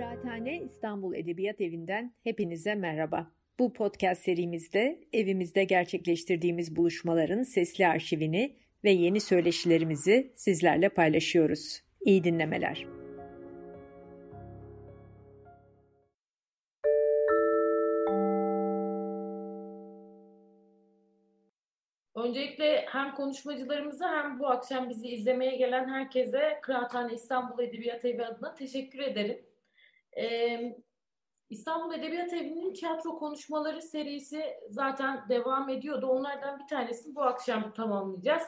Kıraathane İstanbul Edebiyat Evi'nden hepinize merhaba. Bu podcast serimizde evimizde gerçekleştirdiğimiz buluşmaların sesli arşivini ve yeni söyleşilerimizi sizlerle paylaşıyoruz. İyi dinlemeler. Öncelikle hem konuşmacılarımıza hem bu akşam bizi izlemeye gelen herkese Kıraathane İstanbul Edebiyat Evi adına teşekkür ederim. Ee, İstanbul Edebiyat Evi'nin tiyatro konuşmaları serisi zaten devam ediyordu. Onlardan bir tanesini bu akşam tamamlayacağız.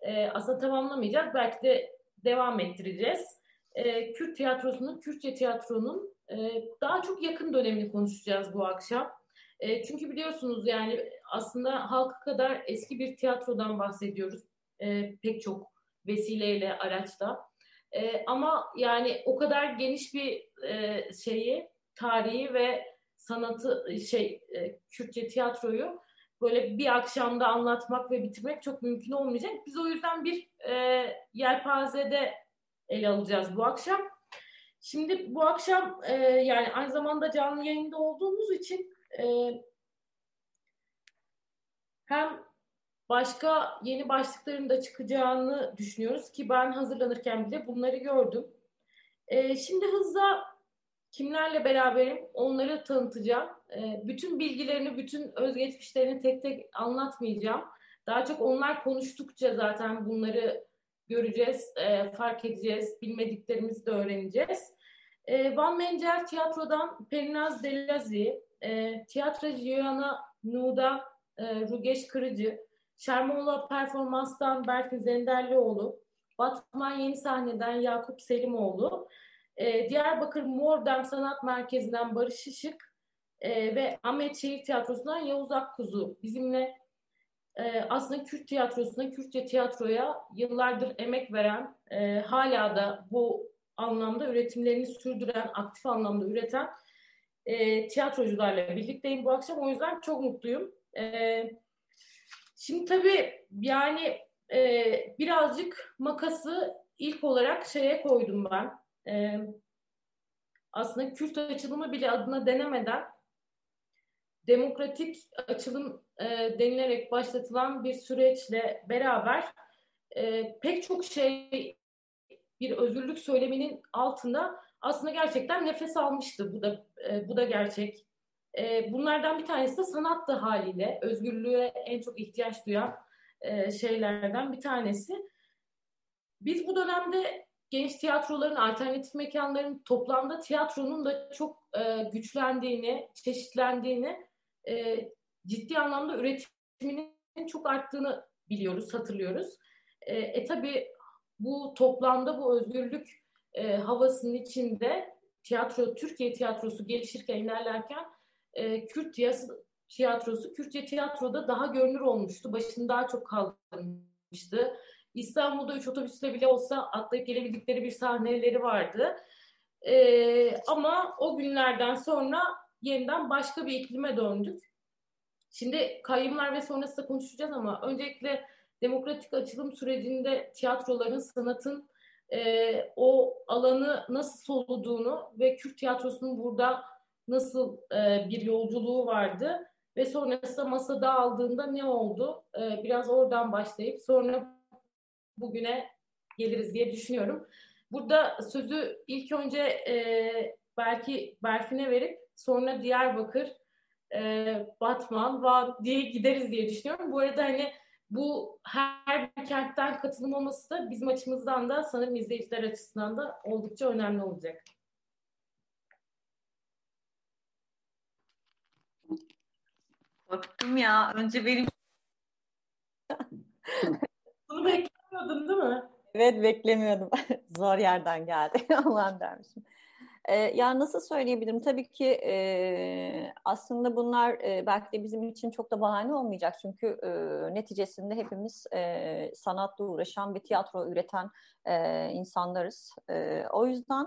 Ee, aslında tamamlamayacağız. Belki de devam ettireceğiz. Ee, Kürt tiyatrosunun, Kürtçe tiyatronun e, daha çok yakın dönemini konuşacağız bu akşam. E, çünkü biliyorsunuz yani aslında halka kadar eski bir tiyatrodan bahsediyoruz. E, pek çok vesileyle, araçla. E, ama yani o kadar geniş bir e, şeyi, tarihi ve sanatı şey e, Kürtçe tiyatroyu böyle bir akşamda anlatmak ve bitirmek çok mümkün olmayacak. Biz o yüzden bir e, yelpazede ele alacağız bu akşam. Şimdi bu akşam e, yani aynı zamanda canlı yayında olduğumuz için e, hem başka yeni başlıkların da çıkacağını düşünüyoruz ki ben hazırlanırken bile bunları gördüm. E, şimdi hızla kimlerle beraberim onları tanıtacağım. E, bütün bilgilerini, bütün özgeçmişlerini tek tek anlatmayacağım. Daha çok onlar konuştukça zaten bunları göreceğiz, e, fark edeceğiz, bilmediklerimizi de öğreneceğiz. E, Van Mencer Tiyatro'dan Perinaz Delazi, e, tiyatrocu Yoyana Nuda e, Rugeş Kırıcı, Şermoğlu Performans'tan Berfin Zenderlioğlu, Batman Yeni Sahne'den Yakup Selimoğlu, e, Diyarbakır Mordem Sanat Merkezi'nden Barış Işık e, ve Ahmet Şehir Tiyatrosu'ndan Yavuz Akkuzu bizimle e, aslında Kürt tiyatrosuna, Kürtçe tiyatroya yıllardır emek veren, e, hala da bu anlamda üretimlerini sürdüren, aktif anlamda üreten e, tiyatrocularla birlikteyim bu akşam. O yüzden çok mutluyum. E, şimdi tabii yani e, birazcık makası ilk olarak şeye koydum ben. E, aslında Kürt açılımı bile adına denemeden demokratik açılım e, denilerek başlatılan bir süreçle beraber e, pek çok şey bir özgürlük söyleminin altında aslında gerçekten nefes almıştı. Bu da e, bu da gerçek. E, bunlardan bir tanesi de sanattı haliyle. Özgürlüğe en çok ihtiyaç duyan e, şeylerden bir tanesi. Biz bu dönemde genç tiyatroların, alternatif mekanların toplamda tiyatronun da çok e, güçlendiğini, çeşitlendiğini, e, ciddi anlamda üretiminin çok arttığını biliyoruz, hatırlıyoruz. E, e tabi bu toplamda bu özgürlük e, havasının içinde tiyatro, Türkiye tiyatrosu gelişirken, ilerlerken e, Kürt tiyatrosu, Kürtçe tiyatroda daha görünür olmuştu. Başını daha çok kaldırmıştı. İstanbul'da üç otobüsle bile olsa atlayıp gelebildikleri bir sahneleri vardı. E, ama o günlerden sonra yeniden başka bir iklime döndük. Şimdi kayyumlar ve sonrası konuşacağız ama öncelikle demokratik açılım sürecinde tiyatroların, sanatın e, o alanı nasıl soluduğunu ve Kürt tiyatrosunun burada nasıl e, bir yolculuğu vardı ve sonrasında masada aldığında ne oldu? E, biraz oradan başlayıp sonra bugüne geliriz diye düşünüyorum. Burada sözü ilk önce e, belki Berfin'e verip sonra Diyarbakır, e, Batman, Van diye gideriz diye düşünüyorum. Bu arada hani bu her bir kentten katılım olması da bizim açımızdan da sanırım izleyiciler açısından da oldukça önemli olacak. Korktum ya. Önce benim... Bunu beklemiyordun değil mi? Evet beklemiyordum. Zor yerden geldi. Aman dermişim. E, ya nasıl söyleyebilirim? Tabii ki e, aslında bunlar e, belki de bizim için çok da bahane olmayacak. Çünkü e, neticesinde hepimiz e, sanatla uğraşan ve tiyatro üreten e, insanlarız. E, o yüzden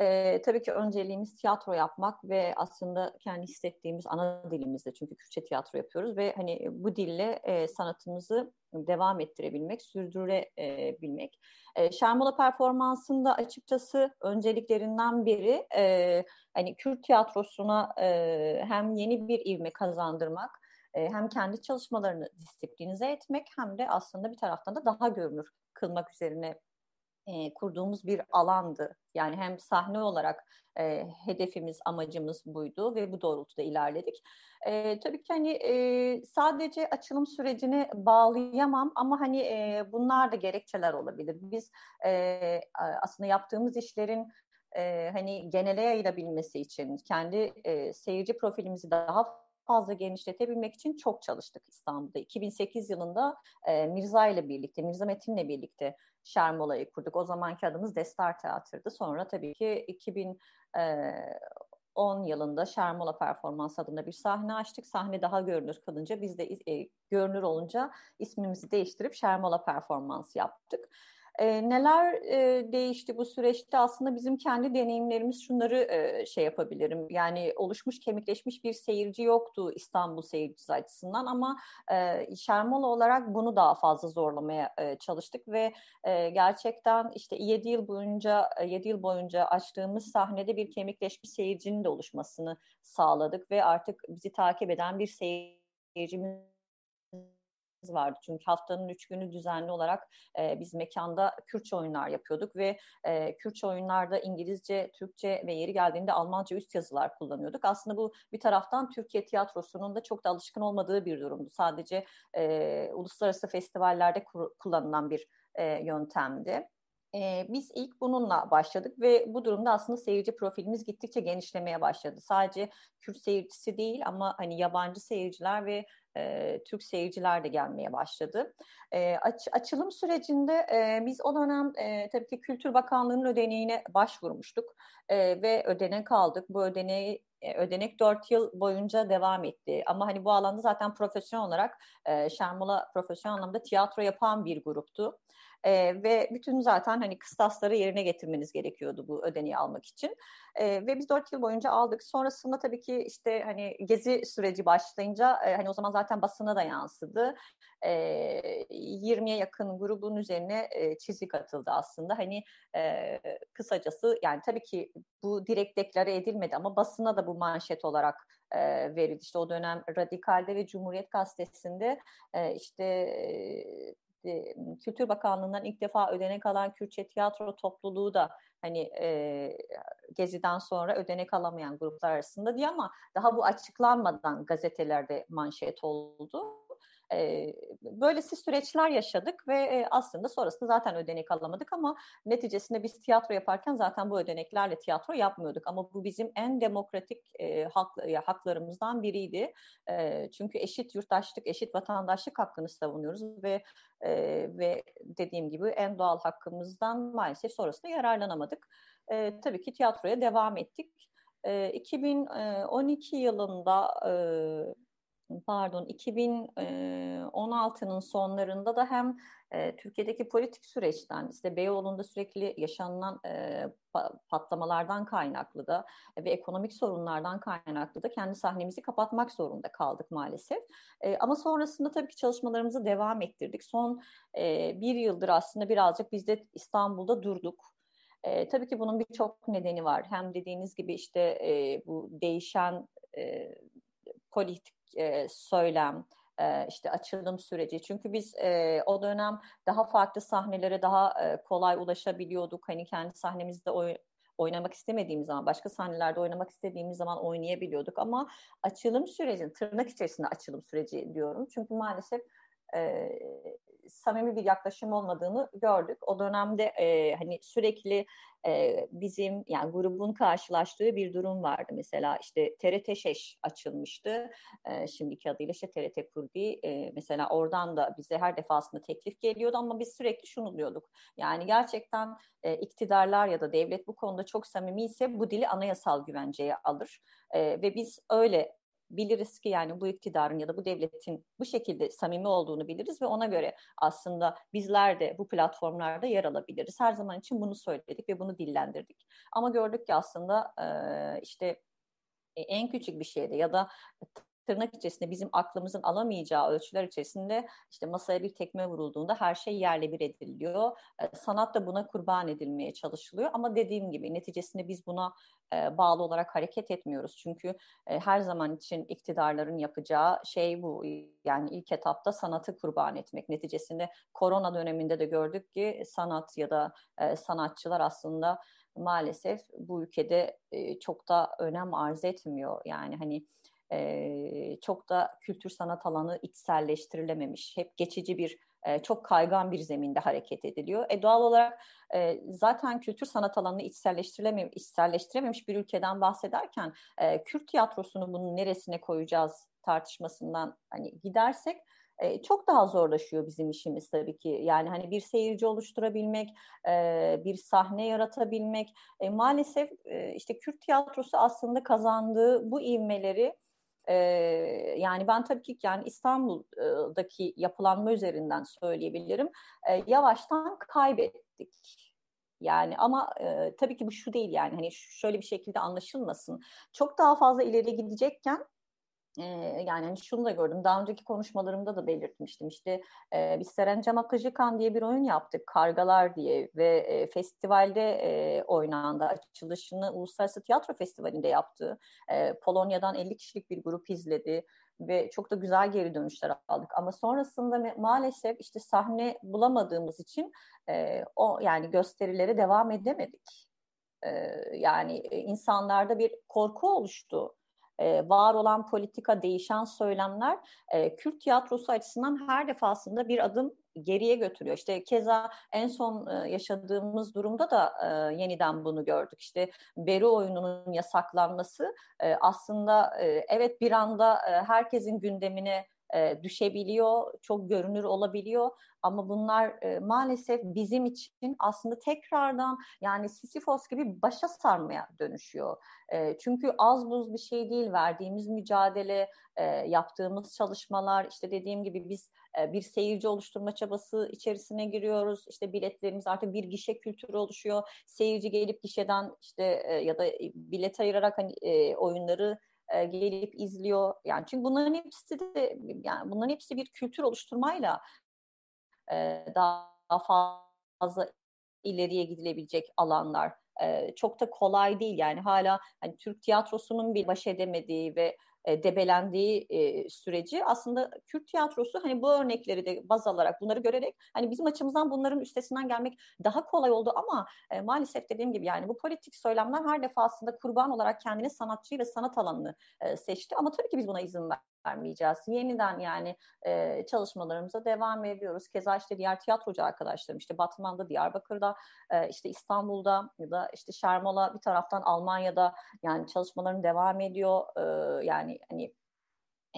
E, tabii ki önceliğimiz tiyatro yapmak ve aslında kendi hissettiğimiz ana dilimizde çünkü Kürtçe tiyatro yapıyoruz ve hani bu dille e, sanatımızı devam ettirebilmek, sürdürebilmek. E, Şermola performansında açıkçası önceliklerinden biri e, hani Kürt tiyatrosuna e, hem yeni bir ivme kazandırmak hem kendi çalışmalarını disiplinize etmek hem de aslında bir taraftan da daha görünür kılmak üzerine e, kurduğumuz bir alandı. Yani hem sahne olarak e, hedefimiz, amacımız buydu ve bu doğrultuda ilerledik. E, tabii ki hani e, sadece açılım sürecini bağlayamam ama hani e, bunlar da gerekçeler olabilir. Biz e, aslında yaptığımız işlerin e, hani genele yayılabilmesi için kendi e, seyirci profilimizi daha fazla genişletebilmek için çok çalıştık İstanbul'da. 2008 yılında e, Mirza ile birlikte, Mirza Metin'le birlikte Şermola'yı kurduk. O zamanki adımız Destar Teatr'dı. Sonra tabii ki 2010 yılında Şermola Performans adında bir sahne açtık. Sahne daha görünür kalınca biz de e, görünür olunca ismimizi değiştirip Şermola Performans yaptık. E, neler e, değişti bu süreçte? Aslında bizim kendi deneyimlerimiz şunları e, şey yapabilirim. Yani oluşmuş, kemikleşmiş bir seyirci yoktu İstanbul seyircisi açısından ama e, Şermola olarak bunu daha fazla zorlamaya e, çalıştık ve e, gerçekten işte 7 yıl boyunca 7 yıl boyunca açtığımız sahnede bir kemikleşmiş seyircinin de oluşmasını sağladık ve artık bizi takip eden bir seyircimiz vardı. Çünkü haftanın üç günü düzenli olarak e, biz mekanda Kürtçe oyunlar yapıyorduk ve e, Kürtçe oyunlarda İngilizce, Türkçe ve yeri geldiğinde Almanca üst yazılar kullanıyorduk. Aslında bu bir taraftan Türkiye tiyatrosunun da çok da alışkın olmadığı bir durumdu. Sadece e, uluslararası festivallerde kullanılan bir e, yöntemdi. Ee, biz ilk bununla başladık ve bu durumda aslında seyirci profilimiz gittikçe genişlemeye başladı. Sadece Kürt seyircisi değil ama hani yabancı seyirciler ve e, Türk seyirciler de gelmeye başladı. E, aç, açılım sürecinde e, biz o dönem e, tabii ki Kültür Bakanlığı'nın ödeneğine başvurmuştuk e, ve ödenek aldık. Bu ödeneği ödenek 4 yıl boyunca devam etti. Ama hani bu alanda zaten profesyonel olarak e, Şermola profesyonel anlamda tiyatro yapan bir gruptu. E, ve bütün zaten hani kıstasları yerine getirmeniz gerekiyordu bu ödeneği almak için. E, ve biz dört yıl boyunca aldık. Sonrasında tabii ki işte hani gezi süreci başlayınca e, hani o zaman zaten basına da yansıdı. E, 20'ye yakın grubun üzerine e, çizik atıldı aslında. Hani e, kısacası yani tabii ki bu direkt deklare edilmedi ama basına da bu manşet olarak e, verildi. İşte o dönem Radikal'de ve Cumhuriyet Gazetesi'nde e, işte e, Kültür Bakanlığı'ndan ilk defa ödenek alan Kürtçe tiyatro topluluğu da hani e, Gezi'den sonra ödenek alamayan gruplar arasında diye ama daha bu açıklanmadan gazetelerde manşet oldu. E, böylesi süreçler yaşadık ve e, aslında sonrasında zaten ödenek alamadık ama neticesinde biz tiyatro yaparken zaten bu ödeneklerle tiyatro yapmıyorduk. Ama bu bizim en demokratik e, hak, ya, haklarımızdan biriydi. E, çünkü eşit yurttaşlık, eşit vatandaşlık hakkını savunuyoruz ve e, ve dediğim gibi en doğal hakkımızdan maalesef sonrasında yararlanamadık. E, tabii ki tiyatroya devam ettik. E, 2012 yılında e, pardon 2016'nın sonlarında da hem e, Türkiye'deki politik süreçten işte Beyoğlu'nda sürekli yaşanılan e, patlamalardan kaynaklı da ve ekonomik sorunlardan kaynaklı da kendi sahnemizi kapatmak zorunda kaldık maalesef. E, ama sonrasında tabii ki çalışmalarımızı devam ettirdik. Son e, bir yıldır aslında birazcık biz de İstanbul'da durduk. E, tabii ki bunun birçok nedeni var. Hem dediğiniz gibi işte e, bu değişen e, politik e, söylem, işte açılım süreci. Çünkü biz e, o dönem daha farklı sahnelere daha e, kolay ulaşabiliyorduk. Hani kendi sahnemizde oy, oynamak istemediğimiz zaman, başka sahnelerde oynamak istediğimiz zaman oynayabiliyorduk. Ama açılım süreci, tırnak içerisinde açılım süreci diyorum. Çünkü maalesef e, samimi bir yaklaşım olmadığını gördük. O dönemde e, hani sürekli e, bizim yani grubun karşılaştığı bir durum vardı. Mesela işte TRT Şeş açılmıştı. E, şimdiki adıyla işte TRT Kurdi. E, mesela oradan da bize her defasında teklif geliyordu ama biz sürekli şunu diyorduk. Yani gerçekten e, iktidarlar ya da devlet bu konuda çok samimi ise bu dili anayasal güvenceye alır. E, ve biz öyle biliriz ki yani bu iktidarın ya da bu devletin bu şekilde samimi olduğunu biliriz ve ona göre aslında bizler de bu platformlarda yer alabiliriz. Her zaman için bunu söyledik ve bunu dillendirdik. Ama gördük ki aslında işte en küçük bir şeyde ya da tırnak içerisinde bizim aklımızın alamayacağı ölçüler içerisinde işte masaya bir tekme vurulduğunda her şey yerle bir ediliyor. E, sanat da buna kurban edilmeye çalışılıyor ama dediğim gibi neticesinde biz buna e, bağlı olarak hareket etmiyoruz. Çünkü e, her zaman için iktidarların yapacağı şey bu. Yani ilk etapta sanatı kurban etmek. Neticesinde korona döneminde de gördük ki sanat ya da sanatçılar aslında maalesef bu ülkede çok da önem arz etmiyor. Yani hani e, çok da kültür sanat alanı içselleştirilememiş. Hep geçici bir, e, çok kaygan bir zeminde hareket ediliyor. E, doğal olarak e, zaten kültür sanat alanını içselleştirilememiş, içselleştirememiş bir ülkeden bahsederken e, Kürt tiyatrosunu bunun neresine koyacağız tartışmasından hani gidersek e, çok daha zorlaşıyor bizim işimiz tabii ki. Yani hani bir seyirci oluşturabilmek, e, bir sahne yaratabilmek. E, maalesef e, işte Kürt tiyatrosu aslında kazandığı bu ivmeleri ee, yani ben tabii ki yani İstanbul'daki yapılanma üzerinden söyleyebilirim. Ee, yavaştan kaybettik. Yani ama e, tabii ki bu şu değil yani hani şöyle bir şekilde anlaşılmasın. Çok daha fazla ileri gidecekken yani hani şunu da gördüm. Daha önceki konuşmalarımda da belirtmiştim. İşte e, biz Serencam Akıcıkan diye bir oyun yaptık. Kargalar diye ve e, festivalde e, oynandı. Açılışını Uluslararası Tiyatro Festivali'nde yaptı. E, Polonya'dan 50 kişilik bir grup izledi ve çok da güzel geri dönüşler aldık. Ama sonrasında maalesef işte sahne bulamadığımız için e, o yani gösterilere devam edemedik. E, yani insanlarda bir korku oluştu e, var olan politika, değişen söylemler e, Kürt tiyatrosu açısından her defasında bir adım geriye götürüyor. İşte keza en son e, yaşadığımız durumda da e, yeniden bunu gördük. İşte Beri oyununun yasaklanması aslında evet bir anda herkesin gündemine e, düşebiliyor, çok görünür olabiliyor ama bunlar e, maalesef bizim için aslında tekrardan yani Sisyphos gibi başa sarmaya dönüşüyor. E, çünkü az buz bir şey değil verdiğimiz mücadele, yaptığımız çalışmalar işte dediğim gibi biz bir seyirci oluşturma çabası içerisine giriyoruz. İşte biletlerimiz artık bir gişe kültürü oluşuyor. Seyirci gelip gişeden işte ya da bilet ayırarak hani oyunları e, gelip izliyor. Yani çünkü bunların hepsi de yani bunların hepsi bir kültür oluşturmayla e, daha fazla ileriye gidilebilecek alanlar. E, çok da kolay değil yani hala hani Türk tiyatrosunun bir baş edemediği ve e, debelendiği e, süreci. Aslında Kürt tiyatrosu hani bu örnekleri de baz alarak bunları görerek hani bizim açımızdan bunların üstesinden gelmek daha kolay oldu. Ama e, maalesef dediğim gibi yani bu politik söylemler her defasında kurban olarak kendine sanatçıyı ve sanat alanını seçti. Ama tabii ki biz buna izin ver vermeyeceğiz. Yeniden yani e, çalışmalarımıza devam ediyoruz. Keza işte diğer tiyatrocu arkadaşlarım işte Batman'da, Diyarbakır'da, e, işte İstanbul'da ya da işte Şermola bir taraftan Almanya'da yani çalışmaların devam ediyor. E, yani hani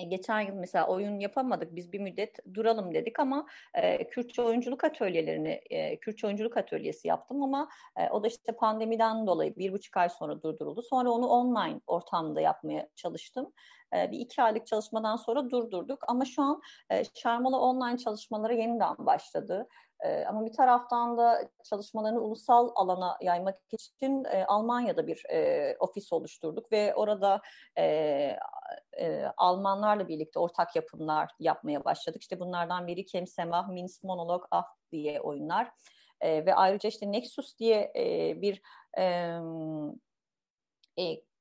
geçen yıl mesela oyun yapamadık. Biz bir müddet duralım dedik ama e, Kürtçe oyunculuk atölyelerini, e, Kürtçe oyunculuk atölyesi yaptım ama e, o da işte pandemiden dolayı bir buçuk ay sonra durduruldu. Sonra onu online ortamda yapmaya çalıştım. E, bir iki aylık çalışmadan sonra durdurduk ama şu an e, Şarmola online çalışmaları yeniden başladı. E, ama bir taraftan da çalışmalarını ulusal alana yaymak için e, Almanya'da bir e, ofis oluşturduk ve orada e, Almanlarla birlikte ortak yapımlar yapmaya başladık. İşte bunlardan biri Kem Semah, Mins Monolog, Ah diye oyunlar. Ve ayrıca işte Nexus diye bir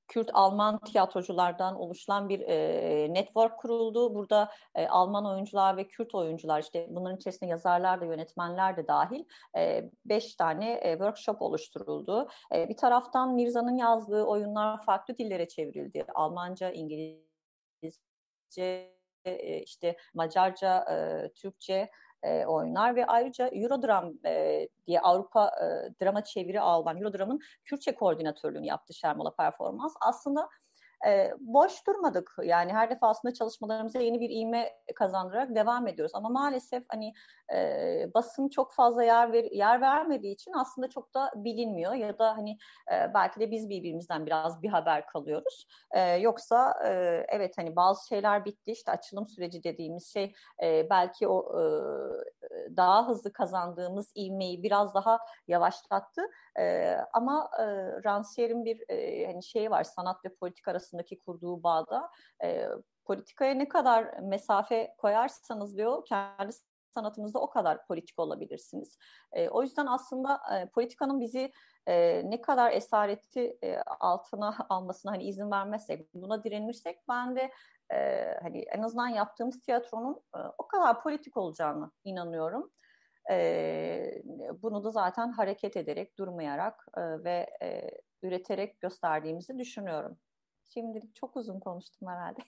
Kürt-Alman tiyatroculardan oluşan bir e, network kuruldu. Burada e, Alman oyuncular ve Kürt oyuncular işte bunların içerisinde yazarlar da yönetmenler de dahil e, beş tane e, workshop oluşturuldu. E, bir taraftan Mirza'nın yazdığı oyunlar farklı dillere çevrildi. Almanca, İngilizce, işte Macarca, e, Türkçe e, oynar ve ayrıca Eurodram e, diye Avrupa e, drama çeviri alan Eurodram'ın Kürtçe koordinatörlüğünü yaptı Şermola Performans. Aslında e, boş durmadık. Yani her defasında çalışmalarımıza yeni bir iğme kazandırarak devam ediyoruz. Ama maalesef hani e, basın çok fazla yer ver, yer vermediği için aslında çok da bilinmiyor ya da hani e, belki de biz birbirimizden biraz bir haber kalıyoruz. E, yoksa e, evet hani bazı şeyler bitti işte açılım süreci dediğimiz şey e, belki o e, daha hızlı kazandığımız ivmeyi biraz daha yavaşlattı. E, ama e, Rancière'in bir e, hani şey var sanat ve politik arasındaki kurduğu bağda e, politikaya ne kadar mesafe koyarsanız diyor kendi sanatınızda o kadar politik olabilirsiniz. E, o yüzden aslında e, politikanın bizi e, ne kadar esareti e, altına almasına hani izin vermezsek, buna direnirsek ben de e, hani en azından yaptığımız tiyatronun e, o kadar politik olacağını inanıyorum. E, bunu da zaten hareket ederek, durmayarak e, ve e, üreterek gösterdiğimizi düşünüyorum. Şimdilik çok uzun konuştum herhalde.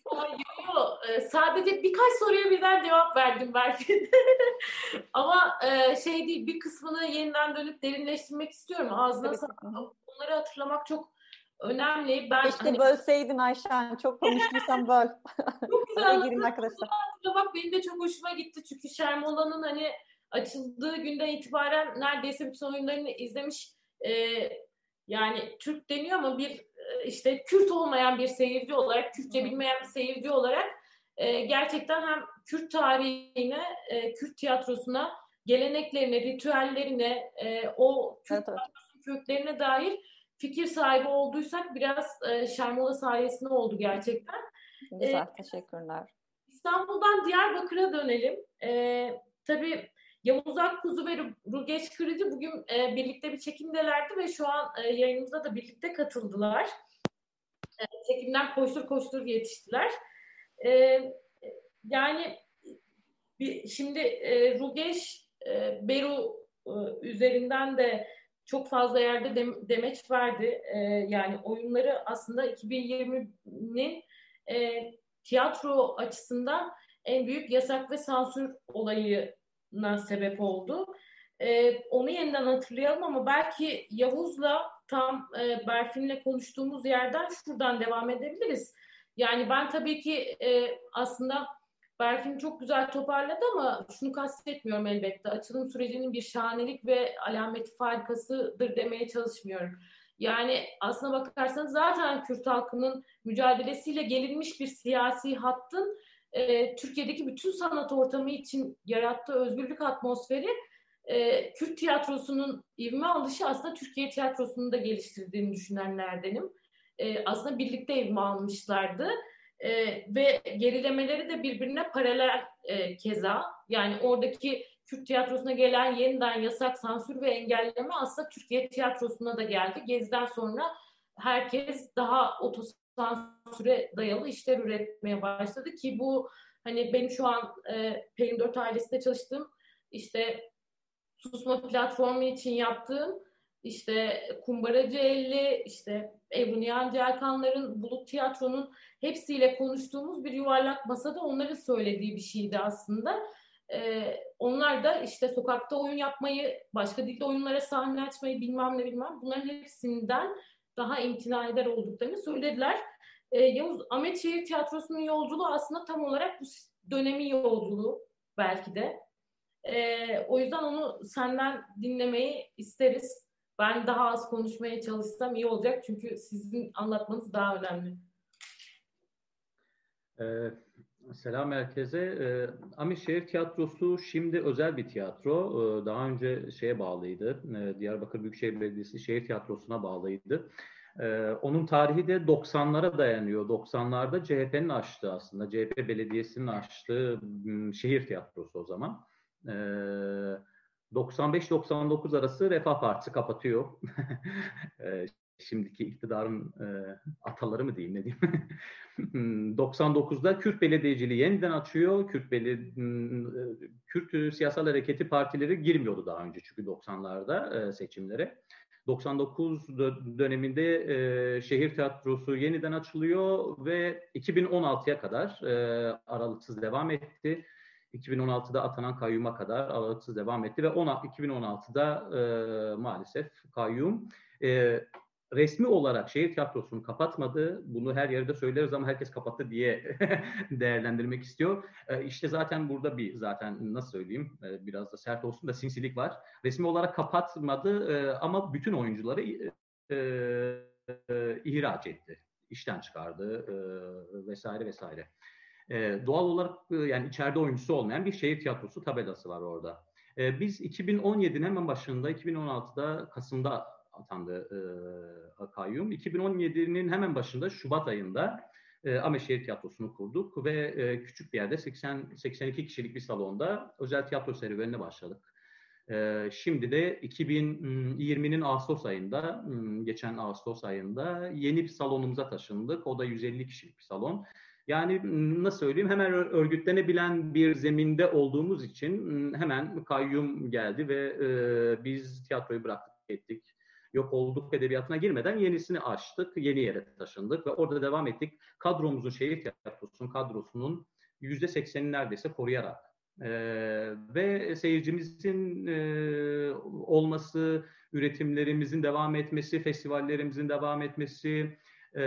Yok. Ee, sadece birkaç soruya birden cevap verdim belki. Ama e, şey değil, bir kısmını yeniden dönüp derinleştirmek istiyorum. Ağzına sağlık. Bunları hatırlamak çok önemli. Ben Keşke hani, bölseydin Ayşen. Çok konuştuysam böl. Çok güzel. girin arkadaşlar. Hatırlamak benim de çok hoşuma gitti. Çünkü Şermola'nın hani açıldığı günden itibaren neredeyse bütün oyunlarını izlemiş e, yani Türk deniyor ama bir e, işte Kürt olmayan bir seyirci olarak, Kürtçe bilmeyen bir seyirci olarak e, gerçekten hem Kürt tarihine, e, Kürt tiyatrosuna, geleneklerine, ritüellerine, e, o Kürt evet, evet. köklerine dair fikir sahibi olduysak biraz e, Şermola sayesinde oldu gerçekten. Güzel, e, teşekkürler. İstanbul'dan Diyarbakır'a dönelim. E, tabii Yavuz Akkuzu ve Rugeç Kırıcı bugün e, birlikte bir çekimdelerdi ve şu an e, yayınımıza da birlikte katıldılar. E, çekimden koştur koştur yetiştiler. E, yani bir, şimdi e, Rugeş e, Beru e, üzerinden de çok fazla yerde dem, demeç verdi. E, yani oyunları aslında 2020'nin e, tiyatro açısından en büyük yasak ve sansür olayı sebep oldu. Ee, onu yeniden hatırlayalım ama belki Yavuz'la tam e, Berfin'le konuştuğumuz yerden şuradan devam edebiliriz. Yani ben tabii ki e, aslında Berfin çok güzel toparladı ama şunu kastetmiyorum elbette. Açılım sürecinin bir şahanelik ve alameti farikasıdır demeye çalışmıyorum. Yani aslına bakarsanız zaten Kürt halkının mücadelesiyle gelinmiş bir siyasi hattın e, Türkiye'deki bütün sanat ortamı için yarattığı özgürlük atmosferi e, Kürt tiyatrosunun ivme alışı aslında Türkiye tiyatrosunu da geliştirdiğini düşünenlerdenim. E, aslında birlikte ivme almışlardı. E, ve gerilemeleri de birbirine paralel e, keza. Yani oradaki Kürt tiyatrosuna gelen yeniden yasak, sansür ve engelleme aslında Türkiye tiyatrosuna da geldi. Geziden sonra herkes daha otos sansüre dayalı işler üretmeye başladı ki bu hani benim şu an e, Pelin 4 ailesinde çalıştığım işte susma platformu için yaptığım işte Kumbaracı Elli, işte Ebru Nihan Celkanların, Bulut Tiyatro'nun hepsiyle konuştuğumuz bir yuvarlak masada onların söylediği bir şeydi aslında. Ee, onlar da işte sokakta oyun yapmayı, başka dilde oyunlara sahne açmayı bilmem ne bilmem bunların hepsinden daha imtina eder olduklarını söylediler. E, Yavuz Ahmet Şehir Tiyatrosu'nun yolculuğu aslında tam olarak bu dönemin yolculuğu belki de. E, o yüzden onu senden dinlemeyi isteriz. Ben daha az konuşmaya çalışsam iyi olacak çünkü sizin anlatmanız daha önemli. Ee, selam herkese. Ee, Ami Şehir Tiyatrosu şimdi özel bir tiyatro. Ee, daha önce şeye bağlıydı. Ee, Diyarbakır Büyükşehir Belediyesi Şehir Tiyatrosu'na bağlıydı. Ee, onun tarihi de 90'lara dayanıyor. 90'larda CHP'nin açtığı aslında, CHP belediyesinin açtığı şehir tiyatrosu o zaman. Ee, 95-99 arası Refah Partisi kapatıyor. ee, şimdiki iktidarın e, ataları mı diyeyim ne diyeyim. 99'da Kürt Belediyeciliği yeniden açıyor. Kürt, Beli, Kürt Siyasal Hareketi partileri girmiyordu daha önce çünkü 90'larda e, seçimlere. 99 döneminde e, şehir tiyatrosu yeniden açılıyor ve 2016'ya kadar e, aralıksız devam etti. 2016'da atanan kayyuma kadar aralıksız devam etti ve 2016'da e, maalesef kayyum e, resmi olarak şehir tiyatrosunu kapatmadı. Bunu her yerde söyleriz ama herkes kapattı diye değerlendirmek istiyor. E, işte zaten burada bir zaten nasıl söyleyeyim e, biraz da sert olsun da sinsilik var. Resmi olarak kapatmadı e, ama bütün oyuncuları e, e, ihraç etti. İşten çıkardı e, vesaire vesaire. E, doğal olarak e, yani içeride oyuncusu olmayan bir şehir tiyatrosu tabelası var orada. E, biz 2017'nin hemen başında 2016'da Kasım'da atandı e, kayyum. 2017'nin hemen başında Şubat ayında e, Ameşehir Tiyatrosu'nu kurduk ve e, küçük bir yerde 80 82 kişilik bir salonda özel tiyatro serüvenine başladık. E, şimdi de 2020'nin Ağustos ayında, geçen Ağustos ayında yeni bir salonumuza taşındık. O da 150 kişilik bir salon. Yani nasıl söyleyeyim hemen örgütlenebilen bir zeminde olduğumuz için hemen kayyum geldi ve e, biz tiyatroyu bıraktık ettik. Yok olduk edebiyatına girmeden yenisini açtık, yeni yere taşındık ve orada devam ettik. Kadromuzun şehir tiyatrosunun kadrosunun yüzde sekseni neredeyse koruyarak e, ve seyircimizin e, olması, üretimlerimizin devam etmesi, festivallerimizin devam etmesi, e,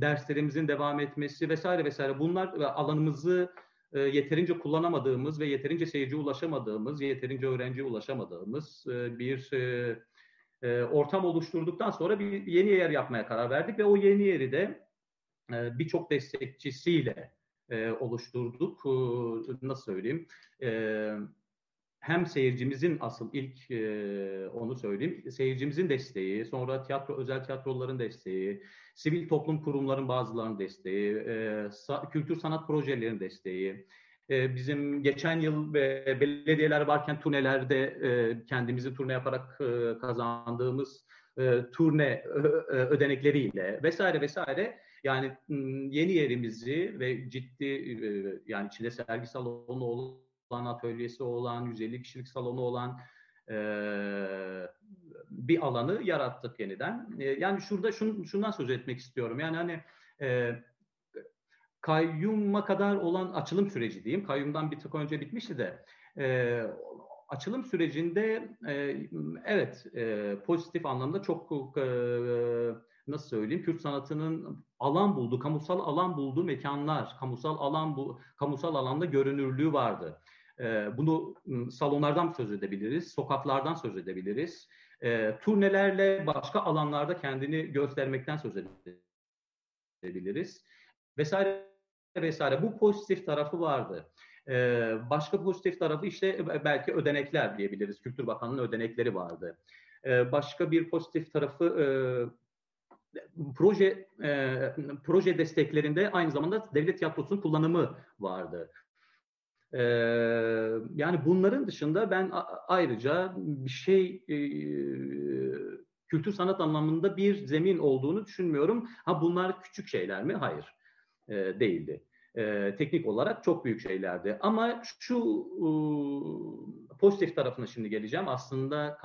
derslerimizin devam etmesi vesaire vesaire bunlar alanımızı e, yeterince kullanamadığımız ve yeterince seyirci ulaşamadığımız, yeterince öğrenciye ulaşamadığımız e, bir e, ortam oluşturduktan sonra bir yeni yer yapmaya karar verdik ve o yeni yeri de e, birçok destekçisiyle e, oluşturduk. E, nasıl söyleyeyim? E, hem seyircimizin asıl ilk e, onu söyleyeyim, seyircimizin desteği, sonra tiyatro özel tiyatroların desteği, sivil toplum kurumların bazılarının desteği, e, sa, kültür sanat projelerinin desteği, e, bizim geçen yıl e, belediyeler varken turnelerde e, kendimizi turne yaparak e, kazandığımız e, turne ö, ödenekleriyle vesaire vesaire. Yani yeni yerimizi ve ciddi e, yani içinde sergi salonu olan, atölyesi olan, 150 kişilik salonu olan e, bir alanı yarattık yeniden. E, yani şurada şun, şundan söz etmek istiyorum. Yani hani e, kayyuma kadar olan açılım süreci diyeyim. Kayyumdan bir tık önce bitmişti de e, açılım sürecinde e, evet e, pozitif anlamda çok e, nasıl söyleyeyim Kürt sanatının alan buldu, kamusal alan bulduğu mekanlar, kamusal alan bu kamusal alanda görünürlüğü vardı. E, bunu salonlardan söz edebiliriz, sokaklardan söz edebiliriz. E, turnelerle başka alanlarda kendini göstermekten söz edebiliriz. Vesaire vesaire. Bu pozitif tarafı vardı. Ee, başka pozitif tarafı işte belki ödenekler diyebiliriz. Kültür Bakanlığı'nın ödenekleri vardı. Ee, başka bir pozitif tarafı e, proje e, proje desteklerinde aynı zamanda devlet tiyatrosunun kullanımı vardı. Ee, yani bunların dışında ben ayrıca bir şey e, kültür sanat anlamında bir zemin olduğunu düşünmüyorum. Ha bunlar küçük şeyler mi? Hayır e, değildi. E, teknik olarak çok büyük şeylerdi. Ama şu e, pozitif tarafına şimdi geleceğim. Aslında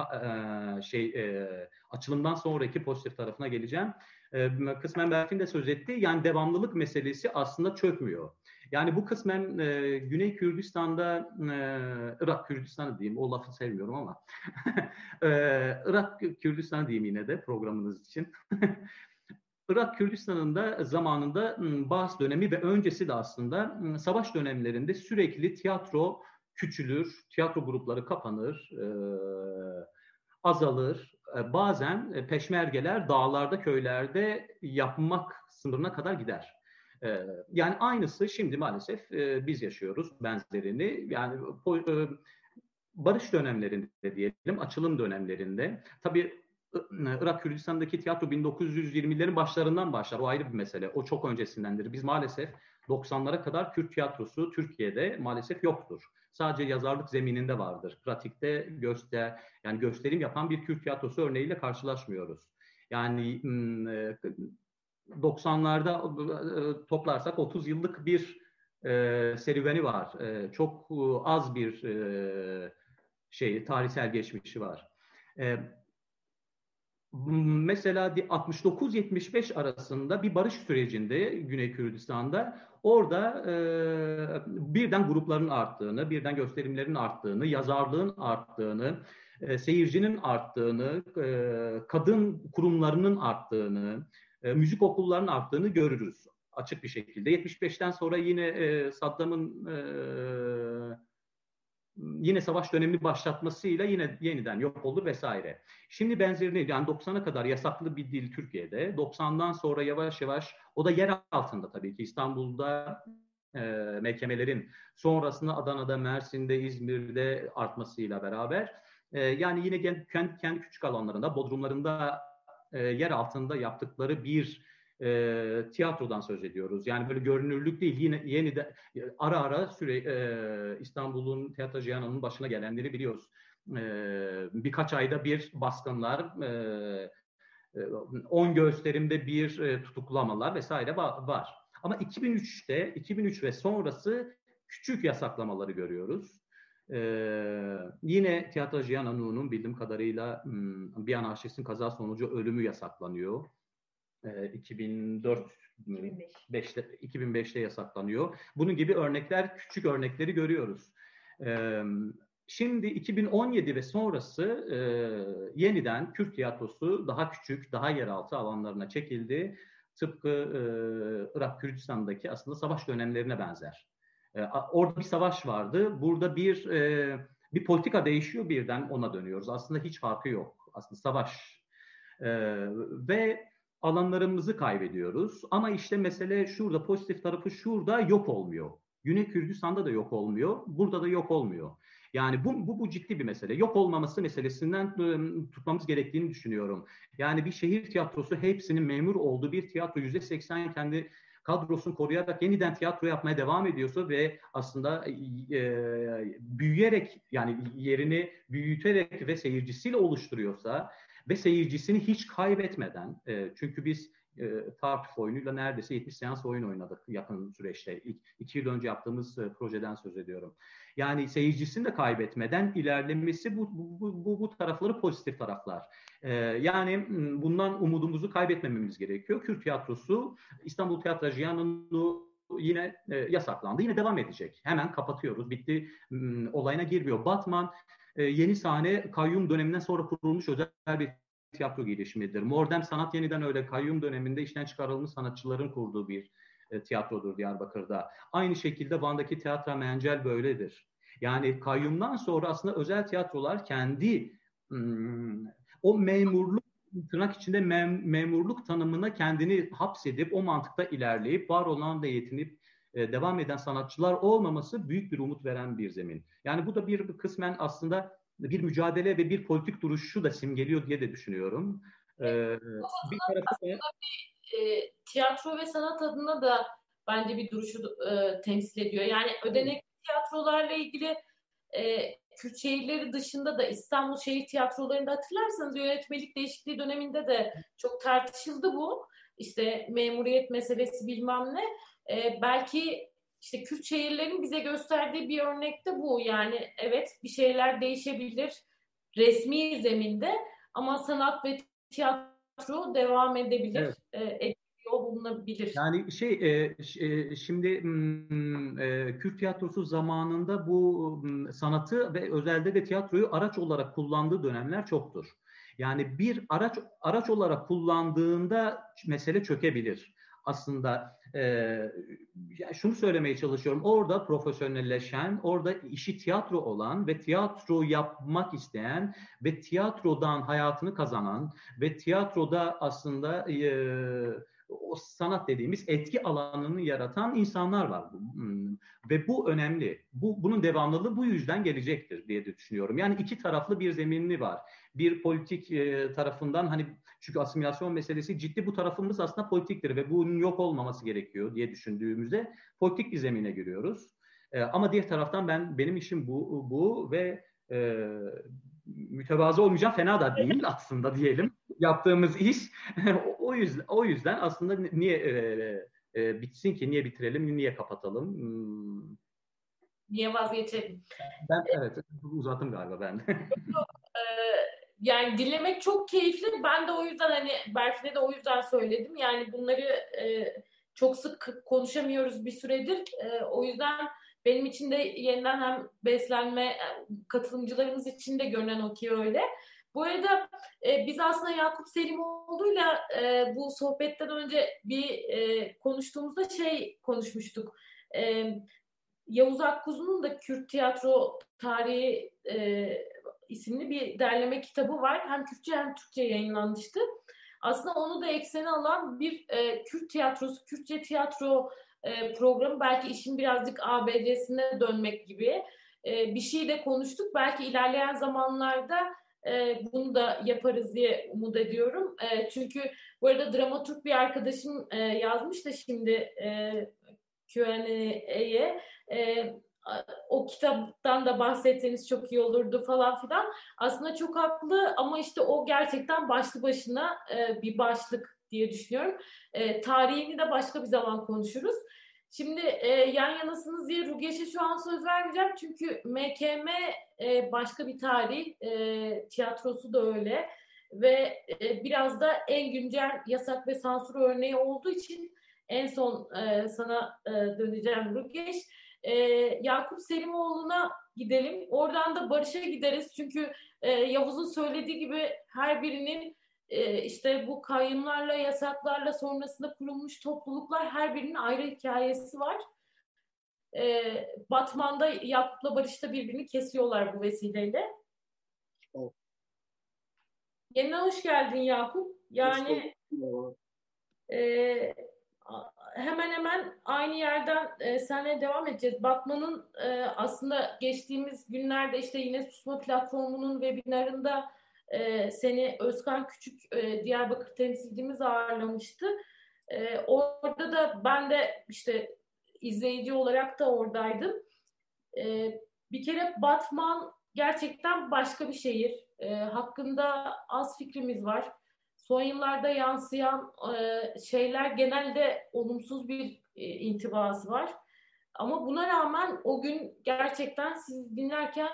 e, şey e, açılımdan sonraki pozitif tarafına geleceğim. E, kısmen Berfin de söz etti. Yani devamlılık meselesi aslında çökmüyor. Yani bu kısmen e, Güney Kürdistan'da, e, Irak Kürdistan'ı diyeyim, o lafı sevmiyorum ama e, Irak Kürdistan'ı diyeyim yine de programınız için. Irak Kürdistan'ın da zamanında bazı dönemi ve öncesi de aslında savaş dönemlerinde sürekli tiyatro küçülür, tiyatro grupları kapanır, e, azalır. E, bazen e, peşmergeler dağlarda, köylerde yapmak sınırına kadar gider. E, yani aynısı şimdi maalesef e, biz yaşıyoruz benzerini. Yani e, barış dönemlerinde diyelim, açılım dönemlerinde. Tabii Irak Kürdistan'daki tiyatro 1920'lerin başlarından başlar. O ayrı bir mesele. O çok öncesindendir. Biz maalesef 90'lara kadar Kürt tiyatrosu Türkiye'de maalesef yoktur. Sadece yazarlık zemininde vardır. Pratikte göster yani gösterim yapan bir Kürt tiyatrosu örneğiyle karşılaşmıyoruz. Yani 90'larda e, toplarsak 30 yıllık bir e, serüveni var. E, çok az bir şey tarihsel geçmişi var. Mesela 69-75 arasında bir barış sürecinde Güney Kürdistan'da orada e, birden grupların arttığını, birden gösterimlerin arttığını, yazarlığın arttığını, e, seyircinin arttığını, e, kadın kurumlarının arttığını, e, müzik okullarının arttığını görürüz açık bir şekilde. 75'ten sonra yine e, Saddam'ın e, yine savaş dönemi başlatmasıyla yine yeniden yok oldu vesaire. Şimdi benzerini yani 90'a kadar yasaklı bir dil Türkiye'de. 90'dan sonra yavaş yavaş o da yer altında tabii ki İstanbul'da e, mekemelerin sonrasında Adana'da, Mersin'de, İzmir'de artmasıyla beraber e, yani yine kendi, kendi küçük alanlarında, bodrumlarında e, yer altında yaptıkları bir e, tiyatrodan söz ediyoruz. Yani böyle görünürlük değil. Yine yeni de ara ara süre e, İstanbul'un tiyatro cihanının başına gelenleri biliyoruz. E, birkaç ayda bir baskınlar, e, 10 gösterimde bir e, tutuklamalar vesaire var. Ama 2003'te, 2003 ve sonrası küçük yasaklamaları görüyoruz. Ee, yine Tiyatro Giannanu'nun bildiğim kadarıyla bir anarşistin kaza sonucu ölümü yasaklanıyor. 2004 2005'te 2005'te yasaklanıyor. Bunun gibi örnekler, küçük örnekleri görüyoruz. Şimdi 2017 ve sonrası e, yeniden Kürt tiyatrosu daha küçük, daha yeraltı alanlarına çekildi. Tıpkı e, Irak Kürdistan'daki aslında savaş dönemlerine benzer. E, orada bir savaş vardı. Burada bir e, bir politika değişiyor birden ona dönüyoruz. Aslında hiç farkı yok. Aslında savaş. E, ve alanlarımızı kaybediyoruz. Ama işte mesele şurada, pozitif tarafı şurada yok olmuyor. Güney Kürdistan'da da yok olmuyor, burada da yok olmuyor. Yani bu, bu, bu ciddi bir mesele. Yok olmaması meselesinden ıı, tutmamız gerektiğini düşünüyorum. Yani bir şehir tiyatrosu hepsinin memur olduğu bir tiyatro yüzde seksen kendi kadrosunu koruyarak yeniden tiyatro yapmaya devam ediyorsa ve aslında e, büyüyerek yani yerini büyüterek ve seyircisiyle oluşturuyorsa ve seyircisini hiç kaybetmeden e, çünkü biz e, tartif oyunuyla neredeyse 70 seans oyun oynadık yakın süreçte. İki, iki yıl önce yaptığımız e, projeden söz ediyorum. Yani seyircisini de kaybetmeden ilerlemesi bu, bu, bu, bu tarafları pozitif taraflar. E, yani bundan umudumuzu kaybetmememiz gerekiyor. Kürt tiyatrosu İstanbul Tiyatracıyan'ın yine e, yasaklandı. Yine devam edecek. Hemen kapatıyoruz. Bitti olayına girmiyor. Batman e, yeni sahne kayyum döneminden sonra kurulmuş özel bir tiyatro gelişimidir. Mordem sanat yeniden öyle kayyum döneminde işten çıkarılmış sanatçıların kurduğu bir e, tiyatrodur Diyarbakır'da. Aynı şekilde Van'daki tiyatro mencel böyledir. Yani kayyumdan sonra aslında özel tiyatrolar kendi hmm, o memurluk tırnak içinde mem, memurluk tanımına kendini hapsedip o mantıkta ilerleyip var olan da yetinip e, devam eden sanatçılar olmaması büyük bir umut veren bir zemin. Yani bu da bir kısmen aslında bir mücadele ve bir politik duruşu da simgeliyor diye de düşünüyorum. Ee, bir tarafı da... e, tiyatro ve sanat adına da bence bir duruşu e, temsil ediyor. Yani ödenek tiyatrolarla ilgili e, Kürt şehirleri dışında da İstanbul şehir tiyatrolarında hatırlarsanız yönetmelik değişikliği döneminde de çok tartışıldı bu. İşte memuriyet meselesi bilmem ne. E, belki işte Kürt şehirlerin bize gösterdiği bir örnekte bu. Yani evet bir şeyler değişebilir resmi zeminde ama sanat ve tiyatro devam edebilir. Evet. E, bulunabilir. Yani şey e, e, şimdi hmm, e, Kürt tiyatrosu zamanında bu hmm, sanatı ve özelde de tiyatroyu araç olarak kullandığı dönemler çoktur. Yani bir araç araç olarak kullandığında mesele çökebilir aslında e, yani şunu söylemeye çalışıyorum. Orada profesyonelleşen, orada işi tiyatro olan ve tiyatro yapmak isteyen ve tiyatrodan hayatını kazanan ve tiyatroda aslında e, o sanat dediğimiz etki alanını yaratan insanlar var. Hmm. Ve bu önemli. Bu bunun devamlılığı bu yüzden gelecektir diye de düşünüyorum. Yani iki taraflı bir zeminli var. Bir politik e, tarafından hani çünkü asimilasyon meselesi ciddi bu tarafımız aslında politiktir ve bunun yok olmaması gerekiyor diye düşündüğümüzde politik bir zemine giriyoruz. E, ama diğer taraftan ben benim işim bu bu ve e, mütevazı olmayacağım fena da değil aslında diyelim. Yaptığımız iş o yüzden o yüzden aslında niye e, e, bitsin ki niye bitirelim niye kapatalım? Hmm. niye vazgeçelim? Ben evet uzattım galiba ben. e, yani dinlemek çok keyifli ben de o yüzden hani Berfin'e de o yüzden söyledim yani bunları e, çok sık konuşamıyoruz bir süredir e, o yüzden benim için de yeniden hem beslenme katılımcılarımız için de görünen o ki öyle. Bu arada e, biz aslında Yakup Selimoğlu'yla e, bu sohbetten önce bir e, konuştuğumuzda şey konuşmuştuk. E, Yavuz Akkuzu'nun da Kürt tiyatro tarihi e, isimli bir derleme kitabı var. Hem Kürtçe hem Türkçe yayınlanmıştı. Aslında onu da ekseni alan bir e, Kürt tiyatrosu, Kürtçe tiyatro e, programı. Belki işin birazcık ABC'sine dönmek gibi e, bir şey de konuştuk. Belki ilerleyen zamanlarda e, bunu da yaparız diye umut ediyorum. E, çünkü bu arada dramaturg bir arkadaşım e, yazmış da şimdi e, Q&A'ye e, o kitaptan da bahsetseniz çok iyi olurdu falan filan. Aslında çok haklı ama işte o gerçekten başlı başına e, bir başlık diye düşünüyorum. E, tarihini de başka bir zaman konuşuruz. Şimdi e, yan yanasınız diye Rugeş'e şu an söz vermeyeceğim çünkü MKM e, başka bir tarih, tiyatrosu da öyle ve biraz da en güncel yasak ve sansür örneği olduğu için en son sana e, döneceğim Rugeş. E, Yakup Selimoğlu'na gidelim. Oradan da Barış'a gideriz. Çünkü e, Yavuz'un söylediği gibi her birinin e, işte bu kayyumlarla, yasaklarla sonrasında kurulmuş topluluklar her birinin ayrı hikayesi var. E, Batman'da Yakup'la Barış'ta birbirini kesiyorlar bu vesileyle. Evet. Yeniden hoş geldin Yakup. Yani e, hemen hemen aynı yerden e, senle devam edeceğiz. Batman'ın e, aslında geçtiğimiz günlerde işte yine Susma Platformu'nun webinarında e, seni Özkan Küçük e, Diyarbakır temsilcimiz ağırlamıştı. E, orada da ben de işte izleyici olarak da oradaydım. E, bir kere Batman gerçekten başka bir şehir. E, hakkında az fikrimiz var. Son yıllarda yansıyan e, şeyler genelde olumsuz bir e, intibası var. Ama buna rağmen o gün gerçekten siz dinlerken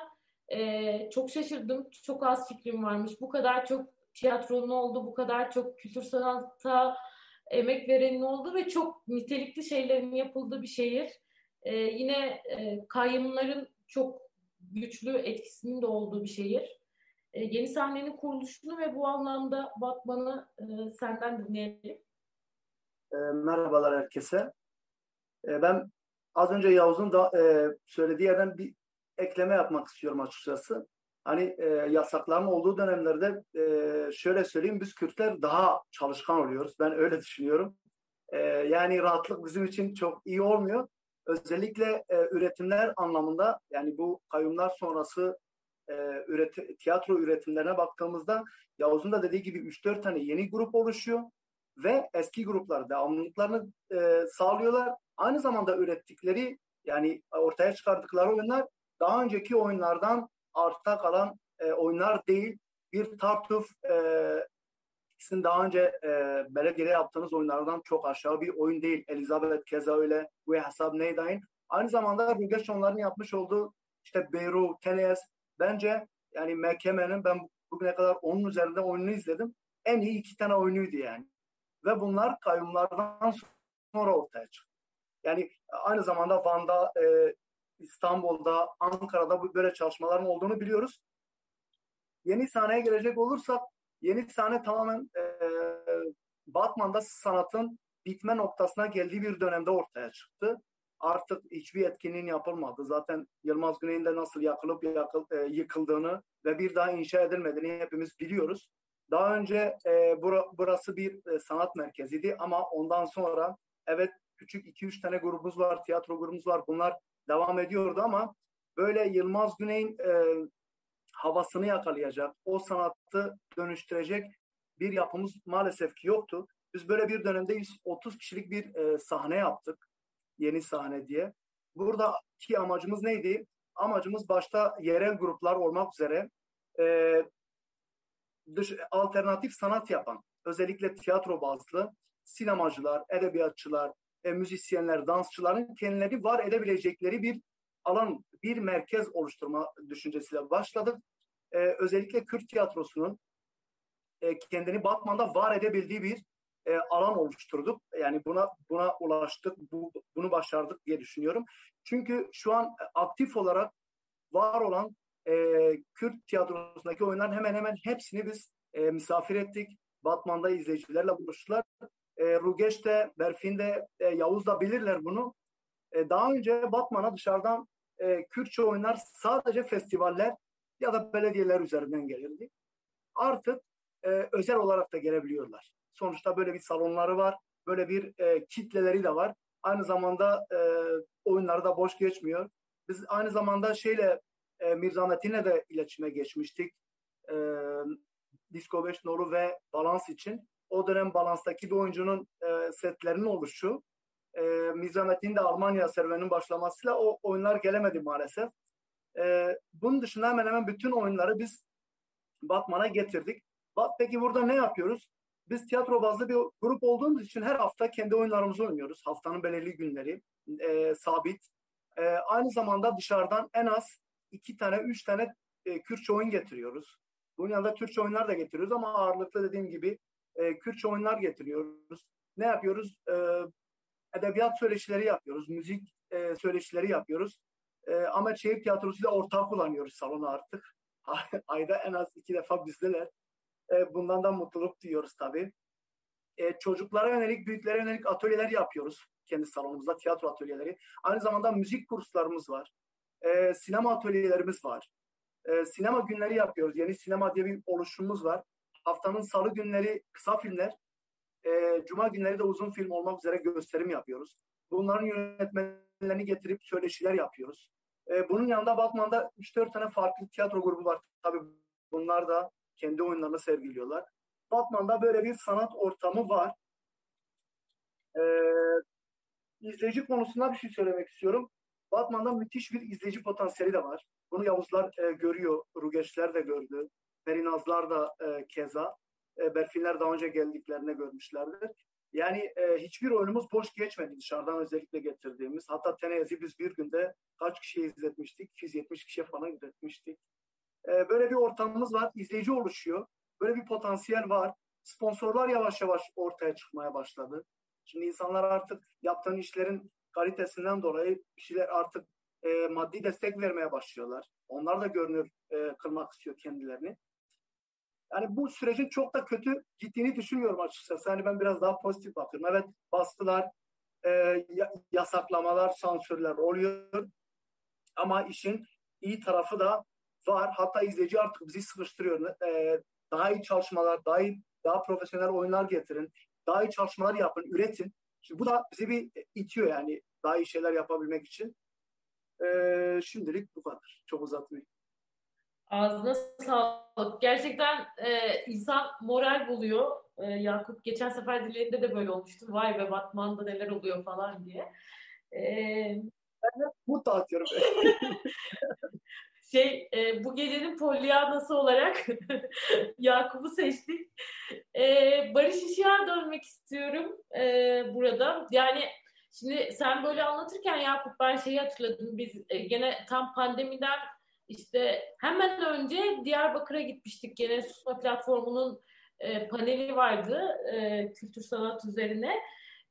e, çok şaşırdım. Çok az fikrim varmış. Bu kadar çok tiyatronun oldu, bu kadar çok kültür sanata emek verenin oldu ve çok nitelikli şeylerin yapıldığı bir şehir. E, yine e, kayyumların çok güçlü etkisinin de olduğu bir şehir. E, yeni sahnenin kuruluşunu ve bu anlamda Batman'ı e, senden dinleyelim. E, merhabalar herkese. Ben az önce Yavuz'un da söylediği yerden bir ekleme yapmak istiyorum açıkçası. Hani e, yasakların olduğu dönemlerde e, şöyle söyleyeyim biz Kürtler daha çalışkan oluyoruz. Ben öyle düşünüyorum. E, yani rahatlık bizim için çok iyi olmuyor. Özellikle e, üretimler anlamında yani bu kayyumlar sonrası e, üreti, tiyatro üretimlerine baktığımızda Yavuz'un da dediği gibi 3-4 tane yeni grup oluşuyor ve eski gruplar devamlılıklarını e, sağlıyorlar. Aynı zamanda ürettikleri yani ortaya çıkardıkları oyunlar daha önceki oyunlardan arta kalan e, oyunlar değil. Bir Tartuf e, sizin daha önce e, belediyede yaptığınız oyunlardan çok aşağı bir oyun değil. Elizabeth keza öyle ve hesap neydain. Aynı zamanda Rügeş onların yapmış olduğu işte Beyru, Tenes bence yani MKM'nin ben bugüne kadar onun üzerinde oyununu izledim. En iyi iki tane oyunuydu yani. Ve bunlar kayyumlardan sonra ortaya çıktı. Yani aynı zamanda Van'da e, İstanbul'da, Ankara'da böyle çalışmaların olduğunu biliyoruz. Yeni sahneye gelecek olursak, yeni sahne tamamen e, Batman'da sanatın bitme noktasına geldiği bir dönemde ortaya çıktı. Artık hiçbir etkinliğin yapılmadı. Zaten Yılmaz Güney'in de nasıl yakılıp yakıl, e, yıkıldığını ve bir daha inşa edilmediğini hepimiz biliyoruz. Daha önce e, bura, burası bir e, sanat merkeziydi ama ondan sonra evet küçük 2-3 tane grubumuz var, tiyatro grubumuz var. Bunlar devam ediyordu ama böyle Yılmaz Güney'in e, havasını yakalayacak, o sanatı dönüştürecek bir yapımız maalesef ki yoktu. Biz böyle bir dönemde 130 kişilik bir e, sahne yaptık. Yeni sahne diye. Buradaki amacımız neydi? Amacımız başta yerel gruplar olmak üzere e, dış, alternatif sanat yapan, özellikle tiyatro bazlı sinemacılar, edebiyatçılar, e, müzisyenler, dansçıların kendileri var edebilecekleri bir alan, bir merkez oluşturma düşüncesiyle başladık. E, özellikle Kürt tiyatrosunun e, kendini Batman'da var edebildiği bir e, alan oluşturduk. Yani buna buna ulaştık, bu, bunu başardık diye düşünüyorum. Çünkü şu an aktif olarak var olan e, Kürt tiyatrosundaki oyunların hemen hemen hepsini biz e, misafir ettik. Batman'da izleyicilerle buluştular. E, Rugeç'te, Berfin'de, e, Yavuz da bilirler bunu. E, daha önce Batman'a dışarıdan e, Kürtçe oyunlar sadece festivaller ya da belediyeler üzerinden gelirdi. Artık e, özel olarak da gelebiliyorlar. Sonuçta böyle bir salonları var, böyle bir e, kitleleri de var. Aynı zamanda e, oyunları da boş geçmiyor. Biz aynı zamanda şeyle e, Mirza Metin'le de iletişime geçmiştik. E, Disco 5 Noru ve Balans için. O dönem Balans'taki bir oyuncunun e, setlerinin oluşu. E, Mirza Metin de Almanya serüvenin başlamasıyla o oyunlar gelemedi maalesef. E, bunun dışında hemen hemen bütün oyunları biz Batman'a getirdik. Peki burada ne yapıyoruz? Biz tiyatro bazlı bir grup olduğumuz için her hafta kendi oyunlarımızı oynuyoruz. Haftanın belirli günleri e, sabit. E, aynı zamanda dışarıdan en az iki tane, üç tane e, Kürtçe oyun getiriyoruz. Bunun yanında Türkçe oyunlar da getiriyoruz ama ağırlıklı dediğim gibi e, Kürtçe oyunlar getiriyoruz. Ne yapıyoruz? E, edebiyat söyleşileri yapıyoruz, müzik e, söyleşileri yapıyoruz. E, Ahmet Şehir Tiyatrosu ile ortak kullanıyoruz salonu artık. Ayda en az iki defa bizdeler. E, bundan da mutluluk duyuyoruz tabii. E, çocuklara yönelik, büyüklere yönelik atölyeler yapıyoruz kendi salonumuzda, tiyatro atölyeleri. Aynı zamanda müzik kurslarımız var. E, sinema atölyelerimiz var. Sinema günleri yapıyoruz. Yeni sinema diye bir oluşumumuz var. Haftanın salı günleri kısa filmler, cuma günleri de uzun film olmak üzere gösterim yapıyoruz. Bunların yönetmenlerini getirip söyleşiler yapıyoruz. Bunun yanında Batman'da 3-4 tane farklı tiyatro grubu var. Tabii bunlar da kendi oyunlarını sergiliyorlar. Batman'da böyle bir sanat ortamı var. Ee, izleyici konusunda bir şey söylemek istiyorum. Batman'da müthiş bir izleyici potansiyeli de var. Bunu Yavuzlar e, görüyor, Rugeçler de gördü, Perinazlar da e, keza. E, Berfinler daha önce geldiklerine görmüşlerdir. Yani e, hiçbir oyunumuz boş geçmedi dışarıdan özellikle getirdiğimiz. Hatta Teneyaz'ı biz bir günde kaç kişiye izletmiştik? 270 kişiye falan izletmiştik. E, böyle bir ortamımız var. İzleyici oluşuyor. Böyle bir potansiyel var. Sponsorlar yavaş yavaş ortaya çıkmaya başladı. Şimdi insanlar artık yaptığın işlerin kalitesinden dolayı bir artık e, maddi destek vermeye başlıyorlar. Onlar da görünür e, kırmak istiyor kendilerini. Yani bu sürecin çok da kötü gittiğini düşünmüyorum açıkçası. Yani ben biraz daha pozitif bakıyorum. Evet baskılar, e, yasaklamalar, sansürler oluyor. Ama işin iyi tarafı da var. Hatta izleyici artık bizi sıkıştırıyor. E, daha iyi çalışmalar, daha iyi, daha profesyonel oyunlar getirin. Daha iyi çalışmalar yapın, üretin. Şimdi bu da bizi bir itiyor yani daha iyi şeyler yapabilmek için. E, şimdilik bu kadar. Çok uzatmayayım. Ağzına sağlık. Gerçekten e, insan moral buluyor. E, Yakup geçen sefer dillerinde de böyle olmuştu. Vay be Batman'da neler oluyor falan diye. E, ben de mutlu atıyorum. şey e, bu gecenin polyanası olarak Yakup'u seçtik. E, Barış Işık'a dönmek istiyorum e, burada. Yani şimdi sen böyle anlatırken Yakup ben şeyi hatırladım. Biz e, gene tam pandemiden işte hemen önce Diyarbakır'a gitmiştik. Gene Susma Platformu'nun e, paneli vardı e, kültür sanat üzerine.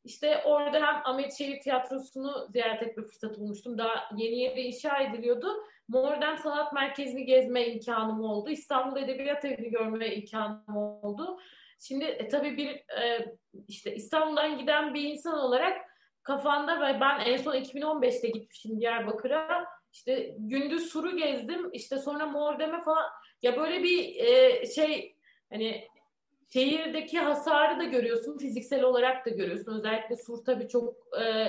İşte orada hem Ahmet Şehir Tiyatrosu'nu ziyaret etme fırsatı bulmuştum. Daha yeni yeni inşa ediliyordu. Modern Sanat Merkezi'ni gezme imkanım oldu. İstanbul Edebiyat Evi'ni görme imkanım oldu. Şimdi e, tabii bir e, işte İstanbul'dan giden bir insan olarak kafanda ve ben en son 2015'te gitmişim Diyarbakır'a. İşte gündüz Sur'u gezdim. İşte sonra Mordem'e falan. Ya böyle bir e, şey hani şehirdeki hasarı da görüyorsun. Fiziksel olarak da görüyorsun. Özellikle Sur tabii çok e,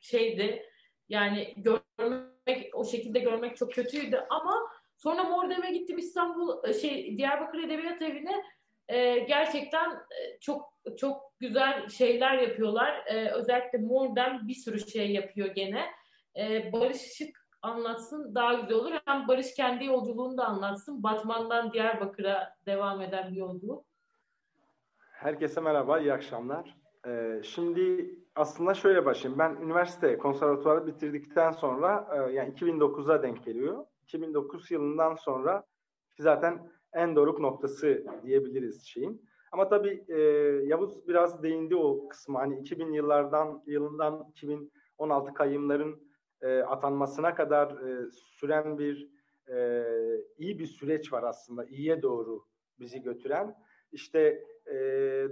şeydi. Yani görmek o şekilde görmek çok kötüydü ama sonra Mordem'e gittim İstanbul e, şey Diyarbakır Edebiyat Evi'ne e, gerçekten e, çok çok güzel şeyler yapıyorlar. E, özellikle Mordem bir sürü şey yapıyor gene. E, Barış Işık anlatsın daha güzel olur. Hem Barış kendi yolculuğunu da anlatsın. Batman'dan Diyarbakır'a devam eden bir yolculuk. Herkese merhaba, iyi akşamlar. Ee, şimdi aslında şöyle başlayayım. Ben üniversite konservatuvarı bitirdikten sonra e, yani 2009'a denk geliyor. 2009 yılından sonra zaten en doruk noktası diyebiliriz şeyin. Ama tabii e, Yavuz biraz değindi o kısmı. Hani 2000 yıllardan yılından 2016 kayımların e, atanmasına kadar e, süren bir e, iyi bir süreç var aslında. iyiye doğru bizi götüren. İşte e,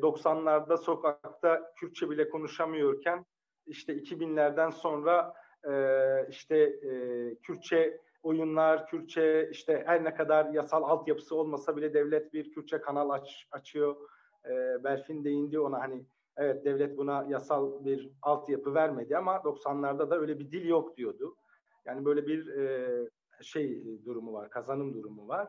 90'larda sokakta Kürtçe bile konuşamıyorken işte 2000'lerden sonra e, işte e, Kürtçe oyunlar, Kürtçe işte her ne kadar yasal altyapısı olmasa bile devlet bir Kürtçe kanal aç, açıyor. E, Berfin değindi ona hani evet devlet buna yasal bir altyapı vermedi ama 90'larda da öyle bir dil yok diyordu. Yani böyle bir e, şey durumu var, kazanım durumu var.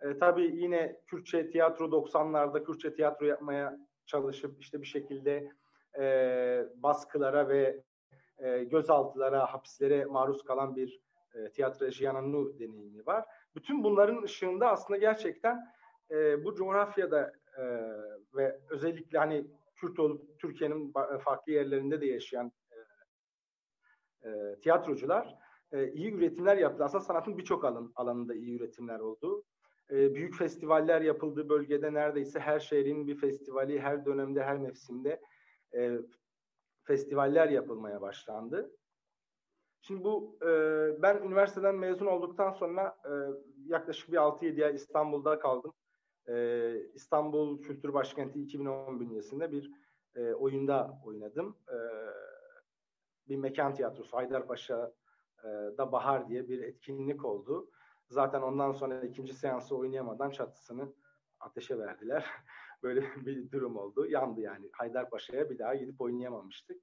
E, tabii yine Kürtçe tiyatro 90'larda Kürtçe tiyatro yapmaya çalışıp işte bir şekilde e, baskılara ve e, gözaltılara, hapislere maruz kalan bir e, tiyatro Jiananu deneyimi var. Bütün bunların ışığında aslında gerçekten e, bu coğrafyada e, ve özellikle hani Kürt olup Türkiye'nin farklı yerlerinde de yaşayan e, e, tiyatrocular e, iyi üretimler yaptı. Aslında sanatın birçok alan, alanında iyi üretimler oldu. E, büyük festivaller yapıldı bölgede neredeyse her şehrin bir festivali her dönemde her mevsimde e, festivaller yapılmaya başlandı. Şimdi bu e, ben üniversiteden mezun olduktan sonra e, yaklaşık bir 6-7 ay İstanbul'da kaldım. E, İstanbul Kültür Başkenti 2010 bünyesinde bir e, oyunda oynadım. E, bir mekan tiyatrosu Haydarpaşa'da Bahar diye bir etkinlik oldu. Zaten ondan sonra ikinci seansı oynayamadan çatısını ateşe verdiler. Böyle bir durum oldu. Yandı yani. Haydarpaşa'ya bir daha gidip oynayamamıştık.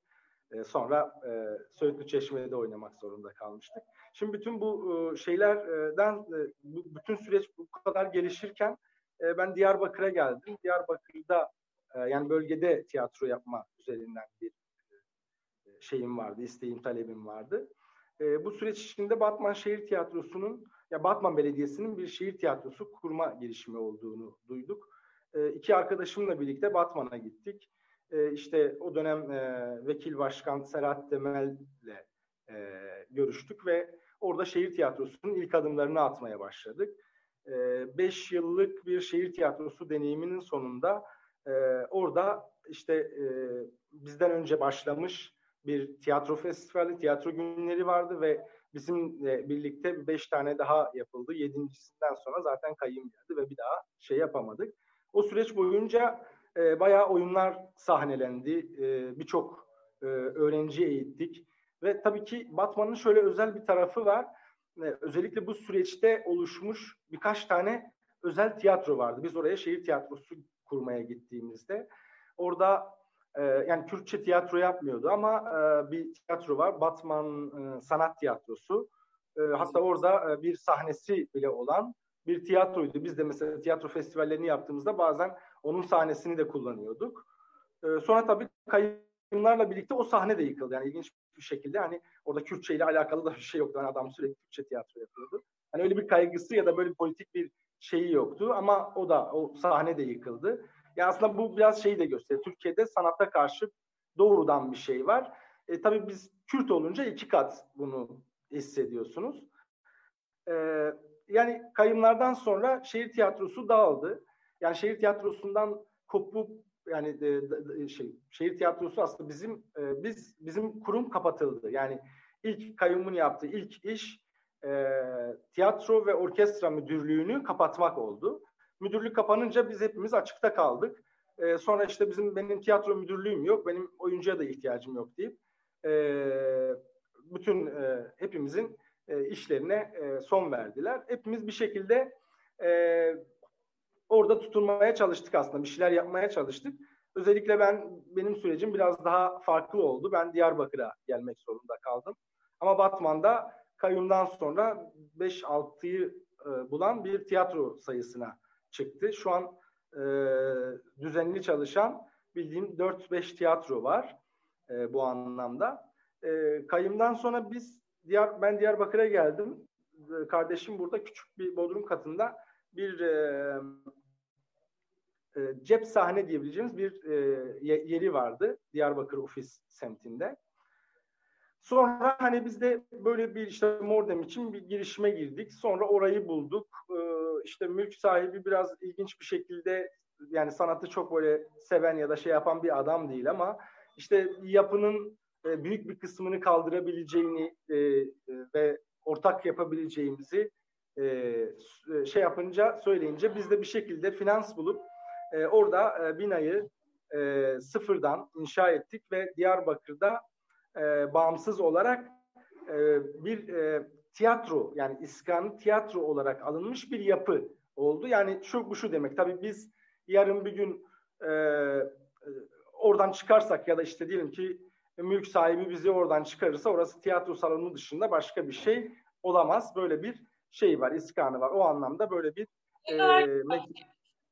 E, sonra e, Söğütlü Çeşme'de oynamak zorunda kalmıştık. Şimdi bütün bu e, şeylerden e, bu, bütün süreç bu kadar gelişirken e, ben Diyarbakır'a geldim. Diyarbakır'da e, yani bölgede tiyatro yapma üzerinden bir e, şeyim vardı, isteğim, talebim vardı. E, bu süreç içinde Batman Şehir Tiyatrosu'nun ya Batman Belediyesi'nin bir şehir tiyatrosu kurma girişimi olduğunu duyduk. E, iki arkadaşımla birlikte Batman'a gittik. E, işte o dönem e, Vekil Başkan Serhat Demel'le e, görüştük ve orada şehir tiyatrosunun ilk adımlarını atmaya başladık. E, beş yıllık bir şehir tiyatrosu deneyiminin sonunda e, orada işte e, bizden önce başlamış bir tiyatro festivali, tiyatro günleri vardı ve bizimle birlikte beş tane daha yapıldı. Yedincisinden sonra zaten kayım geldi ve bir daha şey yapamadık. O süreç boyunca e, bayağı oyunlar sahnelendi. E, Birçok e, öğrenci eğittik. Ve tabii ki Batman'ın şöyle özel bir tarafı var. E, özellikle bu süreçte oluşmuş birkaç tane özel tiyatro vardı. Biz oraya şehir tiyatrosu kurmaya gittiğimizde orada e, yani Kürtçe tiyatro yapmıyordu ama e, bir tiyatro var. Batman e, Sanat Tiyatrosu. E, hatta orada e, bir sahnesi bile olan bir tiyatroydu. Biz de mesela tiyatro festivallerini yaptığımızda bazen onun sahnesini de kullanıyorduk. E, sonra tabii kayımlarla birlikte o sahne de yıkıldı. Yani ilginç bir şekilde hani orada Kürtçe ile alakalı da bir şey yoktu. Yani adam sürekli Kürtçe tiyatro yapıyordu. Hani öyle bir kaygısı ya da böyle politik bir şeyi yoktu ama o da o sahne de yıkıldı. Yani aslında bu biraz şeyi de gösteriyor. Türkiye'de sanatta karşı doğrudan bir şey var. E, tabii biz Kürt olunca iki kat bunu hissediyorsunuz. E, yani kayımlardan sonra şehir tiyatrosu dağıldı. Yani şehir tiyatrosundan kopup yani de, de, şey şehir tiyatrosu aslında bizim e, biz bizim kurum kapatıldı. Yani ilk kayyumun yaptığı ilk iş e, tiyatro ve orkestra müdürlüğünü kapatmak oldu. Müdürlük kapanınca biz hepimiz açıkta kaldık. E, sonra işte bizim benim tiyatro müdürlüğüm yok, benim oyuncuya da ihtiyacım yok deyip e, bütün e, hepimizin e, işlerine e, son verdiler. Hepimiz bir şekilde e, orada tutunmaya çalıştık aslında. Bir şeyler yapmaya çalıştık. Özellikle ben benim sürecim biraz daha farklı oldu. Ben Diyarbakır'a gelmek zorunda kaldım. Ama Batman'da kayyumdan sonra 5-6'yı e, bulan bir tiyatro sayısına çıktı. Şu an e, düzenli çalışan bildiğim 4-5 tiyatro var e, bu anlamda. E, kayımdan sonra biz Diyar, ben Diyarbakır'a geldim. E, kardeşim burada küçük bir bodrum katında bir e, e, cep sahne diyebileceğimiz bir e, yeri vardı. Diyarbakır ofis semtinde. Sonra hani biz de böyle bir işte Mordem için bir girişime girdik. Sonra orayı bulduk. Ee, işte mülk sahibi biraz ilginç bir şekilde yani sanatı çok böyle seven ya da şey yapan bir adam değil ama işte yapının e, büyük bir kısmını kaldırabileceğini e, e, ve ortak yapabileceğimizi şey yapınca söyleyince biz de bir şekilde finans bulup orada binayı sıfırdan inşa ettik ve Diyarbakır'da bağımsız olarak bir tiyatro yani iskan tiyatro olarak alınmış bir yapı oldu. Yani şu bu şu demek. Tabii biz yarın bir gün e, oradan çıkarsak ya da işte diyelim ki mülk sahibi bizi oradan çıkarırsa orası tiyatro salonu dışında başka bir şey olamaz. Böyle bir şey var, iskanı var. O anlamda böyle bir e, me-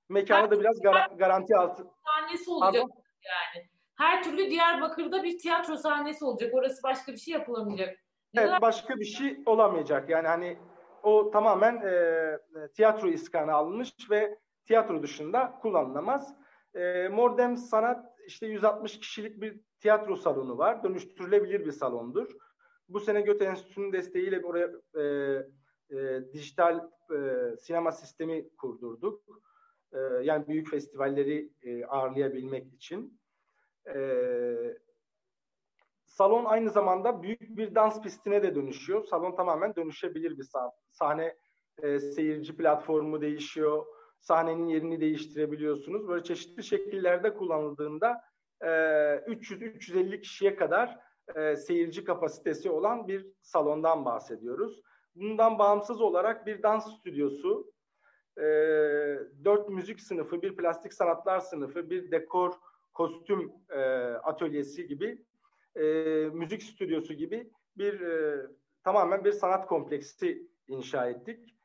mekanı da biraz gar- garanti altı. Sahnesi olacak Pardon? yani. Her türlü Diyarbakır'da bir tiyatro sahnesi olacak. Orası başka bir şey yapılamayacak. Evet, başka bir şey olamayacak. Yani hani o tamamen e, tiyatro iskanı alınmış ve tiyatro dışında kullanılamaz. E, Mordem Sanat işte 160 kişilik bir tiyatro salonu var. Dönüştürülebilir bir salondur. Bu sene Göte Enstitüsü'nün desteğiyle oraya e, e, dijital e, sinema sistemi kurdurduk. E, yani büyük festivalleri e, ağırlayabilmek için. E, salon aynı zamanda büyük bir dans pistine de dönüşüyor. Salon tamamen dönüşebilir bir sahne. Sahne e, seyirci platformu değişiyor. Sahnenin yerini değiştirebiliyorsunuz. Böyle çeşitli şekillerde kullanıldığında e, 300-350 kişiye kadar e, seyirci kapasitesi olan bir salondan bahsediyoruz. Bundan bağımsız olarak bir dans stüdyosu, e, dört müzik sınıfı, bir plastik sanatlar sınıfı, bir dekor, kostüm e, atölyesi gibi, e, müzik stüdyosu gibi bir e, tamamen bir sanat kompleksi inşa ettik.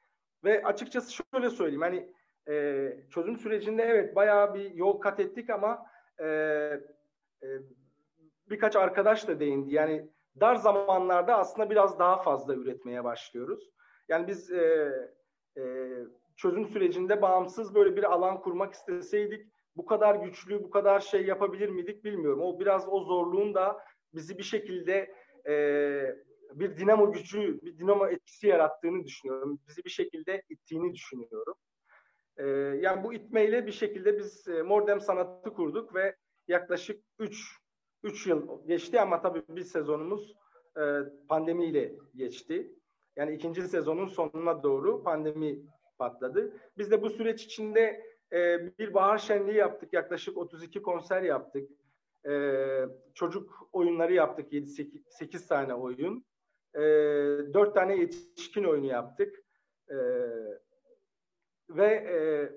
Ve açıkçası şöyle söyleyeyim, hani e, çözüm sürecinde evet bayağı bir yol kat ettik ama e, e, birkaç arkadaş da değindi. Yani dar zamanlarda aslında biraz daha fazla üretmeye başlıyoruz. Yani biz e, e, çözüm sürecinde bağımsız böyle bir alan kurmak isteseydik bu kadar güçlü, bu kadar şey yapabilir miydik bilmiyorum. O biraz o zorluğun da bizi bir şekilde e, bir dinamo gücü, bir dinamo etkisi yarattığını düşünüyorum. Bizi bir şekilde ittiğini düşünüyorum. E, yani bu itmeyle bir şekilde biz e, Mordem sanatı kurduk ve yaklaşık 3 3 yıl geçti ama tabii bir sezonumuz e, pandemiyle geçti. Yani ikinci sezonun sonuna doğru pandemi patladı. Biz de bu süreç içinde e, bir bahar şenliği yaptık. Yaklaşık 32 konser yaptık. E, çocuk oyunları yaptık. 7 8, tane oyun. E, 4 tane yetişkin oyunu yaptık. E, ve e,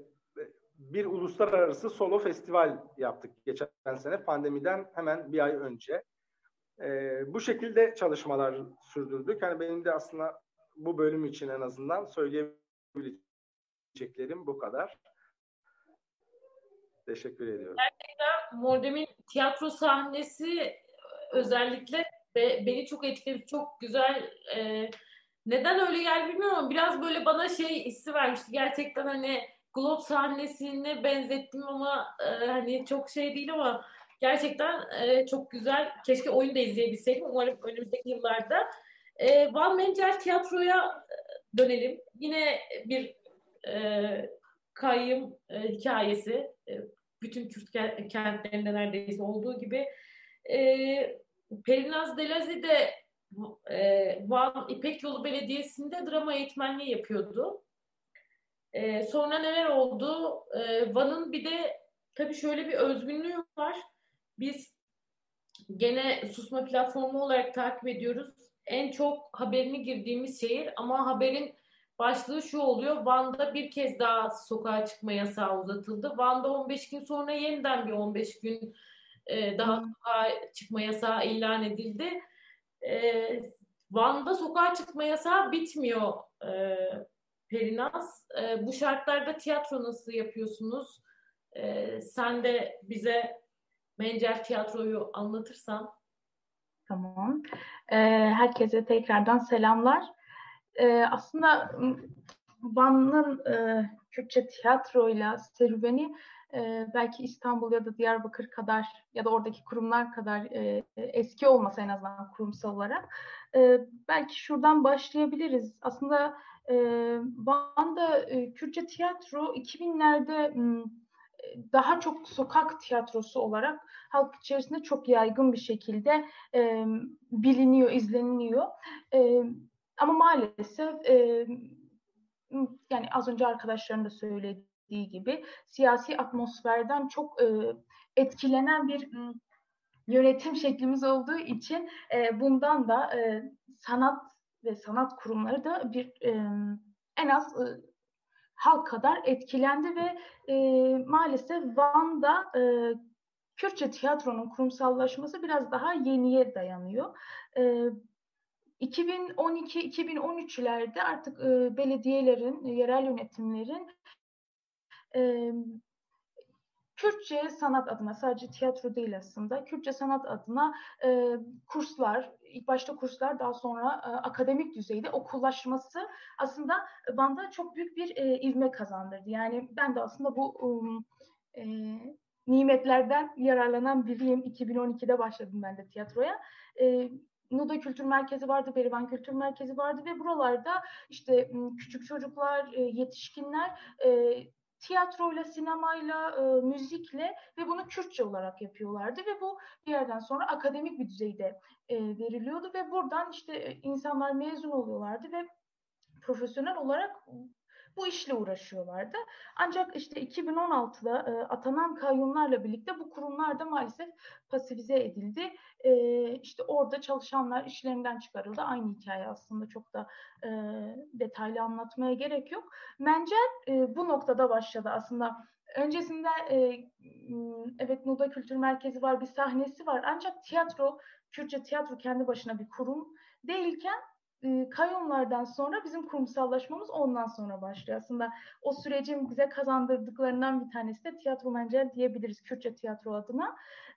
bir uluslararası solo festival yaptık geçen sene pandemiden hemen bir ay önce. E, bu şekilde çalışmalar sürdürdük. Yani benim de aslında bu bölüm için en azından söyleyebileceklerim bu kadar. Teşekkür ediyorum. Gerçekten Mordem'in tiyatro sahnesi özellikle be, beni çok etkiledi. Çok güzel. E, neden öyle geldi bilmiyorum biraz böyle bana şey hissi vermişti. Gerçekten hani Globe sahnesine benzettim ama e, hani çok şey değil ama gerçekten e, çok güzel. Keşke oyun da izleyebilseydim. Umarım önümüzdeki yıllarda. E, Van Mencer tiyatroya e, dönelim. Yine bir e, kayyım e, hikayesi. E, bütün Kürt kentlerinde neredeyse olduğu gibi. E, Perinaz Delazi de e, Van İpek Yolu Belediyesi'nde drama eğitmenliği yapıyordu. E, sonra neler oldu? E, Van'ın bir de tabii şöyle bir özgünlüğü var. Biz gene susma platformu olarak takip ediyoruz. En çok haberini girdiğimiz şehir ama haberin başlığı şu oluyor. Van'da bir kez daha sokağa çıkma yasağı uzatıldı. Van'da 15 gün sonra yeniden bir 15 gün e, daha sokağa çıkma yasağı ilan edildi. E, Van'da sokağa çıkma yasağı bitmiyor. E, Perinaz. E, bu şartlarda tiyatro nasıl yapıyorsunuz? E, sen de bize Mencer Tiyatro'yu anlatırsan. Tamam. E, herkese tekrardan selamlar. E, aslında Van'ın e, Kürtçe tiyatroyla serüveni e, belki İstanbul ya da Diyarbakır kadar ya da oradaki kurumlar kadar e, eski olmasa en azından kurumsal olarak e, belki şuradan başlayabiliriz. Aslında e, Van'da e, Kürtçe tiyatro 2000'lerde daha çok sokak tiyatrosu olarak halk içerisinde çok yaygın bir şekilde e, biliniyor, izleniliyor. E, ama maalesef e, yani az önce arkadaşların da söylediği gibi siyasi atmosferden çok e, etkilenen bir yönetim şeklimiz olduğu için e, bundan da e, sanat ve sanat kurumları da bir e, en az e, halk kadar etkilendi ve e, maalesef Van'da e, Kürtçe tiyatronun kurumsallaşması biraz daha yeniye dayanıyor. E, 2012-2013'lerde artık e, belediyelerin, yerel yönetimlerin e, Kürtçe sanat adına sadece tiyatro değil aslında Kürtçe sanat adına e, kurslar ilk başta kurslar daha sonra e, akademik düzeyde okullaşması aslında banda çok büyük bir e, ivme kazandırdı. Yani ben de aslında bu um, e, nimetlerden yararlanan biriyim. 2012'de başladım ben de tiyatroya. E, Nuda Kültür Merkezi vardı, Berivan Kültür Merkezi vardı ve buralarda işte küçük çocuklar, e, yetişkinler e, tiyatroyla, sinemayla, e, müzikle ve bunu Kürtçe olarak yapıyorlardı ve bu bir yerden sonra akademik bir düzeyde veriliyordu ve buradan işte insanlar mezun oluyorlardı ve profesyonel olarak bu işle uğraşıyorlardı. Ancak işte 2016'da e, atanan kayyumlarla birlikte bu kurumlar da maalesef pasifize edildi. E, işte orada çalışanlar işlerinden çıkarıldı. Aynı hikaye aslında çok da e, detaylı anlatmaya gerek yok. Mencer e, bu noktada başladı aslında. Öncesinde e, evet Nuda Kültür Merkezi var, bir sahnesi var. Ancak tiyatro, Kürtçe tiyatro kendi başına bir kurum değilken e, kayyumlardan sonra bizim kurumsallaşmamız ondan sonra başlıyor. Aslında o sürecin bize kazandırdıklarından bir tanesi de tiyatro mencel diyebiliriz Kürtçe tiyatro adına.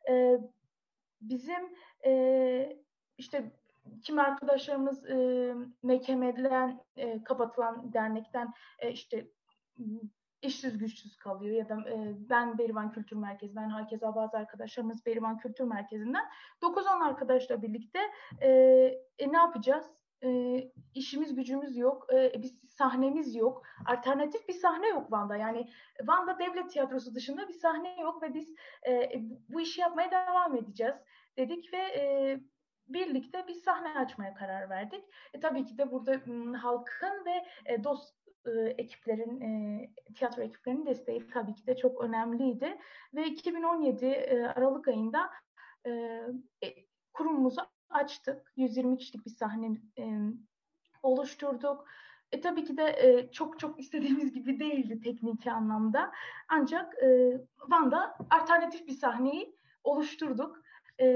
E, bizim e, işte kim arkadaşlarımız e, mekemeden e, kapatılan dernekten e, işte işsiz güçsüz kalıyor ya da e, ben Berivan Kültür Merkezi'nden herkese bazı arkadaşlarımız Berivan Kültür Merkezi'nden 9-10 arkadaşla birlikte e, e, ne yapacağız? E, işimiz gücümüz yok, e, bir sahnemiz yok, alternatif bir sahne yok Van'da. Yani Van'da devlet tiyatrosu dışında bir sahne yok ve biz e, bu işi yapmaya devam edeceğiz dedik ve e, birlikte bir sahne açmaya karar verdik. E, tabii ki de burada m, halkın ve e, dost e, ekiplerin, e, tiyatro ekiplerinin desteği tabii ki de çok önemliydi. Ve 2017 e, Aralık ayında e kurumumuzu açtık. 120 kişilik bir sahne e, oluşturduk. E, tabii ki de e, çok çok istediğimiz gibi değildi teknik anlamda. Ancak e, Van'da alternatif bir sahneyi oluşturduk. E,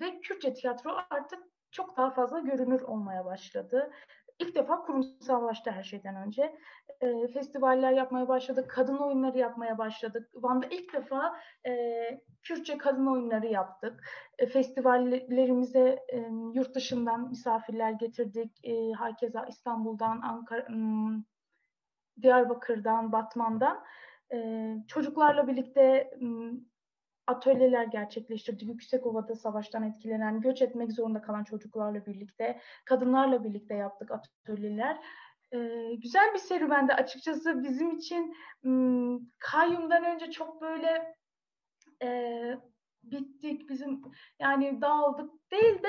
ve Kürtçe tiyatro artık çok daha fazla görünür olmaya başladı ilk defa kurumsallaştı her şeyden önce. E, festivaller yapmaya başladık, kadın oyunları yapmaya başladık. Van'da ilk defa e, Kürtçe kadın oyunları yaptık. E, festivallerimize e, yurt dışından misafirler getirdik. E, herkese İstanbul'dan, Ankara, m, Diyarbakır'dan, Batman'dan. E, çocuklarla birlikte m, atölyeler gerçekleştirdik. Yüksekova'da savaştan etkilenen, göç etmek zorunda kalan çocuklarla birlikte, kadınlarla birlikte yaptık atölyeler. Ee, güzel bir serüvendi açıkçası bizim için hmm, kayyumdan önce çok böyle e, bittik bizim yani dağıldık değil de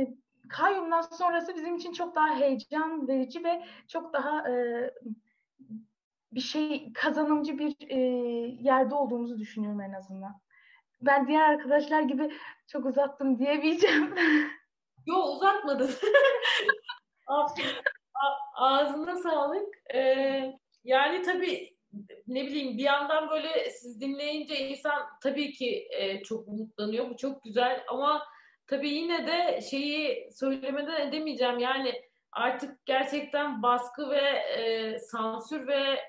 e, kayyumdan sonrası bizim için çok daha heyecan verici ve çok daha e, bir şey kazanımcı bir e, yerde olduğumuzu düşünüyorum en azından ben diğer arkadaşlar gibi çok uzattım diyemeyeceğim. Yo uzatmadın. Ağzına sağlık. Ee, yani tabii ne bileyim bir yandan böyle siz dinleyince insan tabii ki e, çok umutlanıyor. Bu çok güzel ama tabii yine de şeyi söylemeden edemeyeceğim. Yani artık gerçekten baskı ve e, sansür ve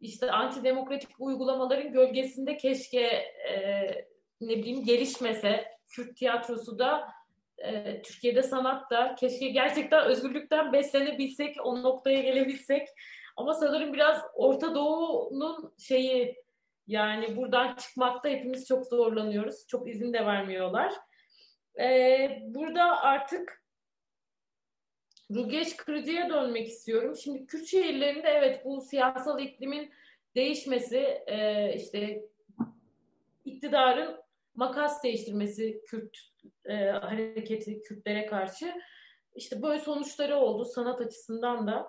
işte antidemokratik uygulamaların gölgesinde keşke e, ne bileyim gelişmese Kürt tiyatrosu da e, Türkiye'de sanat da keşke gerçekten özgürlükten beslenebilsek, o noktaya gelebilsek. Ama sanırım biraz Orta Doğu'nun şeyi yani buradan çıkmakta hepimiz çok zorlanıyoruz. Çok izin de vermiyorlar. Ee, burada artık Rugeç Kırıcı'ya dönmek istiyorum. Şimdi Kürt şehirlerinde evet bu siyasal iklimin değişmesi, e, işte iktidarın makas değiştirmesi Kürt e, hareketi Kürtlere karşı işte böyle sonuçları oldu sanat açısından da.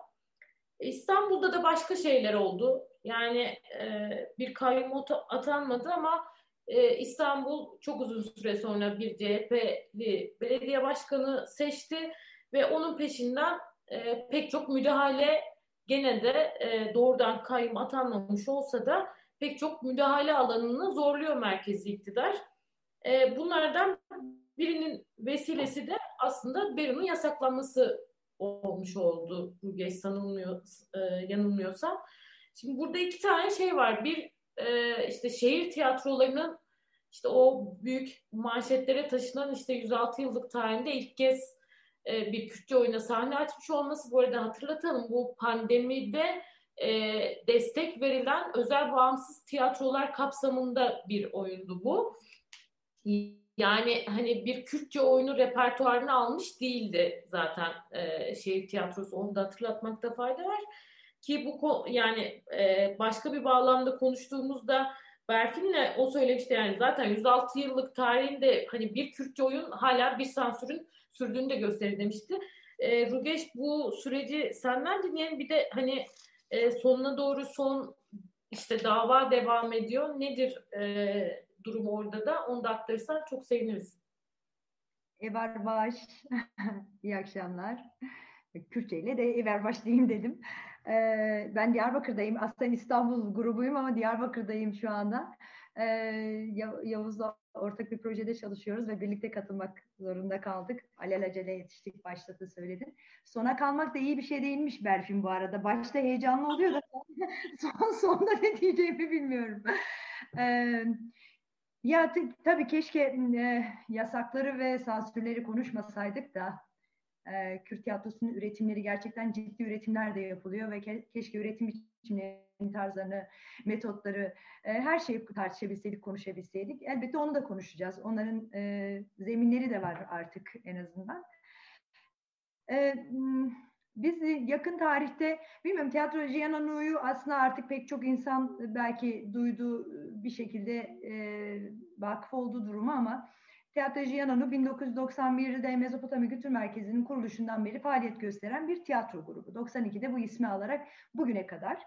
İstanbul'da da başka şeyler oldu. Yani e, bir kayyum atanmadı ama e, İstanbul çok uzun süre sonra bir CHP'li belediye başkanı seçti ve onun peşinden e, pek çok müdahale gene de e, doğrudan kayyum atanmamış olsa da pek çok müdahale alanını zorluyor merkezi iktidar. E, bunlardan birinin vesilesi de aslında Berun'un yasaklanması olmuş oldu. Geç sanılmıyor, e, yanılmıyorsam. Şimdi burada iki tane şey var. Bir e, işte şehir tiyatrolarının işte o büyük manşetlere taşınan işte 106 yıllık tarihinde ilk kez e, bir Kürtçe oyuna sahne açmış olması. Bu arada hatırlatalım bu pandemide e, destek verilen özel bağımsız tiyatrolar kapsamında bir oyundu bu. Yani hani bir Kürtçe oyunu repertuarına almış değildi zaten e, şehir tiyatrosu. Onu da hatırlatmakta fayda var. Ki bu yani e, başka bir bağlamda konuştuğumuzda Berfin'le o söylemişti yani zaten 106 yıllık tarihinde hani bir Kürtçe oyun hala bir sansürün sürdüğünü de gösterir demişti. E, Rugeş bu süreci senden dinleyelim. Bir de hani e, sonuna doğru son işte dava devam ediyor. Nedir e, durum orada da? Onu da aktarırsan çok seviniriz. Evar Baş, iyi akşamlar. Kürtçe ile de Ever Baş diyeyim dedim. Ee, ben Diyarbakır'dayım. Aslında İstanbul grubuyum ama Diyarbakır'dayım şu anda. Ee, Yavuz'la ortak bir projede çalışıyoruz ve birlikte katılmak zorunda kaldık. Alelacele yetiştik, başta da söyledin. Sona kalmak da iyi bir şey değilmiş Berfin bu arada. Başta heyecanlı oluyor da son, sonda ne diyeceğimi bilmiyorum. Ee, ya tabii keşke e, yasakları ve sansürleri konuşmasaydık da e, Kürt tiyatrosunun üretimleri gerçekten ciddi üretimler de yapılıyor ve ke- keşke üretim biçimlerini, tarzlarını, metotları, e, her şeyi tartışabilseydik, konuşabilseydik. Elbette onu da konuşacağız. Onların e, zeminleri de var artık en azından. E, biz yakın tarihte, bilmiyorum tiyatro Gianno'yu aslında artık pek çok insan belki duydu bir şekilde e, vakıf olduğu durumu ama Tiyatro Giannano 1991'de Mezopotamya Kültür Merkezi'nin kuruluşundan beri faaliyet gösteren bir tiyatro grubu. 92'de bu ismi alarak bugüne kadar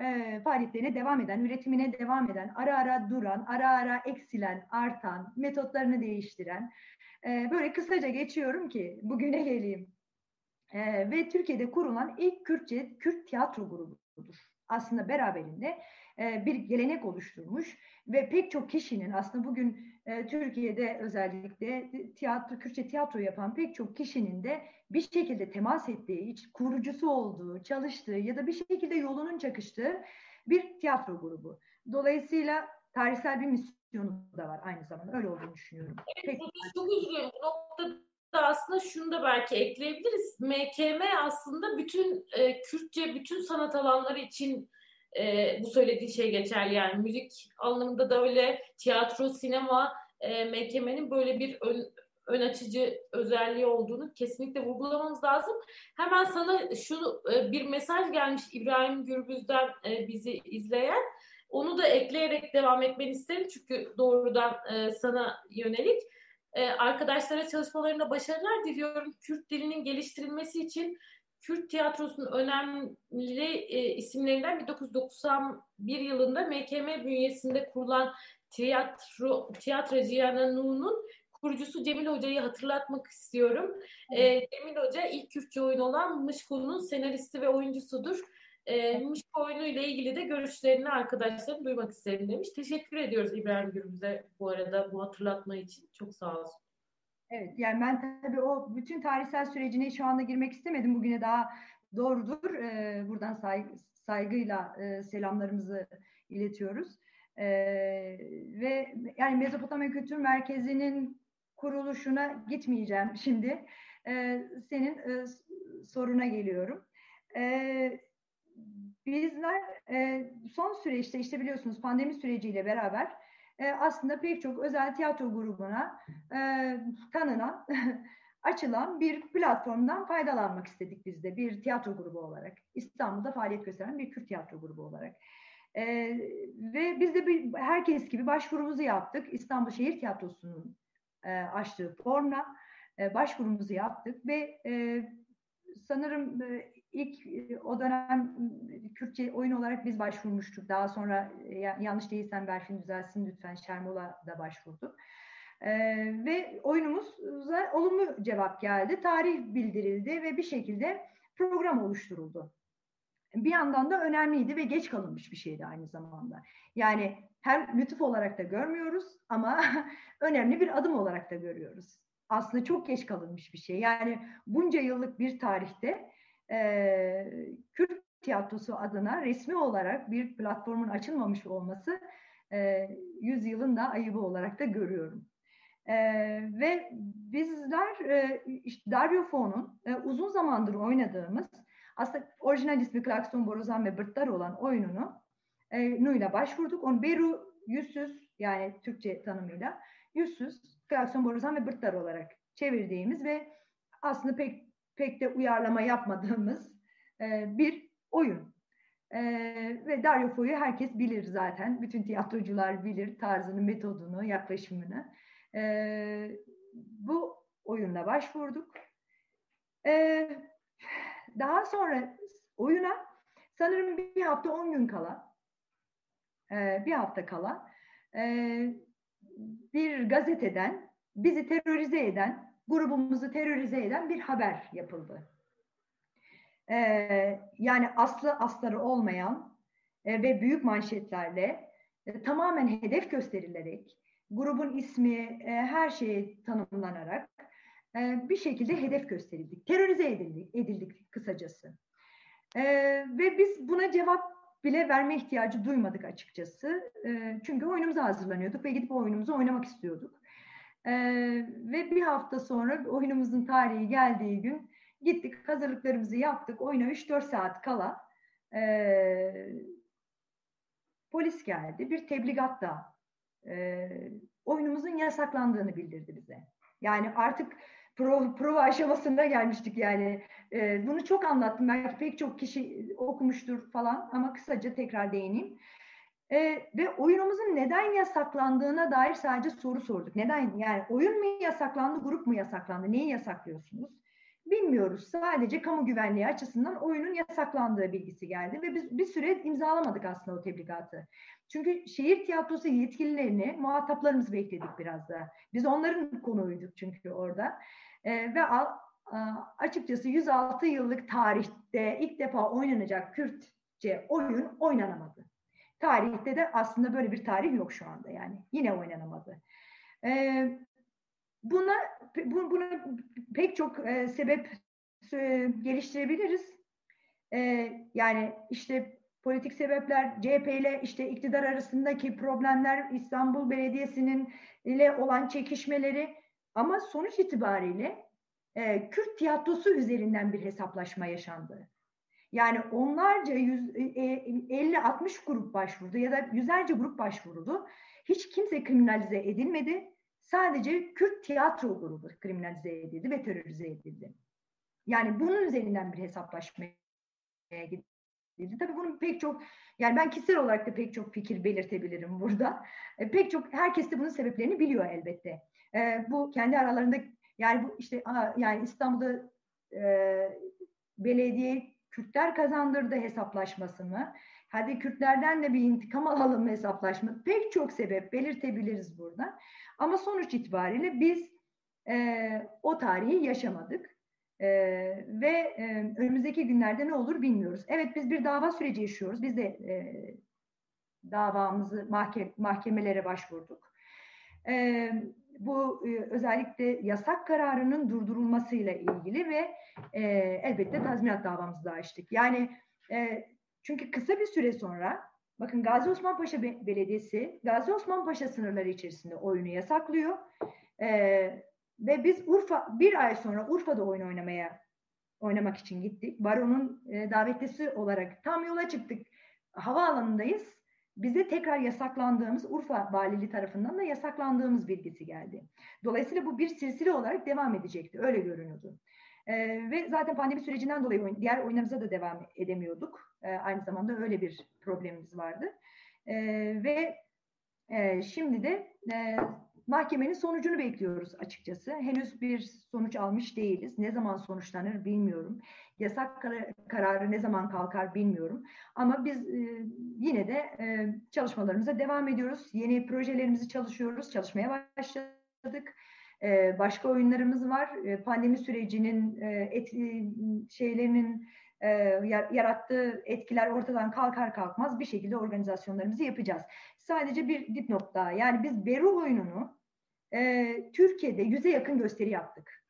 e, faaliyetlerine devam eden, üretimine devam eden, ara ara duran, ara ara eksilen, artan, metotlarını değiştiren, e, böyle kısaca geçiyorum ki bugüne geleyim. E, ve Türkiye'de kurulan ilk Kürtçe, Kürt tiyatro grubudur. Aslında beraberinde e, bir gelenek oluşturmuş ve pek çok kişinin aslında bugün e, Türkiye'de özellikle tiyatro, Kürtçe tiyatro yapan pek çok kişinin de bir şekilde temas ettiği, kurucusu olduğu, çalıştığı ya da bir şekilde yolunun çakıştığı bir tiyatro grubu. Dolayısıyla tarihsel bir misyonu da var aynı zamanda. Öyle olduğunu düşünüyorum. Evet, Peki. çok üzülüyorum. Bu noktada aslında şunu da belki ekleyebiliriz. MKM aslında bütün e, Kürtçe, bütün sanat alanları için e, bu söylediği şey geçerli yani müzik anlamında da öyle tiyatro, sinema e, MKM'nin böyle bir ön, ön açıcı özelliği olduğunu kesinlikle vurgulamamız lazım. Hemen sana şu e, bir mesaj gelmiş İbrahim Gürbüz'den e, bizi izleyen. Onu da ekleyerek devam etmeni isterim çünkü doğrudan e, sana yönelik. E, arkadaşlara çalışmalarında başarılar diliyorum. Kürt dilinin geliştirilmesi için Kürt tiyatrosunun önemli e, isimlerinden 1991 yılında MKM bünyesinde kurulan tiyatro tiyatro Cihan'ın kurucusu Cemil Hoca'yı hatırlatmak istiyorum. E, Cemil Hoca ilk Kürtçe oyun olan Mışko'nun senaristi ve oyuncusudur. E, Mışko oyunu ile ilgili de görüşlerini arkadaşlarım duymak isterim demiş. Teşekkür ediyoruz İbrahim Gürbüz'e bu arada bu hatırlatma için. Çok sağ olsun. Evet yani ben tabii o bütün tarihsel sürecine şu anda girmek istemedim. Bugüne daha doğrudur. Ee, buradan say, saygıyla e, selamlarımızı iletiyoruz. Ee, ve yani Mezopotamya Kültür Merkezi'nin kuruluşuna gitmeyeceğim şimdi. Ee, senin e, soruna geliyorum. Ee, bizler e, son süreçte işte biliyorsunuz pandemi süreciyle beraber e, aslında pek çok özel tiyatro grubuna e, tanınan, açılan bir platformdan faydalanmak istedik biz de bir tiyatro grubu olarak. İstanbul'da faaliyet gösteren bir Kürt tiyatro grubu olarak. E, ve biz de bir, herkes gibi başvurumuzu yaptık. İstanbul Şehir Tiyatrosu'nun e, açtığı formla e, başvurumuzu yaptık ve e, sanırım e, ilk e, o dönem Kürtçe oyun olarak biz başvurmuştuk. Daha sonra e, yanlış değilsem Berfin düzelsin lütfen Şermola da başvurdu. Ee, ve oyunumuza olumlu cevap geldi. Tarih bildirildi ve bir şekilde program oluşturuldu. Bir yandan da önemliydi ve geç kalınmış bir şeydi aynı zamanda. Yani hem lütuf olarak da görmüyoruz ama önemli bir adım olarak da görüyoruz. Aslında çok geç kalınmış bir şey. Yani bunca yıllık bir tarihte e, Kürt tiyatrosu adına resmi olarak bir platformun açılmamış olması e, yüzyılın da ayıbı olarak da görüyorum. E, ve bizler e, işte Daryofon'un e, uzun zamandır oynadığımız aslında orijinal ismi Klakson, Borazan ve Bırtlar olan oyununu e, Nuyla başvurduk. Onu Beru yüzsüz yani Türkçe tanımıyla yüzsüz Klakson, Borazan ve Bırtlar olarak çevirdiğimiz ve aslında pek pek de uyarlama yapmadığımız e, bir oyun. E, ve Dario Fo'yu herkes bilir zaten. Bütün tiyatrocular bilir tarzını, metodunu, yaklaşımını. E, bu oyunla başvurduk. E, daha sonra oyuna sanırım bir hafta on gün kala, e, bir hafta kala e, bir gazeteden bizi terörize eden grubumuzu terörize eden bir haber yapıldı. Ee, yani aslı asları olmayan e, ve büyük manşetlerle e, tamamen hedef gösterilerek grubun ismi e, her şeye tanımlanarak e, bir şekilde hedef gösterildik. Terörize edildik, edildik kısacası. E, ve biz buna cevap bile verme ihtiyacı duymadık açıkçası. E, çünkü oyunumuza hazırlanıyorduk ve gidip oyunumuzu oynamak istiyorduk. E, ve bir hafta sonra oyunumuzun tarihi geldiği gün gittik hazırlıklarımızı yaptık. Oyuna 3-4 saat kala e, polis geldi. Bir tebligat da e, oyunumuzun yasaklandığını bildirdi bize. Yani artık prova, prova aşamasında gelmiştik yani. E, bunu çok anlattım. Belki pek çok kişi okumuştur falan ama kısaca tekrar değineyim. E, ve oyunumuzun neden yasaklandığına dair sadece soru sorduk. Neden? Yani oyun mu yasaklandı, grup mu yasaklandı? Neyi yasaklıyorsunuz? Bilmiyoruz. Sadece kamu güvenliği açısından oyunun yasaklandığı bilgisi geldi ve biz bir süre imzalamadık aslında o tebligatı. Çünkü şehir tiyatrosu yetkililerini, muhataplarımızı bekledik biraz da. Biz onların konuğuyduk çünkü orada. E, ve a, a, açıkçası 106 yıllık tarihte ilk defa oynanacak Kürtçe oyun oynanamadı. Tarihte de aslında böyle bir tarih yok şu anda yani. Yine oynanamadı. Ee, buna bu, buna pek çok e, sebep e, geliştirebiliriz. E, yani işte politik sebepler, CHP ile işte iktidar arasındaki problemler, İstanbul Belediyesi'nin ile olan çekişmeleri ama sonuç itibariyle e, Kürt tiyatrosu üzerinden bir hesaplaşma yaşandı. Yani onlarca 50-60 e, grup başvurdu ya da yüzlerce grup başvuruldu. Hiç kimse kriminalize edilmedi. Sadece Kürt tiyatro grubu kriminalize edildi ve terörize edildi. Yani bunun üzerinden bir hesaplaşmaya gidildi. Tabii bunun pek çok, yani ben kişisel olarak da pek çok fikir belirtebilirim burada. E, pek çok, herkes de bunun sebeplerini biliyor elbette. E, bu kendi aralarında, yani bu işte yani İstanbul'da e, belediye Kürtler kazandırdı hesaplaşmasını. Hadi Kürtlerden de bir intikam alalım hesaplaşma. Pek çok sebep belirtebiliriz burada. Ama sonuç itibariyle biz e, o tarihi yaşamadık. E, ve e, önümüzdeki günlerde ne olur bilmiyoruz. Evet biz bir dava süreci yaşıyoruz. Biz de e, davamızı mahke mahkemelere başvurduk. E, bu e, özellikle yasak kararının durdurulmasıyla ilgili ve e, elbette tazminat davamızı da açtık. Yani e, çünkü kısa bir süre sonra bakın Gazi Osman Paşa Belediyesi Gazi Osman Paşa sınırları içerisinde oyunu yasaklıyor. E, ve biz Urfa bir ay sonra Urfa'da oyun oynamaya oynamak için gittik. Baron'un e, davetlisi olarak tam yola çıktık. Havaalanındayız bize tekrar yasaklandığımız Urfa Valiliği tarafından da yasaklandığımız bilgisi geldi. Dolayısıyla bu bir silsile olarak devam edecekti. Öyle görünüyordu. Ee, ve zaten pandemi sürecinden dolayı oyun, diğer oyunlarımıza da devam edemiyorduk. Ee, aynı zamanda öyle bir problemimiz vardı. E, ve e, şimdi de e, mahkemenin sonucunu bekliyoruz açıkçası. Henüz bir sonuç almış değiliz. Ne zaman sonuçlanır bilmiyorum. Yasak kararı ne zaman kalkar bilmiyorum. Ama biz e, yine de e, çalışmalarımıza devam ediyoruz. Yeni projelerimizi çalışıyoruz. Çalışmaya başladık. E, başka oyunlarımız var. E, pandemi sürecinin e, et, e, şeylerinin e, yarattığı etkiler ortadan kalkar kalkmaz bir şekilde organizasyonlarımızı yapacağız. Sadece bir dipnot daha. Yani biz Beru oyununu e, Türkiye'de yüze yakın gösteri yaptık.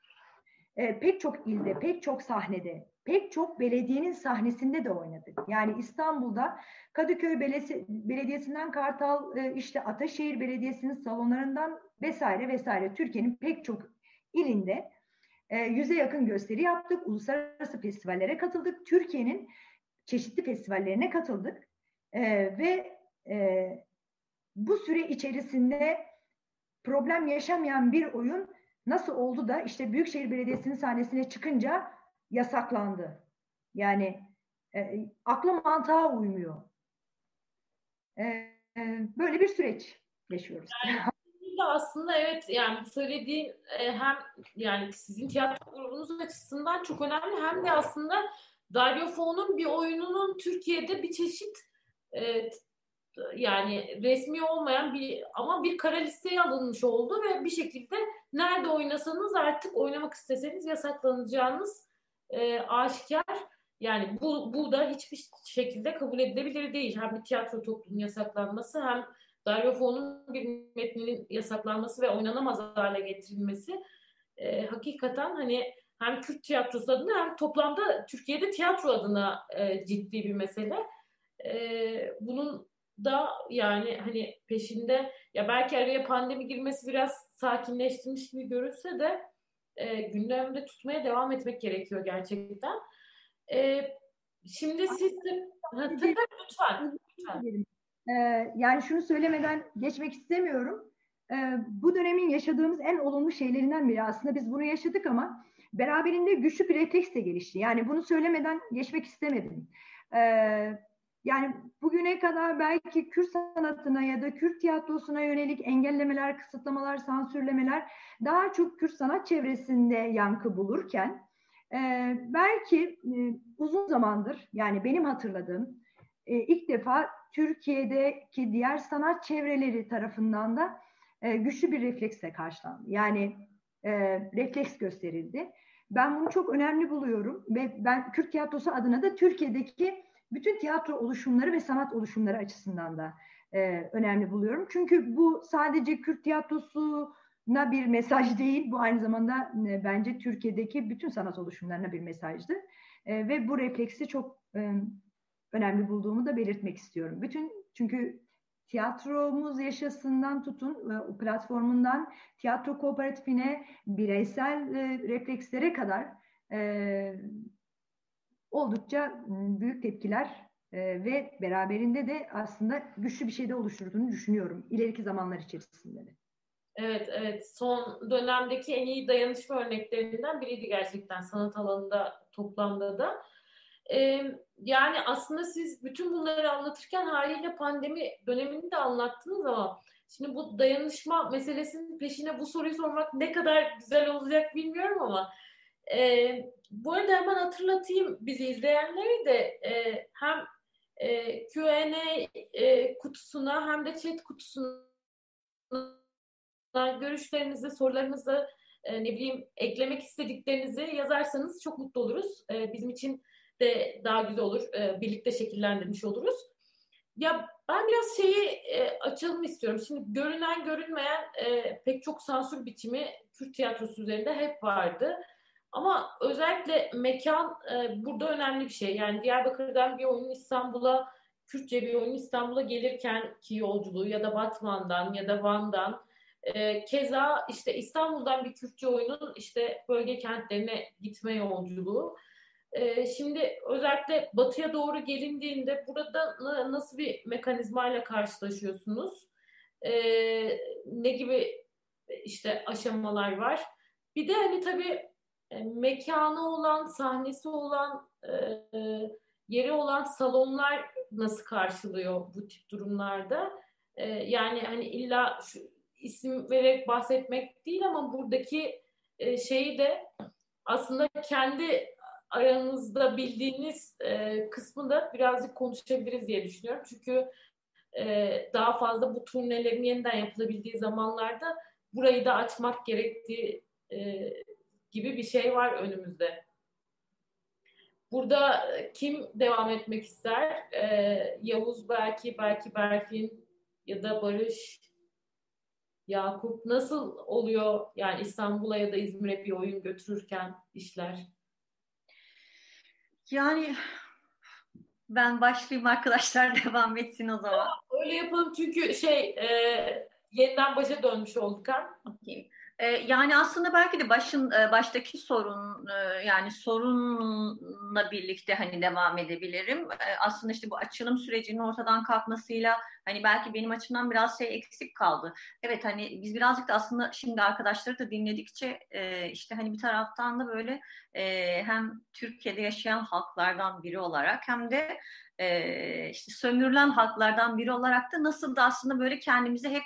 E, pek çok ilde, pek çok sahnede, pek çok belediyenin sahnesinde de oynadık. Yani İstanbul'da Kadıköy Belediye, Belediyesi'nden Kartal, e, işte Ataşehir Belediyesi'nin salonlarından vesaire vesaire Türkiye'nin pek çok ilinde e, yüze yakın gösteri yaptık. Uluslararası festivallere katıldık. Türkiye'nin çeşitli festivallerine katıldık. E, ve e, bu süre içerisinde problem yaşamayan bir oyun nasıl oldu da işte Büyükşehir Belediyesi'nin sahnesine çıkınca yasaklandı. Yani e, akla mantığa uymuyor. E, e, böyle bir süreç yaşıyoruz. Yani aslında evet yani söylediğin e, hem yani sizin tiyatro grubunuz açısından çok önemli hem de aslında Dario Fo'nun bir oyununun Türkiye'de bir çeşit e, yani resmi olmayan bir ama bir kara listeye alınmış oldu ve bir şekilde nerede oynasanız artık oynamak isteseniz yasaklanacağınız e, aşikar. Yani bu, bu da hiçbir şekilde kabul edilebilir değil. Hem bir tiyatro toplumunun yasaklanması hem Dario Fo'nun bir metninin yasaklanması ve oynanamaz hale getirilmesi e, hakikaten hani hem Kürt tiyatrosu adına hem toplamda Türkiye'de tiyatro adına e, ciddi bir mesele. E, bunun da yani hani peşinde ya belki araya pandemi girmesi biraz sakinleştirmiş gibi görünse de e, gündemde tutmaya devam etmek gerekiyor gerçekten. E, şimdi siz de tabii, lütfen. lütfen. Ee, yani şunu söylemeden geçmek istemiyorum. Ee, bu dönemin yaşadığımız en olumlu şeylerinden biri aslında biz bunu yaşadık ama beraberinde güçlü bir refleks de gelişti. Yani bunu söylemeden geçmek istemedim. Ee, yani bugüne kadar belki Kürt sanatına ya da Kürt tiyatrosuna yönelik engellemeler, kısıtlamalar, sansürlemeler daha çok Kürt sanat çevresinde yankı bulurken e, belki e, uzun zamandır yani benim hatırladığım e, ilk defa Türkiye'deki diğer sanat çevreleri tarafından da e, güçlü bir refleksle karşılandı. Yani e, refleks gösterildi. Ben bunu çok önemli buluyorum ve ben Kürt tiyatrosu adına da Türkiye'deki bütün tiyatro oluşumları ve sanat oluşumları açısından da e, önemli buluyorum. Çünkü bu sadece Kürt tiyatrosuna bir mesaj değil, bu aynı zamanda e, bence Türkiye'deki bütün sanat oluşumlarına bir mesajdı. E, ve bu refleksi çok e, önemli bulduğumu da belirtmek istiyorum. Bütün çünkü tiyatromuz yaşasından tutun e, platformundan tiyatro kooperatifine bireysel e, reflekslere kadar e, oldukça büyük tepkiler e, ve beraberinde de aslında güçlü bir şey de oluşturduğunu düşünüyorum ileriki zamanlar içerisinde de. Evet, evet. Son dönemdeki en iyi dayanışma örneklerinden biriydi gerçekten sanat alanında toplamda da. Ee, yani aslında siz bütün bunları anlatırken haliyle pandemi dönemini de anlattınız ama şimdi bu dayanışma meselesinin peşine bu soruyu sormak ne kadar güzel olacak bilmiyorum ama e, bu arada hemen hatırlatayım bizi izleyenleri de e, hem e, Q&A e, kutusuna hem de chat kutusuna görüşlerinizi, sorularınızı e, ne bileyim eklemek istediklerinizi yazarsanız çok mutlu oluruz. E, bizim için de daha güzel olur. E, birlikte şekillendirmiş oluruz. Ya ben biraz şeyi e, açalım istiyorum. Şimdi görünen görünmeyen e, pek çok sansür biçimi Kürt tiyatrosu üzerinde hep vardı. Ama özellikle mekan e, burada önemli bir şey. Yani Diyarbakır'dan bir oyun İstanbul'a, Kürtçe bir oyun İstanbul'a gelirken ki yolculuğu ya da Batman'dan ya da Van'dan e, keza işte İstanbul'dan bir Kürtçe oyunun işte bölge kentlerine gitme yolculuğu. E, şimdi özellikle batıya doğru gelindiğinde burada nasıl bir mekanizmayla karşılaşıyorsunuz? E, ne gibi işte aşamalar var? Bir de hani tabii e, mekanı olan, sahnesi olan, e, yeri olan salonlar nasıl karşılıyor bu tip durumlarda? E, yani hani illa şu isim vererek bahsetmek değil ama buradaki e, şeyi de aslında kendi aranızda bildiğiniz e, kısmı da birazcık konuşabiliriz diye düşünüyorum. Çünkü e, daha fazla bu turnelerin yeniden yapılabildiği zamanlarda burayı da açmak gerektiği e, gibi bir şey var önümüzde. Burada kim devam etmek ister? Ee, Yavuz belki, belki Berfin ya da Barış, Yakup nasıl oluyor yani İstanbul'a ya da İzmir'e bir oyun götürürken işler? Yani ben başlayayım arkadaşlar devam etsin o zaman. Öyle yapalım çünkü şey e, yeniden başa dönmüş olduk ha. Okay. Ee, yani aslında belki de başın e, baştaki sorun e, yani sorunla birlikte hani devam edebilirim. E, aslında işte bu açılım sürecinin ortadan kalkmasıyla hani belki benim açımdan biraz şey eksik kaldı. Evet hani biz birazcık da aslında şimdi arkadaşları da dinledikçe işte hani bir taraftan da böyle hem Türkiye'de yaşayan halklardan biri olarak hem de işte sömürülen halklardan biri olarak da nasıl da aslında böyle kendimizi hep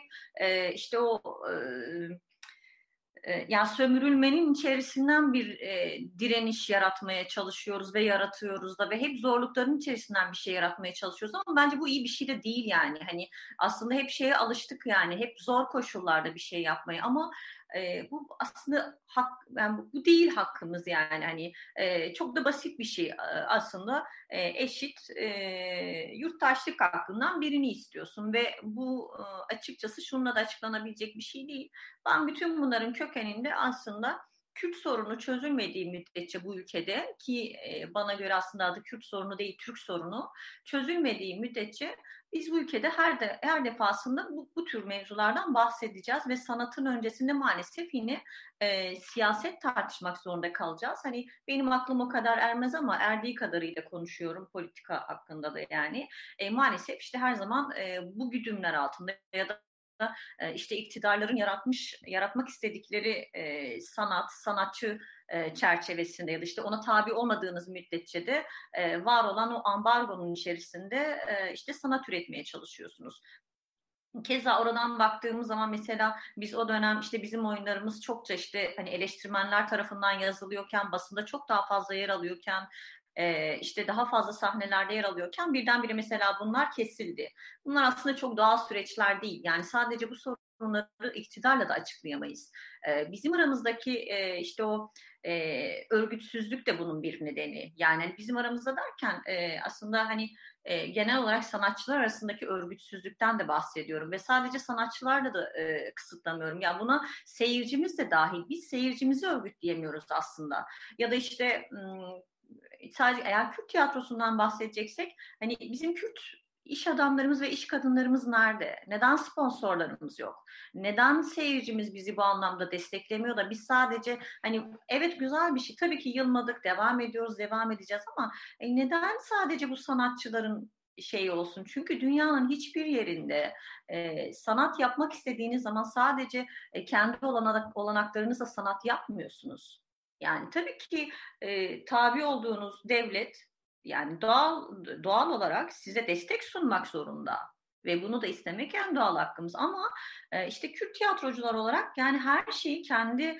işte o yani sömürülmenin içerisinden bir e, direniş yaratmaya çalışıyoruz ve yaratıyoruz da ve hep zorlukların içerisinden bir şey yaratmaya çalışıyoruz ama bence bu iyi bir şey de değil yani. Hani aslında hep şeye alıştık yani hep zor koşullarda bir şey yapmaya ama e, bu aslında hak yani bu değil hakkımız yani hani e, çok da basit bir şey aslında e, eşit e, yurttaşlık hakkından birini istiyorsun ve bu e, açıkçası şununla da açıklanabilecek bir şey değil. Ben bütün bunların kökeninde aslında Kürt sorunu çözülmediği müddetçe bu ülkede ki bana göre aslında adı Kürt sorunu değil Türk sorunu çözülmediği müddetçe biz bu ülkede her de her defasında bu, bu tür mevzulardan bahsedeceğiz ve sanatın öncesinde maalesef yine e, siyaset tartışmak zorunda kalacağız. Hani benim aklım o kadar ermez ama erdiği kadarıyla konuşuyorum politika hakkında da yani. E, maalesef işte her zaman e, bu güdümler altında ya da işte iktidarların yaratmış yaratmak istedikleri e, sanat, sanatçı e, çerçevesinde ya da işte ona tabi olmadığınız müddetçe de e, var olan o ambargonun içerisinde e, işte sanat üretmeye çalışıyorsunuz. Keza oradan baktığımız zaman mesela biz o dönem işte bizim oyunlarımız çokça işte hani eleştirmenler tarafından yazılıyorken basında çok daha fazla yer alıyorken e, işte daha fazla sahnelerde yer alıyorken birdenbire mesela bunlar kesildi. Bunlar aslında çok doğal süreçler değil. Yani sadece bu sorunları iktidarla da açıklayamayız. E, bizim aramızdaki e, işte o e, örgütsüzlük de bunun bir nedeni. Yani bizim aramızda derken e, aslında hani e, genel olarak sanatçılar arasındaki örgütsüzlükten de bahsediyorum ve sadece sanatçılarla da e, kısıtlamıyorum. Ya yani buna seyircimiz de dahil. Biz seyircimizi örgütleyemiyoruz aslında. Ya da işte sadece eğer Kürt tiyatrosundan bahsedeceksek hani bizim Kürt iş adamlarımız ve iş kadınlarımız nerede? Neden sponsorlarımız yok? Neden seyircimiz bizi bu anlamda desteklemiyor da biz sadece hani evet güzel bir şey tabii ki yılmadık devam ediyoruz devam edeceğiz ama e, neden sadece bu sanatçıların şey olsun. Çünkü dünyanın hiçbir yerinde e, sanat yapmak istediğiniz zaman sadece e, kendi olanak, olanaklarınızla sanat yapmıyorsunuz. Yani tabii ki e, tabi olduğunuz devlet yani doğal doğal olarak size destek sunmak zorunda ve bunu da istemek en doğal hakkımız. Ama e, işte Kürt tiyatrocular olarak yani her şeyi kendi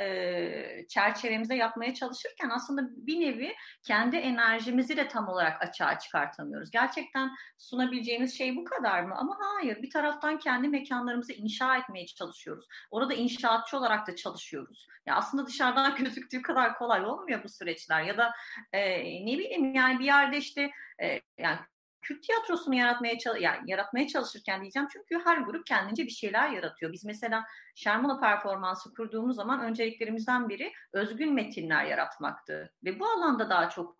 e, çerçevemize yapmaya çalışırken aslında bir nevi kendi enerjimizi de tam olarak açığa çıkartamıyoruz. Gerçekten sunabileceğimiz şey bu kadar mı? Ama hayır. Bir taraftan kendi mekanlarımızı inşa etmeye çalışıyoruz. Orada inşaatçı olarak da çalışıyoruz. Ya aslında dışarıdan gözüktüğü kadar kolay olmuyor bu süreçler. Ya da e, ne bileyim yani bir yerde işte e, yani Kürt tiyatrosunu yaratmaya yani yaratmaya çalışırken diyeceğim çünkü her grup kendince bir şeyler yaratıyor. Biz mesela Şermala performansı kurduğumuz zaman önceliklerimizden biri özgün metinler yaratmaktı ve bu alanda daha çok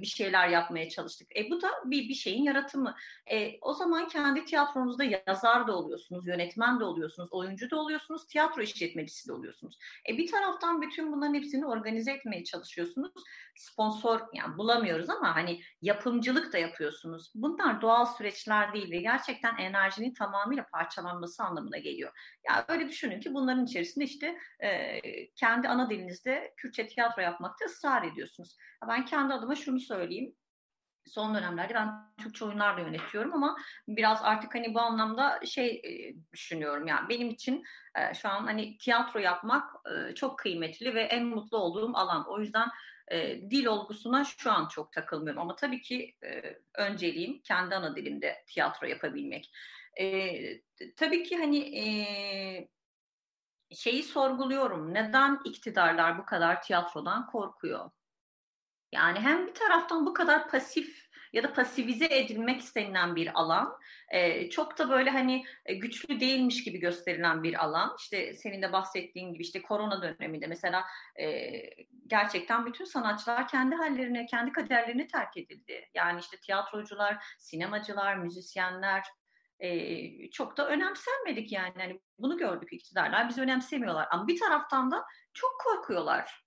bir şeyler yapmaya çalıştık. E bu da bir bir şeyin yaratımı. E, o zaman kendi tiyatronuzda yazar da oluyorsunuz, yönetmen de oluyorsunuz, oyuncu da oluyorsunuz, tiyatro işletmecisi de oluyorsunuz. E bir taraftan bütün bunların hepsini organize etmeye çalışıyorsunuz. Sponsor yani bulamıyoruz ama hani yapımcılık da yapıyorsunuz. Bunlar doğal süreçler değil ve gerçekten enerjinin tamamıyla parçalanması anlamına geliyor. Yani öyle düşünün ki bunların içerisinde işte e, kendi ana dilinizde Kürtçe tiyatro yapmakta ısrar ediyorsunuz. Ben kendi adıma şunu söyleyeyim. son dönemlerde ben Türkçe oyunlarla yönetiyorum ama biraz artık hani bu anlamda şey e, düşünüyorum yani benim için e, şu an hani tiyatro yapmak e, çok kıymetli ve en mutlu olduğum alan. O yüzden dil olgusuna şu an çok takılmıyorum ama tabii ki önceliğim kendi ana dilimde tiyatro yapabilmek. tabii ki hani şeyi sorguluyorum. Neden iktidarlar bu kadar tiyatrodan korkuyor? Yani hem bir taraftan bu kadar pasif ya da pasivize edilmek istenilen bir alan, e, çok da böyle hani e, güçlü değilmiş gibi gösterilen bir alan. İşte senin de bahsettiğin gibi işte korona döneminde mesela e, gerçekten bütün sanatçılar kendi hallerine, kendi kaderlerini terk edildi. Yani işte tiyatrocular, sinemacılar, müzisyenler, çok da önemsenmedik yani. yani bunu gördük iktidarlar bizi önemsemiyorlar ama bir taraftan da çok korkuyorlar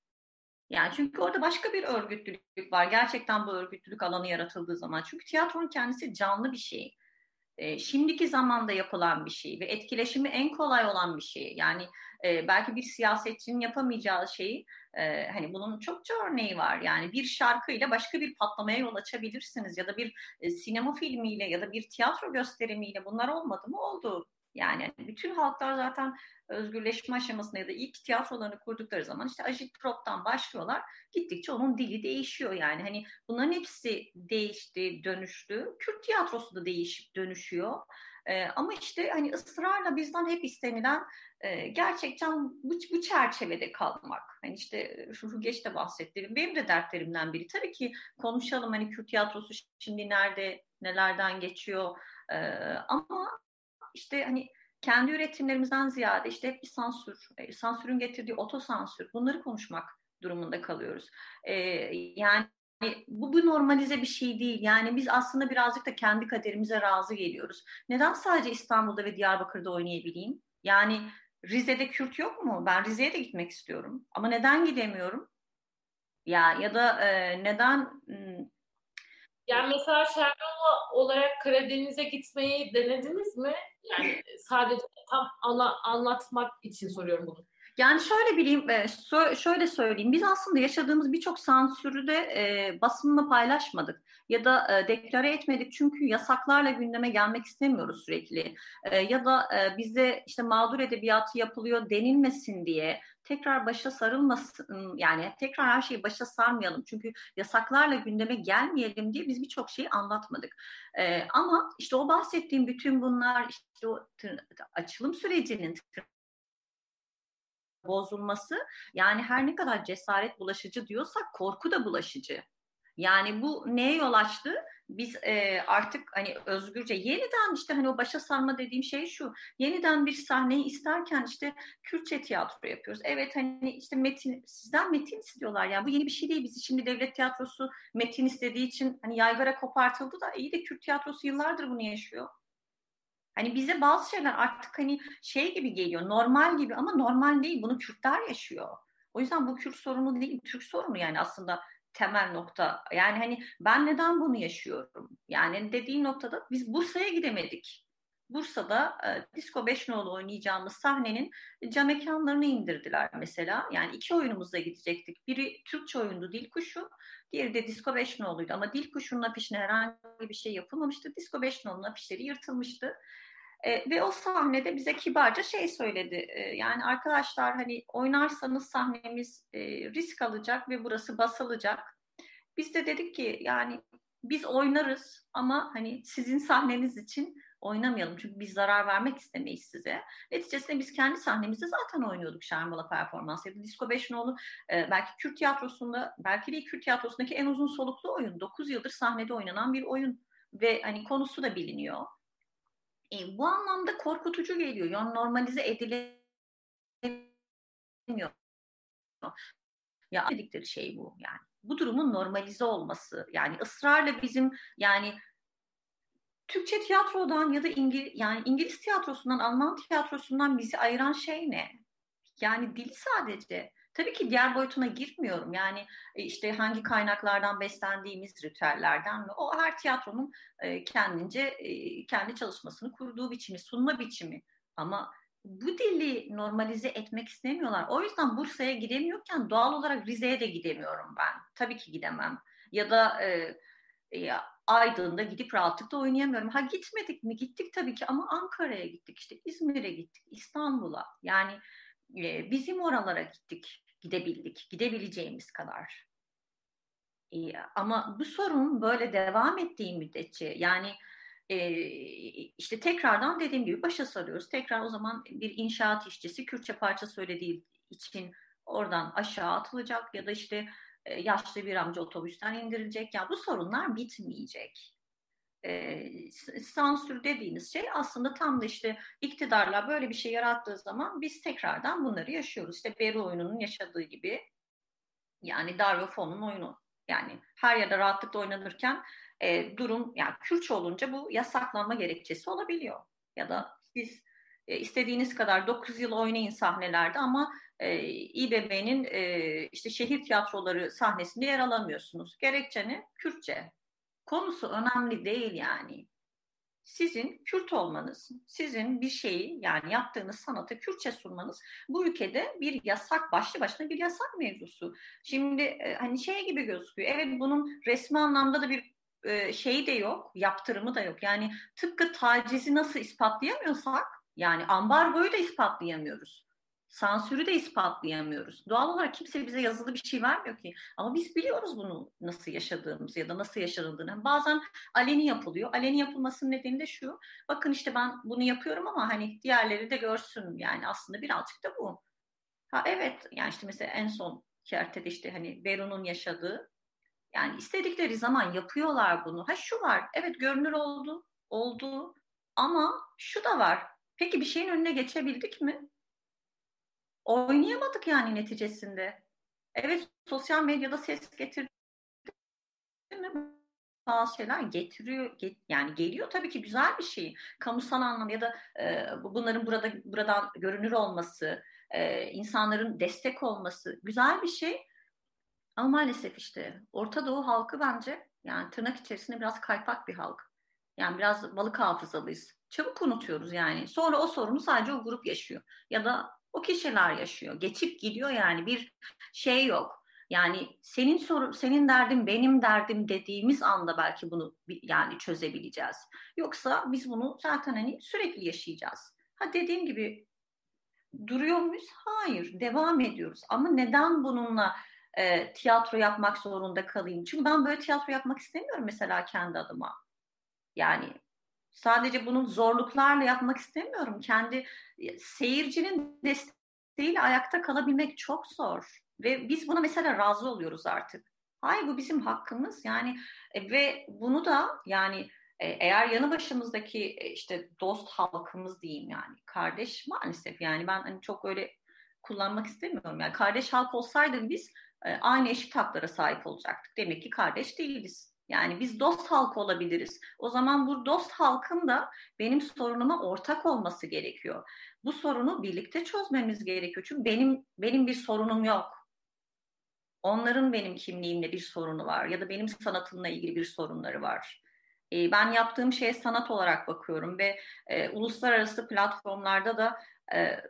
yani çünkü orada başka bir örgütlülük var. Gerçekten bu örgütlülük alanı yaratıldığı zaman. Çünkü tiyatronun kendisi canlı bir şey. E, şimdiki zamanda yapılan bir şey ve etkileşimi en kolay olan bir şey. Yani e, belki bir siyasetçinin yapamayacağı şeyi e, hani bunun çokça örneği var. Yani bir şarkıyla başka bir patlamaya yol açabilirsiniz ya da bir e, sinema filmiyle ya da bir tiyatro gösterimiyle bunlar olmadı mı? Oldu. Yani bütün halklar zaten özgürleşme aşamasında ya da ilk tiyatrolarını kurdukları zaman işte agitprop'tan başlıyorlar. Gittikçe onun dili değişiyor yani. Hani bunların hepsi değişti, dönüştü. Kürt tiyatrosu da değişip dönüşüyor. Ee, ama işte hani ısrarla bizden hep istenilen e, gerçekten bu, bu çerçevede kalmak. Hani işte şu geç de bahsettiğim benim de dertlerimden biri. Tabii ki konuşalım hani Kürt tiyatrosu şimdi nerede, nelerden geçiyor. Ee, ama işte hani kendi üretimlerimizden ziyade işte hep bir sansür, e, sansürün getirdiği otosansür bunları konuşmak durumunda kalıyoruz. E, yani bu, bu normalize bir şey değil. Yani biz aslında birazcık da kendi kaderimize razı geliyoruz. Neden sadece İstanbul'da ve Diyarbakır'da oynayabileyim? Yani Rize'de Kürt yok mu? Ben Rize'ye de gitmek istiyorum. Ama neden gidemiyorum? Ya ya da e, neden yani mesela Şerminova olarak Karadeniz'e gitmeyi denediniz mi? Yani sadece tam ana, anlatmak için soruyorum bunu. Yani şöyle bileyim, e, şöyle söyleyeyim. Biz aslında yaşadığımız birçok sansürü de e, basınla paylaşmadık ya da e, deklare etmedik çünkü yasaklarla gündeme gelmek istemiyoruz sürekli. E, ya da e, bize işte mağdur edebiyatı yapılıyor denilmesin diye tekrar başa sarılmasın yani tekrar her şeyi başa sarmayalım çünkü yasaklarla gündeme gelmeyelim diye biz birçok şeyi anlatmadık. E, ama işte o bahsettiğim bütün bunlar işte o açılım sürecinin bozulması yani her ne kadar cesaret bulaşıcı diyorsak korku da bulaşıcı. Yani bu neye yol açtı? Biz e, artık hani özgürce yeniden işte hani o başa sarma dediğim şey şu. Yeniden bir sahneyi isterken işte Kürtçe tiyatro yapıyoruz. Evet hani işte metin sizden metin istiyorlar. Yani bu yeni bir şey değil. Biz şimdi devlet tiyatrosu metin istediği için hani yaygara kopartıldı da iyi de Kürt tiyatrosu yıllardır bunu yaşıyor. Hani bize bazı şeyler artık hani şey gibi geliyor, normal gibi ama normal değil. Bunu Kürtler yaşıyor. O yüzden bu Kürt sorunu değil, Türk sorunu yani aslında temel nokta. Yani hani ben neden bunu yaşıyorum? Yani dediğin noktada biz Bursa'ya gidemedik. Bursa'da e, Disco 5 nolu oynayacağımız sahnenin cam mekanlarını indirdiler mesela. Yani iki oyunumuzda gidecektik. Biri Türkçe oyundu Dil Kuşu, diğeri de Disco 5 noluydu. Ama Dil Kuşu'nun afişine herhangi bir şey yapılmamıştı. Disco 5 nolunun afişleri yırtılmıştı. E, ve o sahnede bize kibarca şey söyledi. E, yani arkadaşlar hani oynarsanız sahnemiz e, risk alacak ve burası basılacak. Biz de dedik ki yani biz oynarız ama hani sizin sahneniz için oynamayalım. Çünkü biz zarar vermek istemeyiz size. Neticesinde biz kendi sahnemizde zaten oynuyorduk Şermbala performansı. Disco Beşinoğlu e, belki Kürt tiyatrosunda, belki de Kürt tiyatrosundaki en uzun soluklu oyun. 9 yıldır sahnede oynanan bir oyun. Ve hani konusu da biliniyor. E, bu anlamda korkutucu geliyor. Yani normalize edilemiyor. Ya dedikleri şey bu yani. Bu durumun normalize olması. Yani ısrarla bizim yani Türkçe tiyatrodan ya da İngiliz yani İngiliz tiyatrosundan, Alman tiyatrosundan bizi ayıran şey ne? Yani dili sadece. Tabii ki diğer boyutuna girmiyorum. Yani e, işte hangi kaynaklardan beslendiğimiz ritüellerden mi? O her tiyatronun e, kendince e, kendi çalışmasını kurduğu biçimi, sunma biçimi. Ama bu dili normalize etmek istemiyorlar. O yüzden Bursa'ya gidemiyorken doğal olarak Rize'ye de gidemiyorum ben. Tabii ki gidemem. Ya da e, Aydın'da gidip rahatlıkla oynayamıyorum. Ha gitmedik mi? Gittik tabii ki ama Ankara'ya gittik işte İzmir'e gittik, İstanbul'a. Yani e, bizim oralara gittik, gidebildik, gidebileceğimiz kadar. E, ama bu sorun böyle devam ettiği müddetçe yani e, işte tekrardan dediğim gibi başa sarıyoruz. Tekrar o zaman bir inşaat işçisi Kürtçe parça söylediği için oradan aşağı atılacak ya da işte e, yaşlı bir amca otobüsten indirilecek. Ya bu sorunlar bitmeyecek. E, sansür dediğiniz şey aslında tam da işte iktidarla böyle bir şey yarattığı zaman biz tekrardan bunları yaşıyoruz. İşte Beru oyununun yaşadığı gibi yani Daryofon'un oyunu. Yani her yerde rahatlıkla oynanırken e, durum yani Kürtçe olunca bu yasaklanma gerekçesi olabiliyor. Ya da siz e, istediğiniz kadar 9 yıl oynayın sahnelerde ama e, İBB'nin e, işte şehir tiyatroları sahnesinde yer alamıyorsunuz. Gerekçe ne? Kürtçe. Konusu önemli değil yani. Sizin Kürt olmanız, sizin bir şeyi yani yaptığınız sanatı Kürtçe sunmanız bu ülkede bir yasak, başlı başına bir yasak mevzusu. Şimdi e, hani şey gibi gözüküyor. Evet bunun resmi anlamda da bir e, şeyi de yok, yaptırımı da yok. Yani tıpkı tacizi nasıl ispatlayamıyorsak yani ambargoyu da ispatlayamıyoruz. Sansürü de ispatlayamıyoruz. Doğal olarak kimse bize yazılı bir şey vermiyor ki. Ama biz biliyoruz bunu nasıl yaşadığımızı ya da nasıl yaşanıldığını. Bazen aleni yapılıyor. Aleni yapılmasının nedeni de şu. Bakın işte ben bunu yapıyorum ama hani diğerleri de görsün. Yani aslında birazcık da bu. Ha evet yani işte mesela en son kertede işte hani Beru'nun yaşadığı yani istedikleri zaman yapıyorlar bunu. Ha şu var. Evet görünür oldu. Oldu. Ama şu da var. Peki bir şeyin önüne geçebildik mi? Oynayamadık yani neticesinde. Evet sosyal medyada ses getirdi mi? bazı şeyler getiriyor get, yani geliyor tabii ki güzel bir şey kamusal anlamda ya da e, bunların burada buradan görünür olması e, insanların destek olması güzel bir şey ama maalesef işte Orta Doğu halkı bence yani tırnak içerisinde biraz kaypak bir halk. Yani biraz balık hafızalıyız. Çabuk unutuyoruz yani. Sonra o sorunu sadece o grup yaşıyor. Ya da o kişiler yaşıyor. Geçip gidiyor yani bir şey yok. Yani senin soru, senin derdin benim derdim dediğimiz anda belki bunu yani çözebileceğiz. Yoksa biz bunu zaten hani sürekli yaşayacağız. Ha dediğim gibi duruyor muyuz? Hayır, devam ediyoruz. Ama neden bununla e, tiyatro yapmak zorunda kalayım. Çünkü ben böyle tiyatro yapmak istemiyorum mesela kendi adıma. Yani sadece bunun zorluklarla yapmak istemiyorum. Kendi seyircinin desteğiyle ayakta kalabilmek çok zor. Ve biz buna mesela razı oluyoruz artık. Hayır bu bizim hakkımız yani e, ve bunu da yani e, eğer yanı başımızdaki e, işte dost halkımız diyeyim yani kardeş maalesef yani ben hani çok öyle kullanmak istemiyorum. Yani kardeş halk olsaydı biz e, aynı eşit haklara sahip olacaktık. Demek ki kardeş değiliz. Yani biz dost halk olabiliriz. O zaman bu dost halkın da benim sorunuma ortak olması gerekiyor. Bu sorunu birlikte çözmemiz gerekiyor. Çünkü benim benim bir sorunum yok. Onların benim kimliğimle bir sorunu var ya da benim sanatımla ilgili bir sorunları var. E, ben yaptığım şeye sanat olarak bakıyorum ve e, uluslararası platformlarda da e,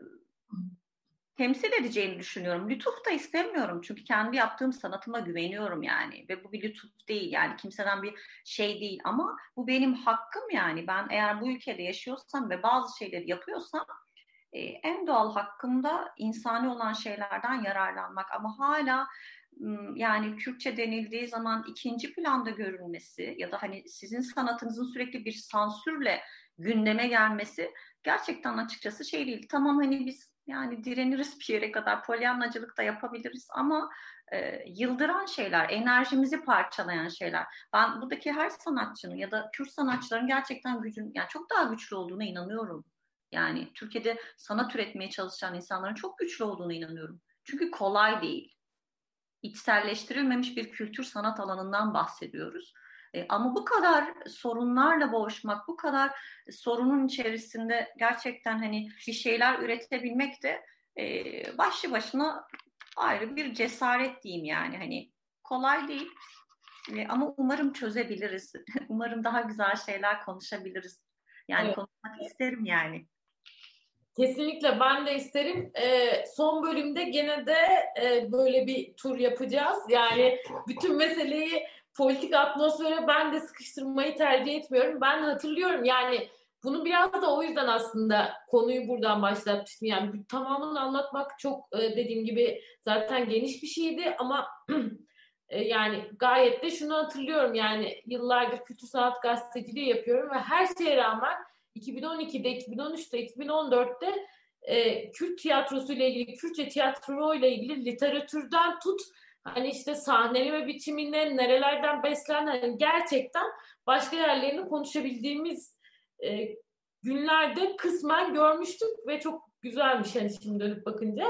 temsil edeceğini düşünüyorum. Lütuf da istemiyorum çünkü kendi yaptığım sanatıma güveniyorum yani ve bu bir lütuf değil yani kimseden bir şey değil ama bu benim hakkım yani ben eğer bu ülkede yaşıyorsam ve bazı şeyleri yapıyorsam e, en doğal hakkımda insani olan şeylerden yararlanmak ama hala yani Kürtçe denildiği zaman ikinci planda görünmesi ya da hani sizin sanatınızın sürekli bir sansürle gündeme gelmesi gerçekten açıkçası şey değil. Tamam hani biz yani direniriz bir yere kadar. Polyanlacılık da yapabiliriz ama e, yıldıran şeyler, enerjimizi parçalayan şeyler. Ben buradaki her sanatçının ya da Kürt sanatçıların gerçekten gücün, yani çok daha güçlü olduğuna inanıyorum. Yani Türkiye'de sanat üretmeye çalışan insanların çok güçlü olduğuna inanıyorum. Çünkü kolay değil. İçselleştirilmemiş bir kültür sanat alanından bahsediyoruz. E, ama bu kadar sorunlarla boğuşmak, bu kadar sorunun içerisinde gerçekten hani bir şeyler üretebilmek de e, başlı başına ayrı bir cesaret diyeyim yani hani kolay değil. E, ama umarım çözebiliriz. umarım daha güzel şeyler konuşabiliriz. Yani evet. konuşmak isterim yani. Kesinlikle ben de isterim. Ee, son bölümde gene de e, böyle bir tur yapacağız. Yani bütün meseleyi politik atmosfere ben de sıkıştırmayı tercih etmiyorum. Ben hatırlıyorum yani bunu biraz da o yüzden aslında konuyu buradan başlatmıştım. Yani tamamını anlatmak çok e, dediğim gibi zaten geniş bir şeydi ama e, yani gayet de şunu hatırlıyorum yani yıllardır kültür sanat gazeteciliği yapıyorum ve her şeye rağmen 2012'de, 2013'te, 2014'te e, Kürt tiyatrosu ile ilgili, Kürtçe tiyatro ile ilgili literatürden tut hani işte sahneleme biçimine nerelerden beslenen hani gerçekten başka yerlerini konuşabildiğimiz e, günlerde kısmen görmüştük ve çok güzelmiş hani şimdi dönüp bakınca.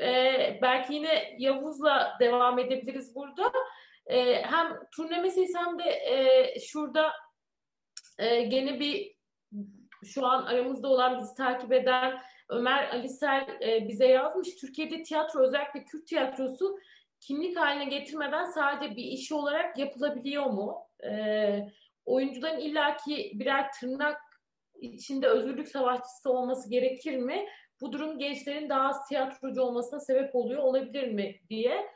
E, belki yine Yavuz'la devam edebiliriz burada. E, hem turne meselesi hem de e, şurada e, gene bir şu an aramızda olan bizi takip eden Ömer Alisel e, bize yazmış. Türkiye'de tiyatro özellikle Kürt tiyatrosu kimlik haline getirmeden sadece bir iş olarak yapılabiliyor mu? E, oyuncuların illaki birer tırnak içinde özgürlük savaşçısı olması gerekir mi? Bu durum gençlerin daha az tiyatrocu olmasına sebep oluyor olabilir mi diye.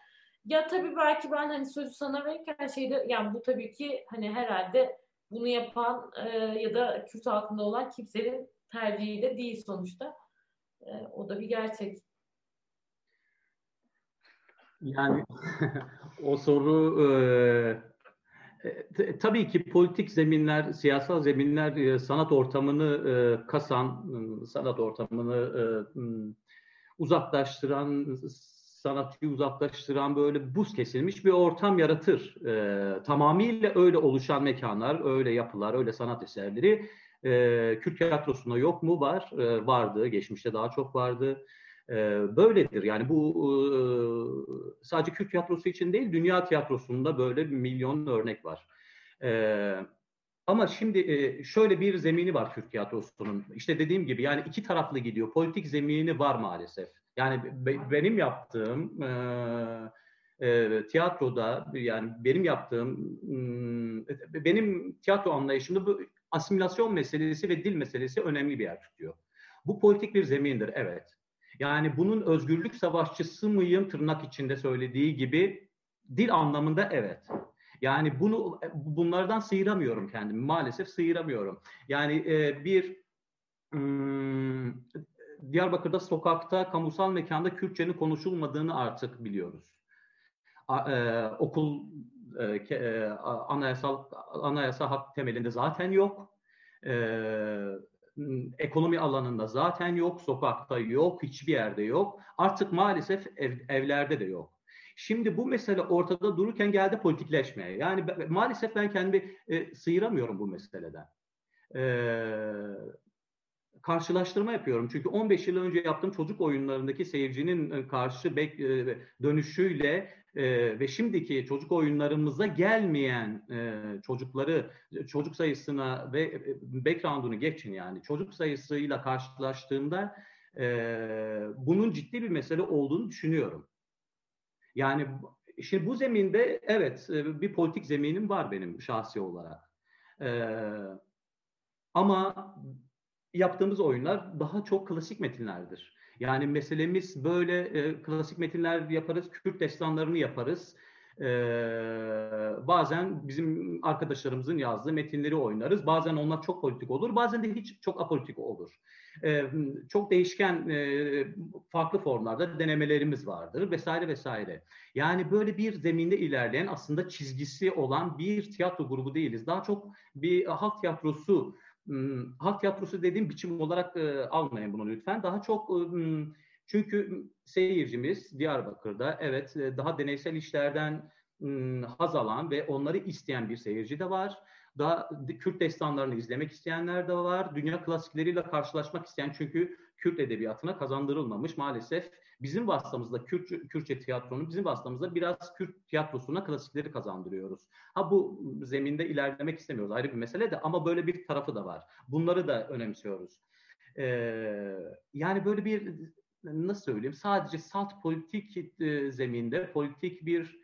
Ya tabii belki ben hani sözü sana verirken şeyde yani bu tabii ki hani herhalde bunu yapan e, ya da Kürt halkında olan kimsenin tercihi de değil sonuçta. E, o da bir gerçek. Yani o soru e, tabii ki politik zeminler, siyasal zeminler e, sanat ortamını e, kasan, sanat ortamını e, uzaklaştıran, sanatçıyı uzaklaştıran böyle buz kesilmiş bir ortam yaratır. E, tamamıyla öyle oluşan mekanlar, öyle yapılar, öyle sanat eserleri e, Kürt tiyatrosunda yok mu? Var. E, vardı. Geçmişte daha çok vardı. E, böyledir. Yani bu e, sadece Kürt tiyatrosu için değil, dünya tiyatrosunda böyle milyon örnek var. E, ama şimdi e, şöyle bir zemini var Kürt tiyatrosunun. İşte dediğim gibi yani iki taraflı gidiyor. Politik zemini var maalesef. Yani be, benim yaptığım e, e, tiyatroda yani benim yaptığım benim tiyatro anlayışımda bu asimilasyon meselesi ve dil meselesi önemli bir yer tutuyor. Bu politik bir zemindir, evet. Yani bunun özgürlük savaşçısı mıyım tırnak içinde söylediği gibi dil anlamında evet. Yani bunu bunlardan sıyıramıyorum kendimi. Maalesef sıyıramıyorum. Yani e, bir hmm, Diyarbakır'da sokakta, kamusal mekanda Kürtçenin konuşulmadığını artık biliyoruz. A, e, okul e, e, anayasal anayasa hak temelinde zaten yok. E, ekonomi alanında zaten yok, sokakta yok, hiçbir yerde yok. Artık maalesef ev, evlerde de yok. Şimdi bu mesele ortada dururken geldi politikleşmeye. Yani maalesef ben kendimi e, sıyıramıyorum bu meseleden. E, karşılaştırma yapıyorum. Çünkü 15 yıl önce yaptığım çocuk oyunlarındaki seyircinin karşı bek, e, dönüşüyle e, ve şimdiki çocuk oyunlarımıza gelmeyen e, çocukları çocuk sayısına ve background'unu geçin yani çocuk sayısıyla karşılaştığımda e, bunun ciddi bir mesele olduğunu düşünüyorum. Yani şimdi bu zeminde evet bir politik zeminim var benim şahsi olarak. E, ama yaptığımız oyunlar daha çok klasik metinlerdir. Yani meselemiz böyle e, klasik metinler yaparız, Kürt destanlarını yaparız. Ee, bazen bizim arkadaşlarımızın yazdığı metinleri oynarız. Bazen onlar çok politik olur, bazen de hiç çok apolitik olur. Ee, çok değişken e, farklı formlarda denemelerimiz vardır vesaire vesaire. Yani böyle bir zeminde ilerleyen aslında çizgisi olan bir tiyatro grubu değiliz. Daha çok bir halk tiyatrosu halk tiyatrosu dediğim biçim olarak e, almayın bunu lütfen. Daha çok e, çünkü seyircimiz Diyarbakır'da evet e, daha deneysel işlerden e, haz alan ve onları isteyen bir seyirci de var. Daha Kürt destanlarını izlemek isteyenler de var. Dünya klasikleriyle karşılaşmak isteyen çünkü Kürt edebiyatına kazandırılmamış maalesef bizim vasıtamızda Kürt, Kürtçe tiyatronun bizim vasıtamızda biraz Kürt tiyatrosuna klasikleri kazandırıyoruz. Ha bu zeminde ilerlemek istemiyoruz ayrı bir mesele de ama böyle bir tarafı da var. Bunları da önemsiyoruz. Ee, yani böyle bir nasıl söyleyeyim sadece salt politik e, zeminde politik bir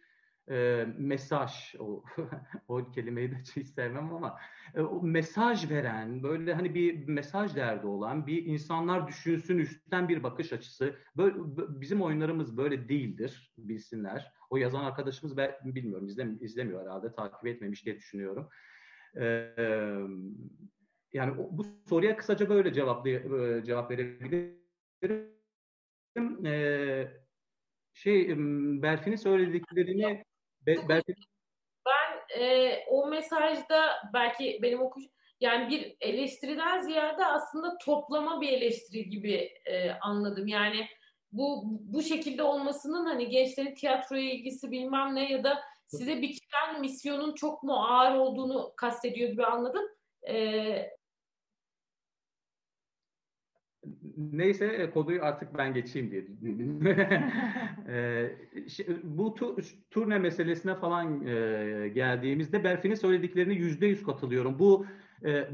e, mesaj o o kelimeyi de hiç sevmem ama e, o mesaj veren böyle hani bir mesaj derdi olan bir insanlar düşünsün üstten bir bakış açısı böyle bizim oyunlarımız böyle değildir bilsinler. O yazan arkadaşımız ben bilmiyorum izlem, izlemiyor herhalde takip etmemiş diye düşünüyorum. E, yani bu soruya kısaca böyle cevap e, cevap verebilirim. E, şey Berfin'in söylediklerini belki ben e, o mesajda belki benim okuş yani bir eleştiriden ziyade aslında toplama bir eleştiri gibi e, anladım. Yani bu bu şekilde olmasının hani gençlerin tiyatroya ilgisi bilmem ne ya da size biçilen misyonun çok mu ağır olduğunu kastediyor gibi anladım. E, Neyse e, konuyu artık ben geçeyim diye. e, bu tu, turne meselesine falan e, geldiğimizde Berfin'in söylediklerine yüzde yüz katılıyorum. Bu e, e,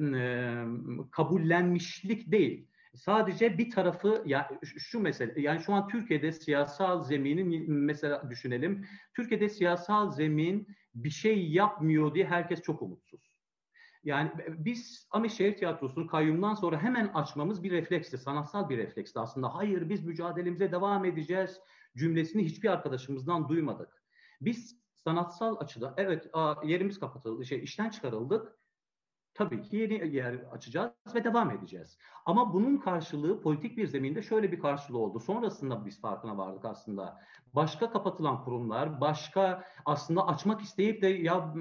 kabullenmişlik değil. Sadece bir tarafı ya şu mesele yani şu an Türkiye'de siyasal zeminin mesela düşünelim. Türkiye'de siyasal zemin bir şey yapmıyor diye herkes çok umutsuz. Yani biz Amişehir Tiyatrosu'nu kayyumdan sonra hemen açmamız bir refleksti, sanatsal bir refleksti aslında. Hayır biz mücadelemize devam edeceğiz cümlesini hiçbir arkadaşımızdan duymadık. Biz sanatsal açıdan evet yerimiz kapatıldı, şey işten çıkarıldık. Tabii ki yeni yer açacağız ve devam edeceğiz. Ama bunun karşılığı politik bir zeminde şöyle bir karşılığı oldu. Sonrasında biz farkına vardık aslında. Başka kapatılan kurumlar, başka aslında açmak isteyip de ya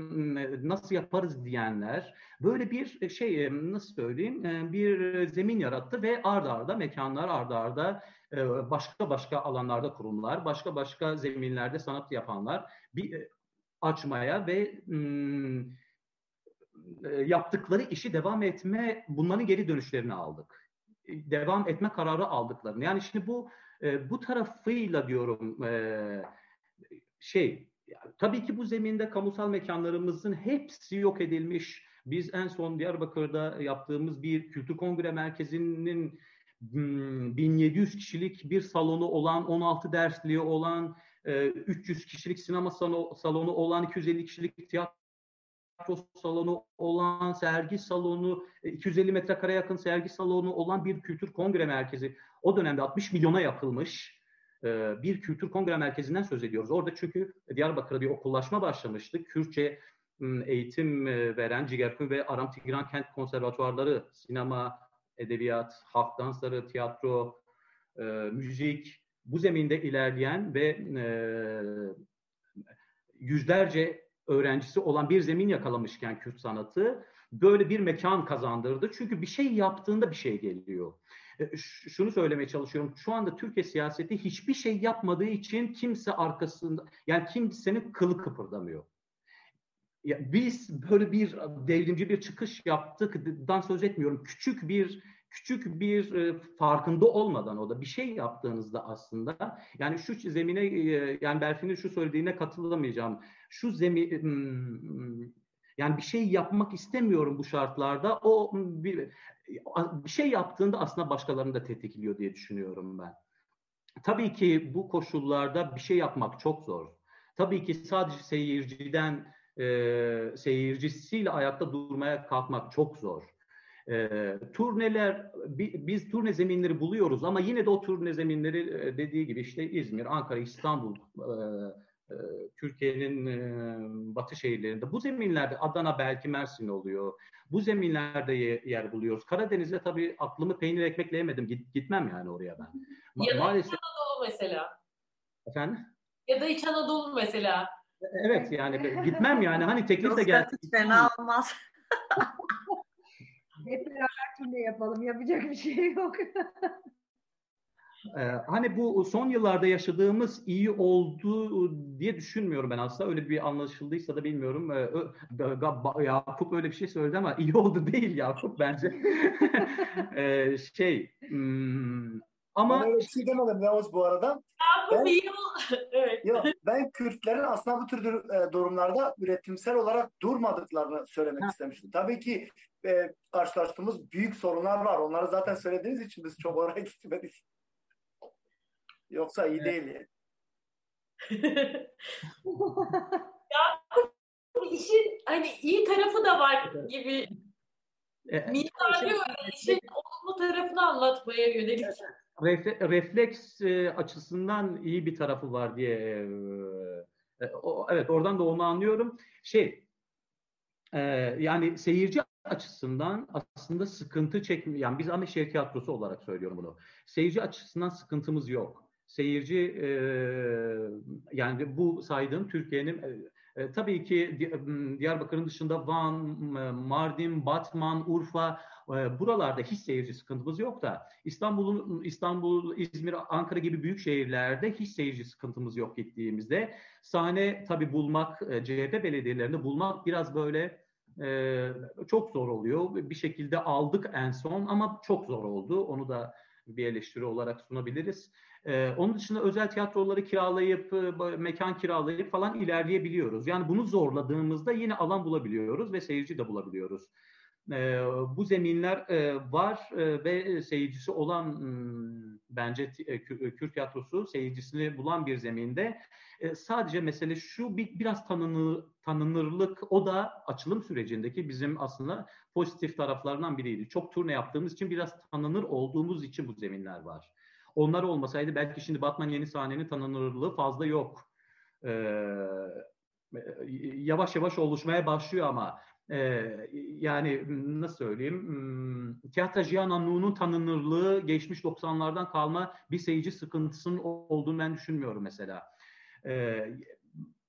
nasıl yaparız diyenler böyle bir şey nasıl söyleyeyim bir zemin yarattı ve ardarda arda mekanlar ardarda arda başka başka alanlarda kurumlar, başka başka zeminlerde sanat yapanlar bir açmaya ve yaptıkları işi devam etme bunların geri dönüşlerini aldık. Devam etme kararı aldıklarını. Yani şimdi bu bu tarafıyla diyorum şey tabii ki bu zeminde kamusal mekanlarımızın hepsi yok edilmiş. Biz en son Diyarbakır'da yaptığımız bir kültür kongre merkezinin 1700 hmm, kişilik bir salonu olan, 16 dersliği olan, 300 kişilik sinema salonu olan, 250 kişilik tiyatro salonu olan, sergi salonu, 250 metrekare yakın sergi salonu olan bir kültür kongre merkezi. O dönemde 60 milyona yapılmış bir kültür kongre merkezinden söz ediyoruz. Orada çünkü Diyarbakır'da bir okullaşma başlamıştı. Kürtçe eğitim veren Cigerkün ve Aram Tigran Kent Konservatuarları, sinema, edebiyat, halk dansları, tiyatro, müzik, bu zeminde ilerleyen ve yüzlerce öğrencisi olan bir zemin yakalamışken Kürt sanatı böyle bir mekan kazandırdı. Çünkü bir şey yaptığında bir şey geliyor. E, şunu söylemeye çalışıyorum. Şu anda Türkiye siyaseti hiçbir şey yapmadığı için kimse arkasında yani kimsenin kılı kıpırdamıyor. Ya biz böyle bir devrimci bir çıkış yaptıktan söz etmiyorum. Küçük bir küçük bir e, farkında olmadan o da bir şey yaptığınızda aslında yani şu zemine e, yani Berfin'in şu söylediğine katılamayacağım. Şu zemin yani bir şey yapmak istemiyorum bu şartlarda. O bir, bir şey yaptığında aslında başkalarını da tetikliyor diye düşünüyorum ben. Tabii ki bu koşullarda bir şey yapmak çok zor. Tabii ki sadece seyirciden e, seyircisiyle ayakta durmaya kalkmak çok zor. E, turneler, biz turne zeminleri buluyoruz ama yine de o turne zeminleri dediği gibi işte İzmir, Ankara, İstanbul, e, e, Türkiye'nin e, batı şehirlerinde. Bu zeminlerde Adana belki Mersin oluyor. Bu zeminlerde yer buluyoruz. Karadeniz'de tabii aklımı peynir ekmekle yemedim. gitmem yani oraya ben. Ma- ya da maalesef... İç Anadolu mesela. Efendim? Ya da İç Anadolu mesela. Evet yani gitmem yani. Hani teklif de geldi. fena olmaz. Hep beraber turne yapalım. Yapacak bir şey yok. Ee, hani bu son yıllarda yaşadığımız iyi oldu diye düşünmüyorum ben aslında. Öyle bir anlaşıldıysa da bilmiyorum. Ee, Yakup öyle bir şey söyledi ama iyi oldu değil Yakup bence. ee, şey hmm, ama... Öyle bir şey demedim Yavuz bu arada. Ben, evet. Yok, ben Kürtlerin aslında bu tür e, durumlarda üretimsel olarak durmadıklarını söylemek ha. istemiştim. Tabii ki e, karşılaştığımız büyük sorunlar var. Onları zaten söylediğiniz için biz çok oraya gitmedik. Yoksa iyi evet. değil. Yakup işin hani iyi tarafı da var gibi. E, Mimari öyle işin olumlu tarafını anlatmaya yönelik. Refle, refleks e, açısından iyi bir tarafı var diye e, e, o, evet oradan da onu anlıyorum. Şey e, yani seyirci açısından aslında sıkıntı çekmiyor. Yani biz ama şehir tiyatrosu olarak söylüyorum bunu. Seyirci açısından sıkıntımız yok. Seyirci e, yani bu saydığım Türkiye'nin e, tabii ki Diyarbakır'ın dışında Van, Mardin, Batman, Urfa e, buralarda hiç seyirci sıkıntımız yok da İstanbul'un İstanbul, İzmir, Ankara gibi büyük şehirlerde hiç seyirci sıkıntımız yok gittiğimizde. Sahne tabii bulmak, e, CHP belediyelerinde bulmak biraz böyle çok zor oluyor. Bir şekilde aldık en son ama çok zor oldu. Onu da bir eleştiri olarak sunabiliriz. Ee, onun dışında özel tiyatroları kiralayıp, e, mekan kiralayıp falan ilerleyebiliyoruz. Yani bunu zorladığımızda yine alan bulabiliyoruz ve seyirci de bulabiliyoruz. Bu zeminler var ve seyircisi olan bence Kürt tiyatrosu seyircisini bulan bir zeminde. Sadece mesele şu bir, biraz tanınır, tanınırlık o da açılım sürecindeki bizim aslında pozitif taraflarından biriydi. Çok turne yaptığımız için biraz tanınır olduğumuz için bu zeminler var. Onlar olmasaydı belki şimdi Batman yeni sahnenin tanınırlığı fazla yok. Ee, yavaş yavaş oluşmaya başlıyor ama e, yani nasıl söyleyeyim hmm, Tiyatro Jiananlu'nun tanınırlığı geçmiş 90'lardan kalma bir seyirci sıkıntısının olduğunu ben düşünmüyorum mesela. E,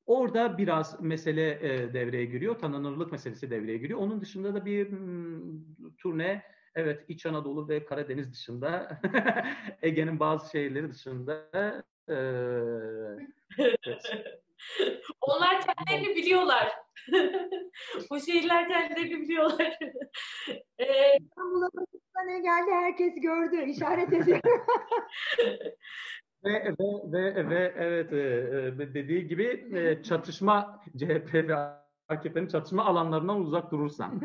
orada biraz mesele e, devreye giriyor. Tanınırlık meselesi devreye giriyor. Onun dışında da bir hmm, turne evet İç Anadolu ve Karadeniz dışında Ege'nin bazı şehirleri dışında e, Onlar kendilerini biliyorlar. o şehirler kendilerini biliyorlar. ee, İstanbul'a ne geldi herkes gördü, işaret ediyor. ve, ve, ve, ve evet e, e, dediği gibi e, çatışma CHP ve AKP'nin çatışma alanlarından uzak durursan.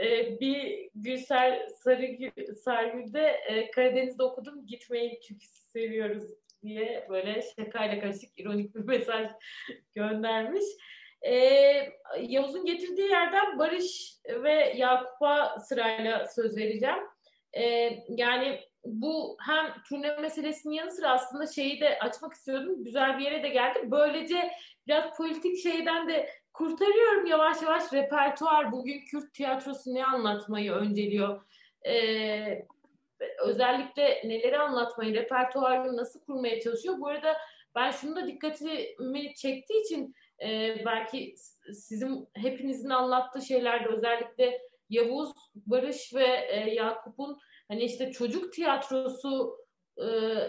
ee, bir Gülser Sarıgül, Sarıgül'de e, Karadeniz'de okudum gitmeyi çünkü seviyoruz diye böyle şakayla karışık ironik bir mesaj göndermiş. Ee, Yavuz'un getirdiği yerden Barış ve Yakup'a sırayla söz vereceğim. Ee, yani bu hem turne meselesinin yanı sıra aslında şeyi de açmak istiyordum. Güzel bir yere de geldi. Böylece biraz politik şeyden de kurtarıyorum yavaş yavaş repertuar. Bugün Kürt tiyatrosu ne anlatmayı önceliyor? Ee, özellikle neleri anlatmayı, repertuarını nasıl kurmaya çalışıyor? Bu arada ben şunu da dikkatimi çektiği için e, belki sizin hepinizin anlattığı şeylerde özellikle Yavuz, Barış ve e, Yakup'un hani işte çocuk tiyatrosu e,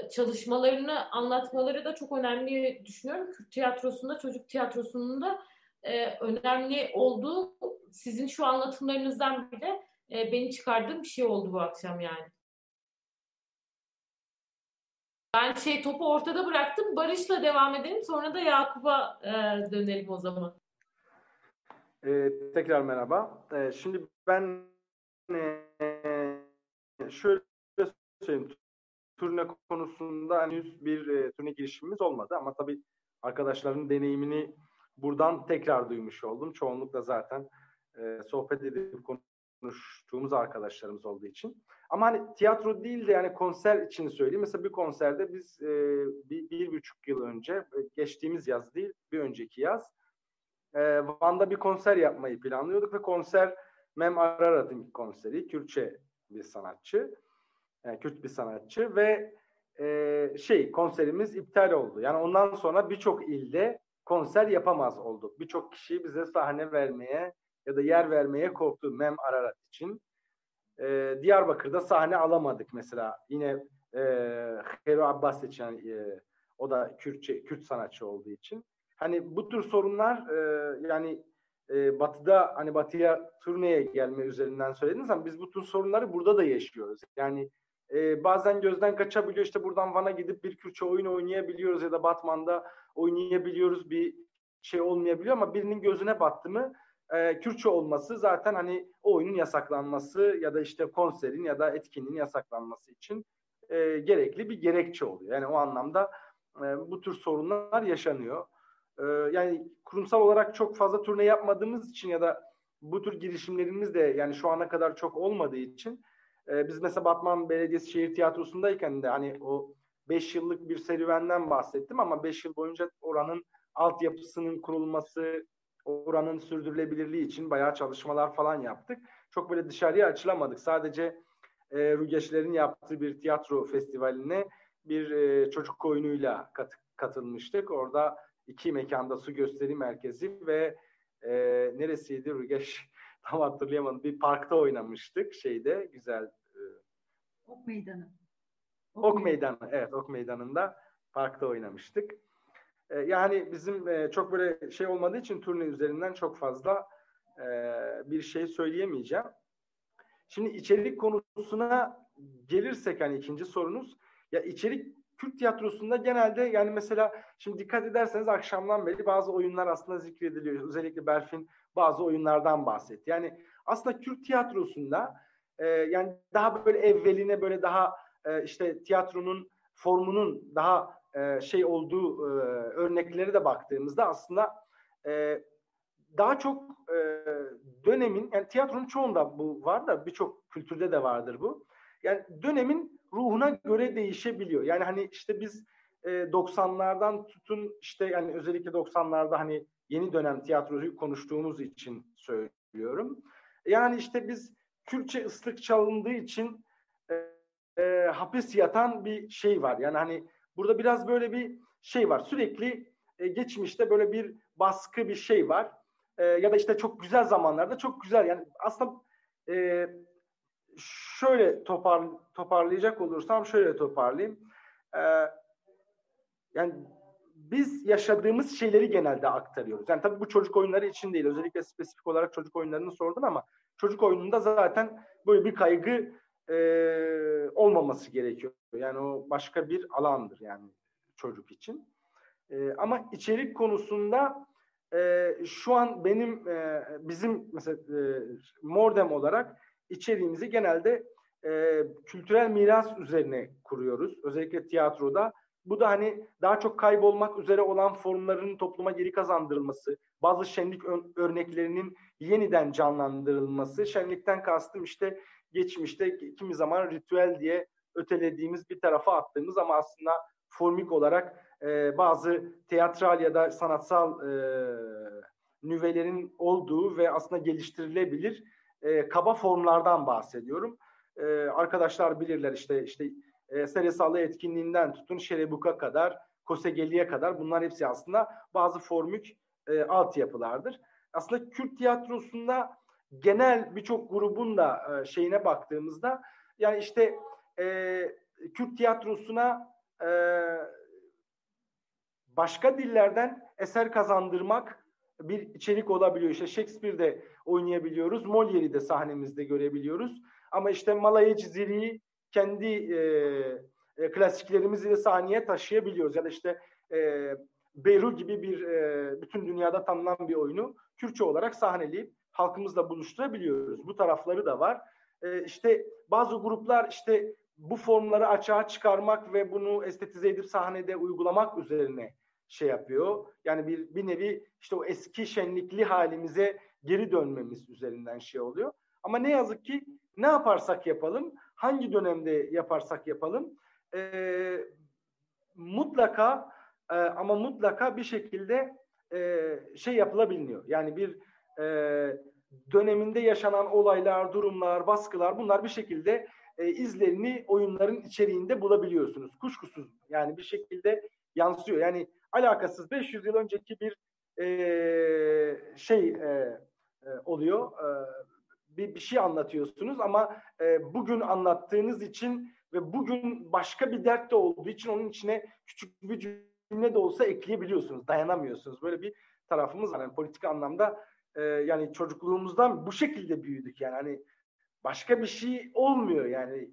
çalışmalarını anlatmaları da çok önemli düşünüyorum. Kürt tiyatrosunda, çocuk tiyatrosunun da e, önemli olduğu sizin şu anlatımlarınızdan bile e, beni çıkardığım bir şey oldu bu akşam yani. Ben şey topu ortada bıraktım. Barış'la devam edelim. Sonra da Yakup'a e, dönelim o zaman. Ee, tekrar merhaba. Ee, şimdi ben e, şöyle söyleyeyim. Turne konusunda henüz bir e, turne girişimimiz olmadı ama tabii arkadaşların deneyimini buradan tekrar duymuş oldum. Çoğunlukla zaten e, sohbet edip konuştuğumuz arkadaşlarımız olduğu için. Ama hani tiyatro değil de yani konser için söyleyeyim. Mesela bir konserde biz e, bir, bir buçuk yıl önce, e, geçtiğimiz yaz değil, bir önceki yaz e, Van'da bir konser yapmayı planlıyorduk ve konser Mem Ararat'ın konseri. Kürtçe bir sanatçı. Yani Kürt bir sanatçı ve e, şey konserimiz iptal oldu. Yani ondan sonra birçok ilde konser yapamaz olduk. Birçok kişi bize sahne vermeye ya da yer vermeye korktu Mem Ararat için. Ee, Diyarbakır'da sahne alamadık mesela. Yine e, Hero Abbas için e, o da Kürtçe, Kürt sanatçı olduğu için. Hani bu tür sorunlar e, yani e, batıda hani batıya turneye gelme üzerinden söylediniz ama biz bu tür sorunları burada da yaşıyoruz. Yani e, bazen gözden kaçabiliyor işte buradan Van'a gidip bir Kürtçe oyun oynayabiliyoruz ya da Batman'da oynayabiliyoruz bir şey olmayabiliyor ama birinin gözüne battı mı e, Kürtçe olması zaten hani o oyunun yasaklanması ya da işte konserin ya da etkinliğin yasaklanması için e, gerekli bir gerekçe oluyor. Yani o anlamda e, bu tür sorunlar yaşanıyor. E, yani kurumsal olarak çok fazla turne yapmadığımız için ya da bu tür girişimlerimiz de yani şu ana kadar çok olmadığı için e, biz mesela Batman Belediyesi Şehir Tiyatrosu'ndayken de hani o 5 yıllık bir serüvenden bahsettim ama 5 yıl boyunca oranın altyapısının kurulması, oranın sürdürülebilirliği için bayağı çalışmalar falan yaptık. Çok böyle dışarıya açılamadık. Sadece e, Rügeçlerin yaptığı bir tiyatro festivaline bir e, çocuk oyunuyla kat, katılmıştık. Orada iki mekanda su gösteri merkezi ve e, neresiydi Rügeç tam hatırlayamadım. Bir parkta oynamıştık şeyde güzel. E, ok Meydanı. Ok, ok Meydanı. Evet Ok Meydanı'nda parkta oynamıştık. E, yani bizim e, çok böyle şey olmadığı için turne üzerinden çok fazla e, bir şey söyleyemeyeceğim. Şimdi içerik konusuna gelirsek hani ikinci sorunuz ya içerik Kürt tiyatrosunda genelde yani mesela şimdi dikkat ederseniz akşamdan beri bazı oyunlar aslında zikrediliyor. Özellikle Berfin bazı oyunlardan bahsetti. Yani aslında Kürt tiyatrosunda e, yani daha böyle evveline böyle daha e, işte tiyatronun formunun daha e, şey olduğu e, örnekleri de baktığımızda aslında e, daha çok e, dönemin yani tiyatronun çoğunda bu var da birçok kültürde de vardır bu. Yani dönemin ruhuna göre değişebiliyor. Yani hani işte biz e, 90'lardan tutun işte yani özellikle 90'larda hani yeni dönem tiyatroyu konuştuğumuz için söylüyorum. Yani işte biz Kürtçe ıslık çalındığı için e, e, hapis yatan bir şey var. Yani hani burada biraz böyle bir şey var. Sürekli e, geçmişte böyle bir baskı bir şey var. E, ya da işte çok güzel zamanlarda çok güzel yani aslında e, şöyle topar, toparlayacak olursam şöyle toparlayayım. E, yani biz yaşadığımız şeyleri genelde aktarıyoruz. Yani tabii bu çocuk oyunları için değil. Özellikle spesifik olarak çocuk oyunlarını sordun ama çocuk oyununda zaten böyle bir kaygı e, olmaması gerekiyor. Yani o başka bir alandır yani çocuk için. E, ama içerik konusunda e, şu an benim e, bizim mesela e, Mordem olarak içeriğimizi genelde e, kültürel miras üzerine kuruyoruz. Özellikle tiyatroda. Bu da hani daha çok kaybolmak üzere olan formların topluma geri kazandırılması, bazı şenlik örneklerinin yeniden canlandırılması. Şenlikten kastım işte geçmişte kimi zaman ritüel diye ötelediğimiz bir tarafa attığımız ama aslında formik olarak e, bazı teatral ya da sanatsal e, nüvelerin olduğu ve aslında geliştirilebilir e, kaba formlardan bahsediyorum. E, arkadaşlar bilirler işte işte e, Seresalı etkinliğinden tutun Şerebuk'a kadar, Kosegeli'ye kadar bunlar hepsi aslında bazı formük e, altyapılardır. Aslında Kürt tiyatrosunda genel birçok grubun da e, şeyine baktığımızda yani işte e, Kürt tiyatrosuna e, başka dillerden eser kazandırmak bir içerik olabiliyor. İşte Shakespeare'de oynayabiliyoruz. Molière'i de sahnemizde görebiliyoruz. Ama işte Malaya Ciziri'yi kendi e, e, klasiklerimizle sahneye taşıyabiliyoruz. Ya da işte e, Beru gibi bir e, bütün dünyada tanınan bir oyunu Kürtçe olarak sahneleyip halkımızla buluşturabiliyoruz. Bu tarafları da var. E, işte bazı gruplar işte bu formları açığa çıkarmak ve bunu estetize edip sahnede uygulamak üzerine şey yapıyor. Yani bir bir nevi işte o eski şenlikli halimize geri dönmemiz üzerinden şey oluyor. Ama ne yazık ki ne yaparsak yapalım, hangi dönemde yaparsak yapalım e, mutlaka e, ama mutlaka bir şekilde e, şey yapılabiliyor. Yani bir e, döneminde yaşanan olaylar, durumlar, baskılar bunlar bir şekilde e, izlerini oyunların içeriğinde bulabiliyorsunuz. Kuşkusuz yani bir şekilde yansıyor. Yani alakasız 500 yıl önceki bir e, şey e, e, oluyor. E, bir, bir şey anlatıyorsunuz ama e, bugün anlattığınız için ve bugün başka bir dert de olduğu için onun içine küçük bir cümle de olsa ekleyebiliyorsunuz. Dayanamıyorsunuz. Böyle bir tarafımız var. Yani politik anlamda e, yani çocukluğumuzdan bu şekilde büyüdük yani hani başka bir şey olmuyor yani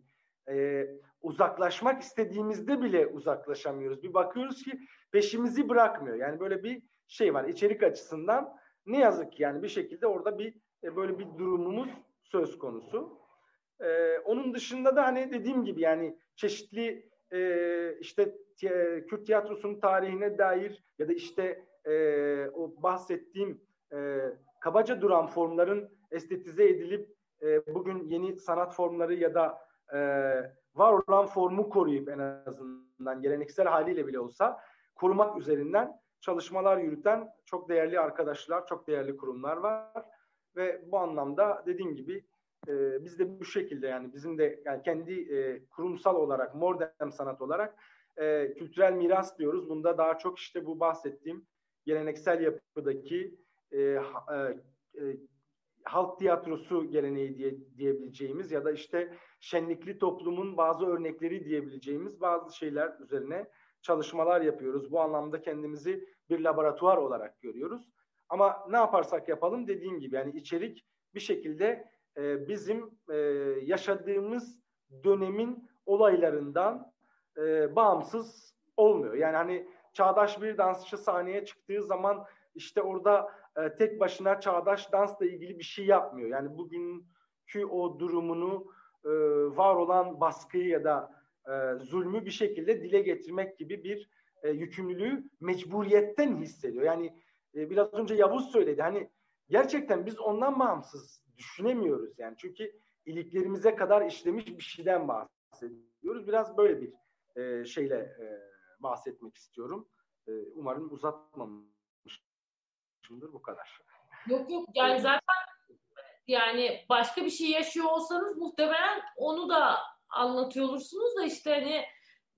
e, uzaklaşmak istediğimizde bile uzaklaşamıyoruz. Bir bakıyoruz ki peşimizi bırakmıyor. Yani böyle bir şey var içerik açısından ne yazık ki yani bir şekilde orada bir e, böyle bir durumumuz söz konusu. E, onun dışında da hani dediğim gibi yani çeşitli e, işte Kürt tiyatrosunun tarihine dair ya da işte e, o bahsettiğim e, kabaca duran formların estetize edilip e, bugün yeni sanat formları ya da e, var olan formu koruyup en azından geleneksel haliyle bile olsa korumak üzerinden çalışmalar yürüten çok değerli arkadaşlar, çok değerli kurumlar var ve bu anlamda dediğim gibi e, biz de bu şekilde yani bizim de yani kendi e, kurumsal olarak modern sanat olarak e, kültürel miras diyoruz. Bunda daha çok işte bu bahsettiğim geleneksel yapıdaki e, e, e, halk tiyatrosu geleneği diye diyebileceğimiz ya da işte şenlikli toplumun bazı örnekleri diyebileceğimiz bazı şeyler üzerine çalışmalar yapıyoruz. Bu anlamda kendimizi bir laboratuvar olarak görüyoruz. Ama ne yaparsak yapalım dediğim gibi yani içerik bir şekilde e, bizim e, yaşadığımız dönemin olaylarından e, bağımsız olmuyor. Yani hani çağdaş bir dansçı sahneye çıktığı zaman işte orada e, tek başına çağdaş dansla ilgili bir şey yapmıyor. Yani bugünkü o durumunu e, var olan baskıyı ya da e, zulmü bir şekilde dile getirmek gibi bir e, yükümlülüğü mecburiyetten hissediyor. Yani e, biraz önce Yavuz söyledi. Hani gerçekten biz ondan bağımsız düşünemiyoruz yani. Çünkü iliklerimize kadar işlemiş bir şeyden bahsediyoruz. Biraz böyle bir e, şeyle e, bahsetmek istiyorum. E, umarım uzatmamışımdır bu kadar. Yok yok. Yani zaten yani başka bir şey yaşıyor olsanız muhtemelen onu da anlatıyor olursunuz da işte hani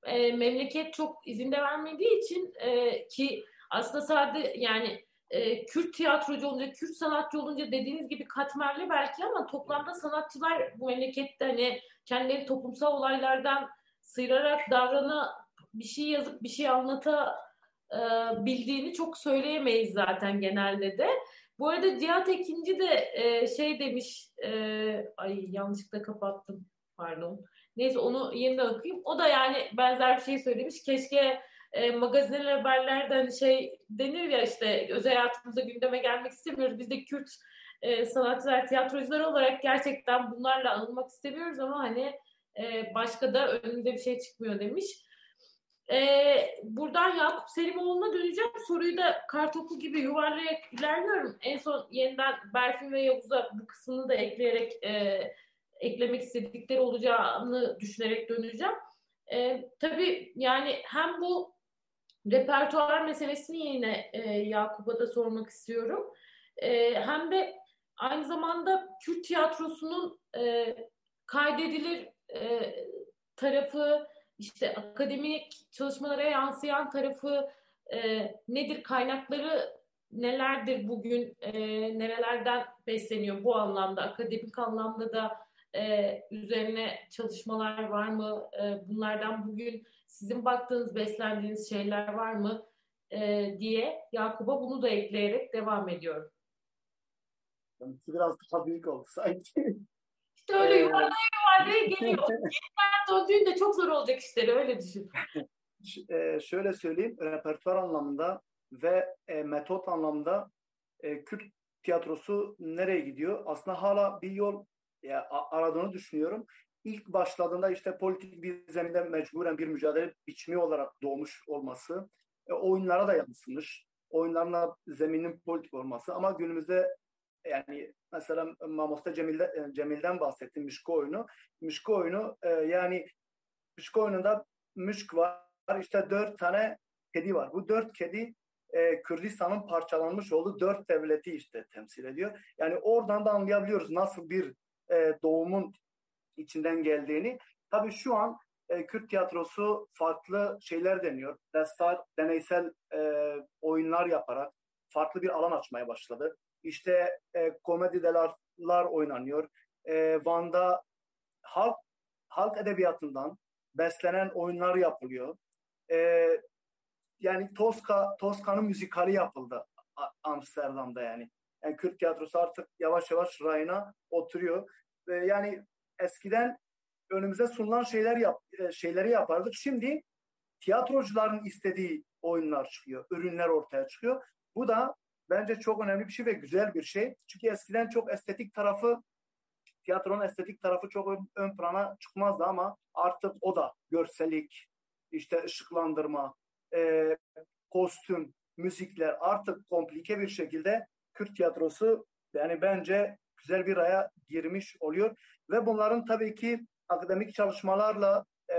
e, memleket çok izinde vermediği için e, ki aslında sadece yani e, Kürt tiyatrocu olunca, Kürt sanatçı olunca dediğiniz gibi katmerli belki ama toplamda sanatçılar bu memlekette hani kendileri toplumsal olaylardan sıyırarak davrana bir şey yazıp bir şey anlata e, bildiğini çok söyleyemeyiz zaten genelde de. Bu arada Cihat Ekinci de e, şey demiş, e, ay yanlışlıkla kapattım pardon. Neyse onu yeniden okuyayım. O da yani benzer bir şey söylemiş. Keşke magazinel haberlerde hani şey denir ya işte özel hayatımıza gündeme gelmek istemiyoruz. Biz de Kürt sanatçılar, tiyatrocular olarak gerçekten bunlarla anılmak istemiyoruz ama hani başka da önünde bir şey çıkmıyor demiş. E, buradan Yakup Selimoğlu'na döneceğim. Soruyu da kartopu gibi yuvarlayarak ilerliyorum. En son yeniden Berfin ve Yavuz'a bu kısmını da ekleyerek e, eklemek istedikleri olacağını düşünerek döneceğim. E, tabii yani hem bu repertuar meselesini yine e, Yakup'a da sormak istiyorum. E, hem de aynı zamanda Kürt tiyatrosunun e, kaydedilir e, tarafı, işte akademik çalışmalara yansıyan tarafı e, nedir? Kaynakları nelerdir bugün? E, nerelerden besleniyor bu anlamda? Akademik anlamda da e, üzerine çalışmalar var mı? E, bunlardan bugün sizin baktığınız, beslendiğiniz şeyler var mı? E, diye Yakup'a bunu da ekleyerek devam ediyorum. Biraz daha büyük oldu sanki. İşte öyle yuvarlaya yuvarlaya geliyor. Yeniden döndüğünde çok zor olacak işleri öyle düşün. e, şöyle söyleyeyim, repertuar anlamında ve e, metot anlamda e, Kürt tiyatrosu nereye gidiyor? Aslında hala bir yol ya, aradığını düşünüyorum. İlk başladığında işte politik bir zeminde mecburen bir mücadele biçimi olarak doğmuş olması, e, oyunlara da yansımış. Oyunlarına zeminin politik olması ama günümüzde yani mesela Mamosta Cemil'de, e, Cemil'den bahsettim Mişko oyunu. Mişko oyunu e, yani Mişko oyununda Mişk var. işte dört tane kedi var. Bu dört kedi e, Kürdistan'ın parçalanmış olduğu dört devleti işte temsil ediyor. Yani oradan da anlayabiliyoruz nasıl bir e, doğumun içinden geldiğini. Tabii şu an e, Kürt tiyatrosu farklı şeyler deniyor. Destar deneysel e, oyunlar yaparak farklı bir alan açmaya başladı. İşte e, komedideler oynanıyor. E, Van'da halk halk edebiyatından beslenen oyunlar yapılıyor. E, yani Toska Toska'nın müzikali yapıldı Amsterdam'da yani. Yani Kürt tiyatrosu artık yavaş yavaş rayına oturuyor. Ve yani eskiden önümüze sunulan şeyler yap, e, şeyleri yapardık. Şimdi tiyatrocuların istediği oyunlar çıkıyor, ürünler ortaya çıkıyor. Bu da bence çok önemli bir şey ve güzel bir şey. Çünkü eskiden çok estetik tarafı, tiyatronun estetik tarafı çok ön, ön plana çıkmazdı ama artık o da görsellik, işte ışıklandırma, e, kostüm, müzikler artık komplike bir şekilde Kürt tiyatrosu yani bence güzel bir aya girmiş oluyor ve bunların tabii ki akademik çalışmalarla e,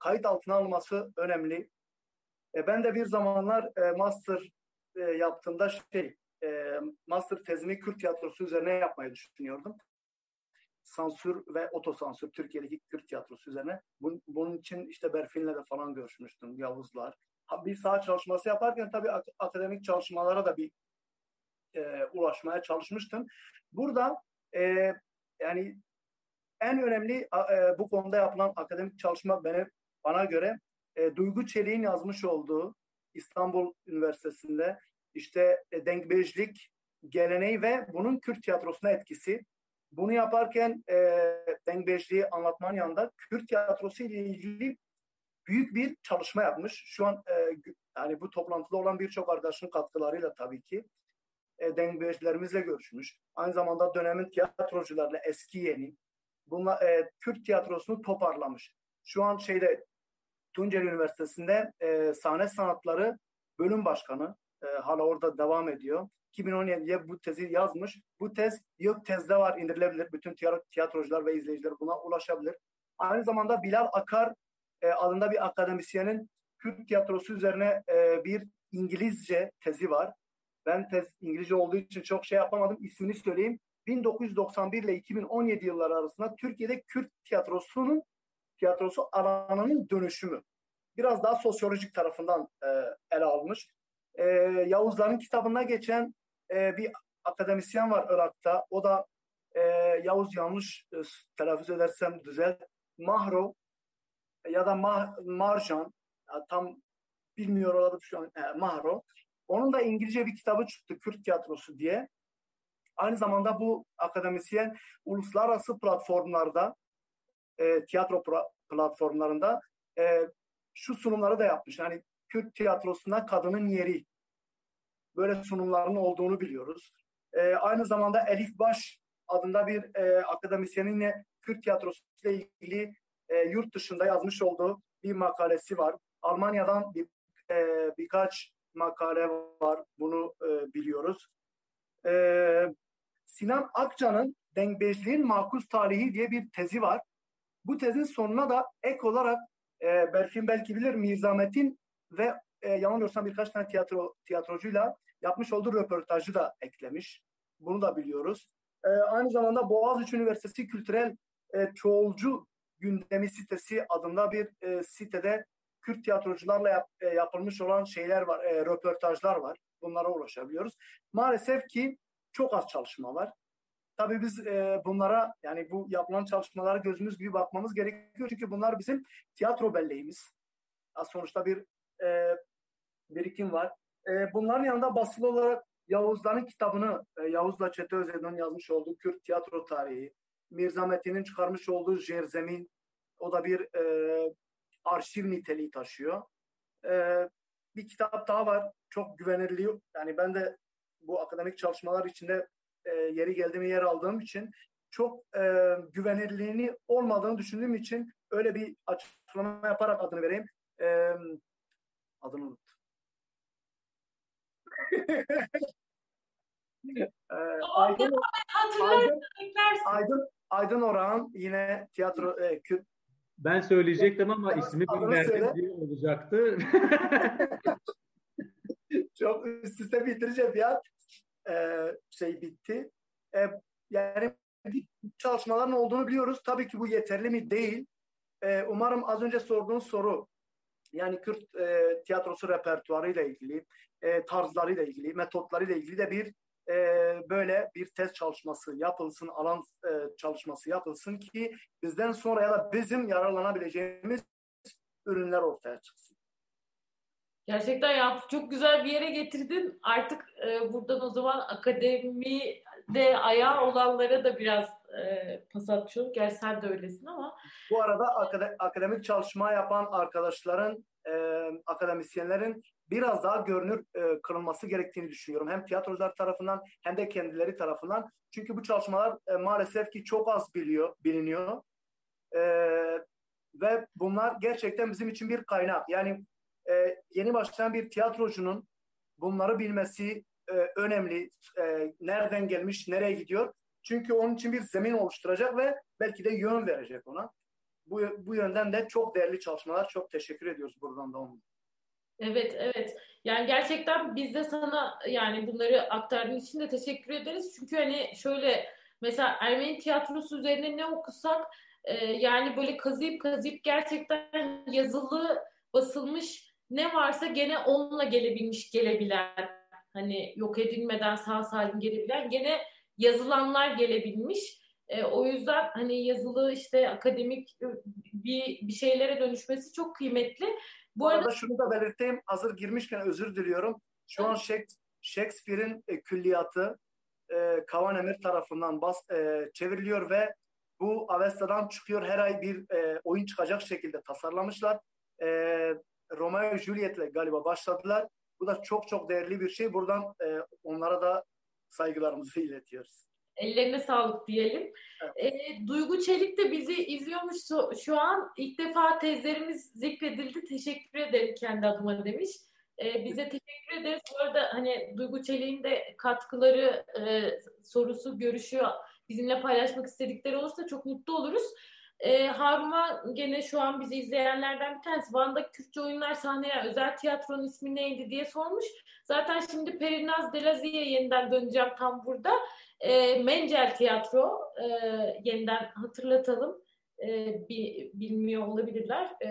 kayıt altına alınması önemli. E, ben de bir zamanlar e, master e, yaptığımda şey e, master tezimi Kürt tiyatrosu üzerine yapmayı düşünüyordum. Sansür ve otosansür Türkiye'deki Kürt tiyatrosu üzerine. Bunun, bunun için işte Berfin'le de falan görüşmüştüm. Yavuzlar. Bir saha çalışması yaparken tabii akademik çalışmalara da bir e, ulaşmaya çalışmıştım. Burada e, yani en önemli e, bu konuda yapılan akademik çalışma benim bana göre e, Duygu Çelik'in yazmış olduğu İstanbul Üniversitesi'nde işte e, denkbejlik geleneği ve bunun Kürt tiyatrosuna etkisi. Bunu yaparken e, denkbejliği anlatmanın yanında Kürt tiyatrosu ile ilgili büyük bir çalışma yapmış. Şu an e, yani bu toplantıda olan birçok arkadaşın katkılarıyla tabii ki e, denkbejlerimizle görüşmüş. Aynı zamanda dönemin tiyatrocularla eski yeni bunla, e, Kürt tiyatrosunu toparlamış. Şu an şeyde Tunceli Üniversitesi'nde e, sahne sanatları bölüm başkanı e, hala orada devam ediyor. 2017'de bu tezi yazmış. Bu tez yok tezde var indirilebilir. Bütün tiyatrocular ve izleyiciler buna ulaşabilir. Aynı zamanda Bilal Akar e, adında bir akademisyenin Kürt tiyatrosu üzerine e, bir İngilizce tezi var. Ben tez İngilizce olduğu için çok şey yapamadım. İsmini söyleyeyim. 1991 ile 2017 yılları arasında Türkiye'de Kürt tiyatrosunun tiyatrosu alanının dönüşümü. Biraz daha sosyolojik tarafından e, ele almış. E, Yavuzların kitabında geçen e, bir akademisyen var Irak'ta. O da e, Yavuz yanlış e, telaffuz edersem düzelt. Mahro ya da Mah, Marjan tam bilmiyor olabilir şu an e, Mahro. Onun da İngilizce bir kitabı çıktı Kürt tiyatrosu diye. Aynı zamanda bu akademisyen uluslararası platformlarda e, tiyatro platformlarında e, şu sunumları da yapmış. Yani Kürt tiyatrosunda kadının yeri böyle sunumların olduğunu biliyoruz. E, aynı zamanda Elif Baş adında bir e, akademisyenin yine Kürt tiyatrosu ile ilgili e, yurt dışında yazmış olduğu bir makalesi var. Almanya'dan bir, e, birkaç makale var. Bunu e, biliyoruz. E, Sinan Akça'nın Dengbejliğin Makus Tarihi diye bir tezi var. Bu tezin sonuna da ek olarak e, Berfin belki bilir Mirzamet'in ve e, yanılmıyorsam birkaç tane tiyatro tiyatrocuyla yapmış olduğu röportajı da eklemiş. Bunu da biliyoruz. E, aynı zamanda Boğaziçi Üniversitesi Kültürel e, Çoğulcu Gündemi sitesi adında bir e, sitede Kürt tiyatrocularla yap, e, yapılmış olan şeyler var, e, röportajlar var. Bunlara ulaşabiliyoruz. Maalesef ki çok az çalışma var. Tabii biz e, bunlara yani bu yapılan çalışmalara gözümüz gibi bakmamız gerekiyor. Çünkü bunlar bizim tiyatro belleğimiz. Sonuçta bir e, birikim var. E, bunların yanında basılı olarak Yavuzların kitabını, e, Yavuz'la Çete Özel'in yazmış olduğu Kürt tiyatro tarihi, Mirza Metin'in çıkarmış olduğu Jerzemin, o da bir e, arşiv niteliği taşıyor. E, bir kitap daha var, çok güvenirli. Yani ben de bu akademik çalışmalar içinde e, yeri geldiğimi yer aldığım için çok e, güvenilirliğini olmadığını düşündüğüm için öyle bir açıklama yaparak adını vereyim. E, adını unuttum. e, Aydın, Aydın, Aydın, Aydın Orhan yine tiyatro e, kü, ben söyleyecektim ama ismi bilmem diye olacaktı. Çok üst üste bitireceğim ya e, şey bitti. E, yani çalışmaların olduğunu biliyoruz. Tabii ki bu yeterli mi? Değil. E, umarım az önce sorduğun soru yani Kürt e, tiyatrosu repertuarı ile ilgili, e, tarzları ile ilgili, metotları ile ilgili de bir e, böyle bir test çalışması yapılsın, alan e, çalışması yapılsın ki bizden sonra ya da bizim yararlanabileceğimiz ürünler ortaya çıksın. Gerçekten ya çok güzel bir yere getirdin. Artık e, buradan o zaman akademide ayağı olanlara da biraz e, pas atıyorsun. Gerçi sen de öylesin ama. Bu arada akad- akademik çalışma yapan arkadaşların, e, akademisyenlerin biraz daha görünür e, kılınması gerektiğini düşünüyorum. Hem tiyatrocular tarafından hem de kendileri tarafından. Çünkü bu çalışmalar e, maalesef ki çok az biliyor, biliniyor. E, ve bunlar gerçekten bizim için bir kaynak. Yani e, yeni başlayan bir tiyatrocunun bunları bilmesi e, önemli. E, nereden gelmiş, nereye gidiyor? Çünkü onun için bir zemin oluşturacak ve belki de yön verecek ona. Bu, bu yönden de çok değerli çalışmalar. Çok teşekkür ediyoruz buradan da onunla. Evet, evet. Yani gerçekten biz de sana yani bunları aktardığın için de teşekkür ederiz. Çünkü hani şöyle mesela Ermeni tiyatrosu üzerine ne okusak e, yani böyle kazıyıp kazıyıp gerçekten yazılı basılmış ne varsa gene onunla gelebilmiş gelebilen hani yok edilmeden sağ salim gelebilen gene yazılanlar gelebilmiş. E, o yüzden hani yazılı işte akademik bir bir şeylere dönüşmesi çok kıymetli. Bu arada şunu da belirteyim. Hazır girmişken özür diliyorum. Şu an Shakespeare'in e, külliyatı e, Kavan Emir tarafından bas, e, çevriliyor ve bu Avesta'dan çıkıyor. Her ay bir e, oyun çıkacak şekilde tasarlamışlar. E, Romeo Juliet'le galiba başladılar. Bu da çok çok değerli bir şey. Buradan e, onlara da saygılarımızı iletiyoruz. Ellerine sağlık diyelim. Evet. E, Duygu Çelik de bizi izliyormuş şu an. İlk defa tezlerimiz zikredildi. Teşekkür ederim kendi adıma demiş. E, bize teşekkür ederiz. Bu arada hani Duygu Çelik'in de katkıları, e, sorusu, görüşü bizimle paylaşmak istedikleri olursa çok mutlu oluruz. E, Harun'a gene şu an bizi izleyenlerden bir tanesi Van'da Kürtçe oyunlar sahneye özel tiyatronun ismi neydi diye sormuş. Zaten şimdi Perinaz Delazi'ye yeniden döneceğim tam burada. E, Mencel Tiyatro e, yeniden hatırlatalım. E, bir, bilmiyor olabilirler. E,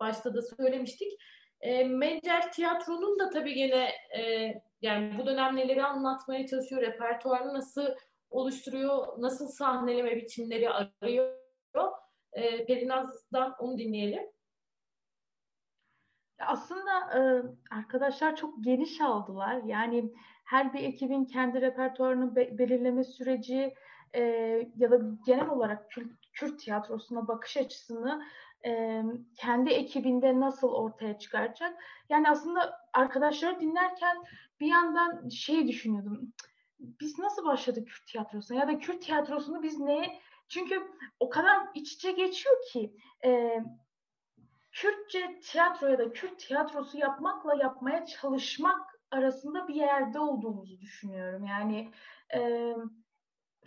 başta da söylemiştik. E, Mencel Tiyatro'nun da tabii gene e, yani bu dönem anlatmaya çalışıyor, repertuarını nasıl oluşturuyor, nasıl sahneleme biçimleri arıyor. E, Perinaz'dan onu dinleyelim. Aslında e, arkadaşlar çok geniş aldılar. Yani her bir ekibin kendi repertuarını be- belirleme süreci e, ya da genel olarak Kürt, Kürt tiyatrosuna bakış açısını e, kendi ekibinde nasıl ortaya çıkaracak? Yani aslında arkadaşları dinlerken bir yandan şey düşünüyordum. Biz nasıl başladık Kürt tiyatrosuna ya da Kürt tiyatrosunu biz ne? Çünkü o kadar iç içe geçiyor ki e, Kürtçe tiyatro ya da Kürt tiyatrosu yapmakla yapmaya çalışmak arasında bir yerde olduğumuzu düşünüyorum. Yani e,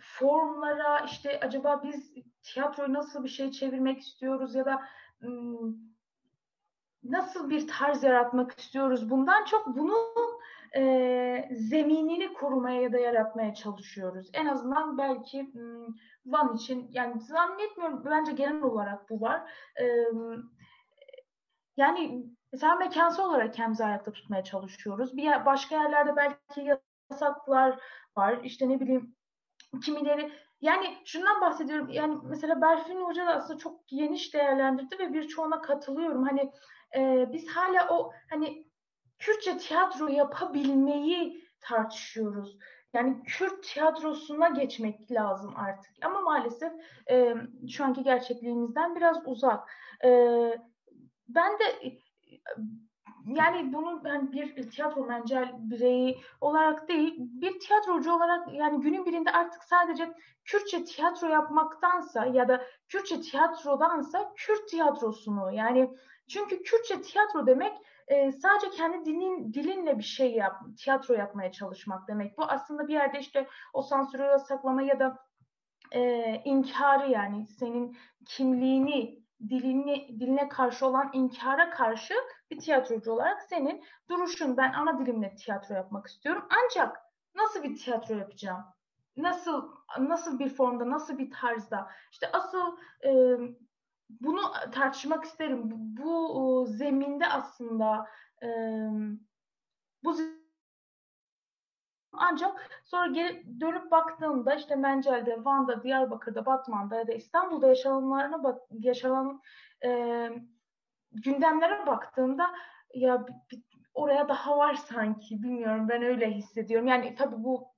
formlara işte acaba biz tiyatroyu nasıl bir şey çevirmek istiyoruz ya da nasıl bir tarz yaratmak istiyoruz bundan çok bunun e, zeminini korumaya ya da yaratmaya çalışıyoruz. En azından belki Van için yani zannetmiyorum bence genel olarak bu var. E, yani mesela mekansal olarak kendimizi ayakta tutmaya çalışıyoruz. Bir yer, başka yerlerde belki yasaklar var. İşte ne bileyim kimileri yani şundan bahsediyorum. Yani mesela Berfin Hoca da aslında çok geniş değerlendirdi ve birçoğuna katılıyorum. Hani e, biz hala o hani Kürtçe tiyatro yapabilmeyi tartışıyoruz. Yani Kürt tiyatrosuna geçmek lazım artık. Ama maalesef e, şu anki gerçekliğimizden biraz uzak. E, ben de yani bunu ben bir tiyatro mencel bireyi olarak değil, bir tiyatrocu olarak yani günün birinde artık sadece Kürtçe tiyatro yapmaktansa ya da Kürtçe tiyatrodansa Kürt tiyatrosunu yani çünkü Kürtçe tiyatro demek e, sadece kendi dilin dilinle bir şey yap, tiyatro yapmaya çalışmak demek. Bu aslında bir yerde işte o sansürü yasaklama ya da e, inkarı yani senin kimliğini dilini, diline karşı olan inkara karşı bir tiyatrocu olarak senin duruşun ben ana dilimle tiyatro yapmak istiyorum. Ancak nasıl bir tiyatro yapacağım? Nasıl nasıl bir formda, nasıl bir tarzda? İşte asıl e, bunu tartışmak isterim. Bu, bu zeminde aslında e, bu ancak sonra geri dönüp baktığımda işte Mencel'de, Van'da, Diyarbakır'da, Batman'da ya da İstanbul'da yaşananlarına bak, yaşanan e, gündemlere baktığımda ya oraya daha var sanki bilmiyorum ben öyle hissediyorum. Yani tabii bu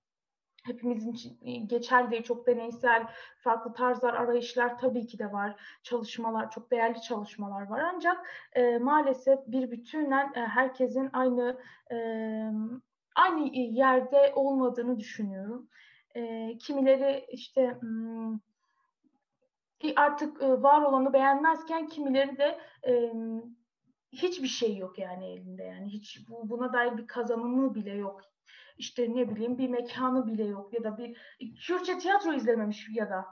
hepimizin için geçerli değil. Çok deneysel, farklı tarzlar, arayışlar tabii ki de var. Çalışmalar, çok değerli çalışmalar var. Ancak e, maalesef bir bütünen e, herkesin aynı e, aynı yerde olmadığını düşünüyorum. E, kimileri işte hmm, artık e, var olanı beğenmezken kimileri de e, hiçbir şey yok yani elinde yani hiç bu, buna dair bir kazanımı bile yok. İşte ne bileyim bir mekanı bile yok ya da bir Kürtçe tiyatro izlememiş ya da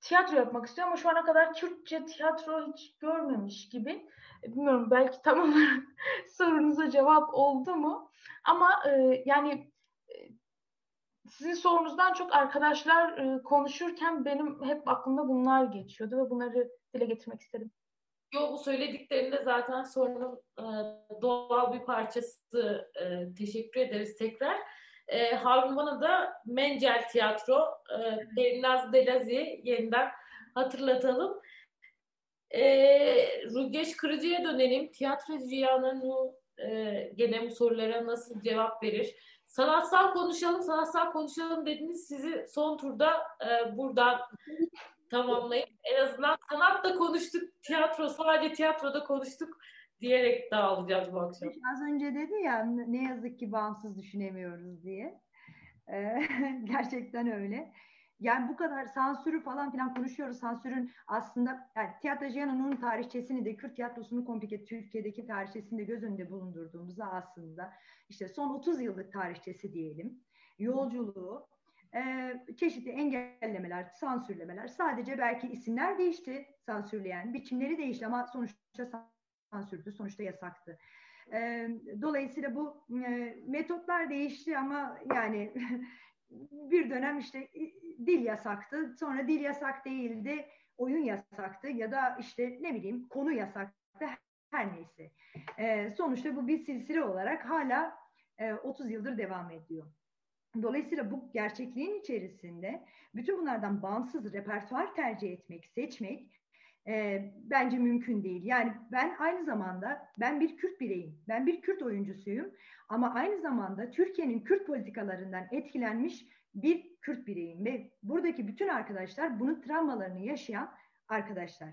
tiyatro yapmak istiyor ama şu ana kadar Kürtçe tiyatro hiç görmemiş gibi. Bilmiyorum belki tam olarak sorunuza cevap oldu mu? Ama e, yani e, sizin sorunuzdan çok arkadaşlar e, konuşurken benim hep aklımda bunlar geçiyordu ve bunları dile getirmek istedim. Yo bu söylediklerinde zaten sorunun e, doğal bir parçası. E, teşekkür ederiz tekrar. E, Harun bana da Mencel Tiyatro, e, Perinaz Delazi yeniden hatırlatalım. E, Rugeş Kırıcı'ya dönelim. Tiyatro Cihan'ın e, gene bu sorulara nasıl cevap verir? Sanatsal konuşalım, sanatsal konuşalım dediniz. Sizi son turda e, buradan tamamlayıp en azından sanatla konuştuk, tiyatro sadece tiyatroda konuştuk diyerek dağılacağız bu akşam. Az önce dedi ya ne yazık ki bağımsız düşünemiyoruz diye. Ee, gerçekten öyle. Yani bu kadar sansürü falan filan konuşuyoruz. Sansürün aslında yani Tiyatrocuyan'ın tarihçesini de Kürt tiyatrosunun komplike Türkiye'deki tarihçesini de göz önünde bulundurduğumuzda aslında işte son 30 yıllık tarihçesi diyelim. Yolculuğu, e, çeşitli engellemeler, sansürlemeler. Sadece belki isimler değişti sansürleyen, biçimleri değişti ama sonuçta sansürdü, sonuçta yasaktı. E, dolayısıyla bu e, metotlar değişti ama yani bir dönem işte dil yasaktı, sonra dil yasak değildi, oyun yasaktı ya da işte ne bileyim konu yasaktı her neyse. E, sonuçta bu bir silsile olarak hala e, 30 yıldır devam ediyor. Dolayısıyla bu gerçekliğin içerisinde bütün bunlardan bağımsız repertuar tercih etmek, seçmek e, bence mümkün değil. Yani ben aynı zamanda ben bir Kürt bireyim, ben bir Kürt oyuncusuyum ama aynı zamanda Türkiye'nin Kürt politikalarından etkilenmiş bir Kürt bireyim ve buradaki bütün arkadaşlar bunun travmalarını yaşayan arkadaşlar.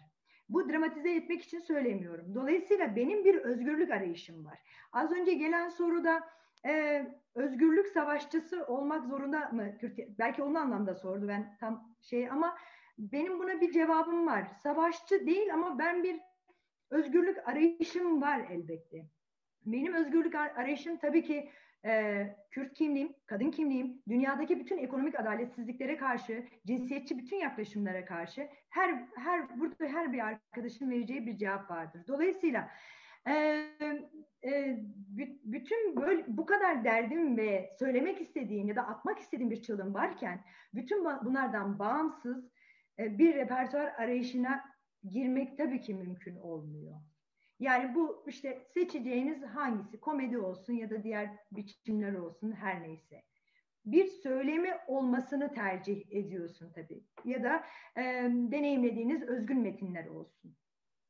Bu dramatize etmek için söylemiyorum. Dolayısıyla benim bir özgürlük arayışım var. Az önce gelen soruda e, özgürlük savaşçısı olmak zorunda mı? Belki onun anlamda sordu ben tam şey ama benim buna bir cevabım var. Savaşçı değil ama ben bir özgürlük arayışım var elbette. Benim özgürlük arayışım tabii ki e, Kürt kimliğim, kadın kimliğim, dünyadaki bütün ekonomik adaletsizliklere karşı, cinsiyetçi bütün yaklaşımlara karşı her her burada her bir arkadaşın vereceği bir cevap vardır. Dolayısıyla e, e, bütün böyle bu kadar derdim ve söylemek istediğim ya da atmak istediğim bir çığlığım varken bütün bunlardan bağımsız bir repertuar arayışına girmek tabii ki mümkün olmuyor. Yani bu işte seçeceğiniz hangisi komedi olsun ya da diğer biçimler olsun her neyse. Bir söylemi olmasını tercih ediyorsun tabii. Ya da e, deneyimlediğiniz özgün metinler olsun.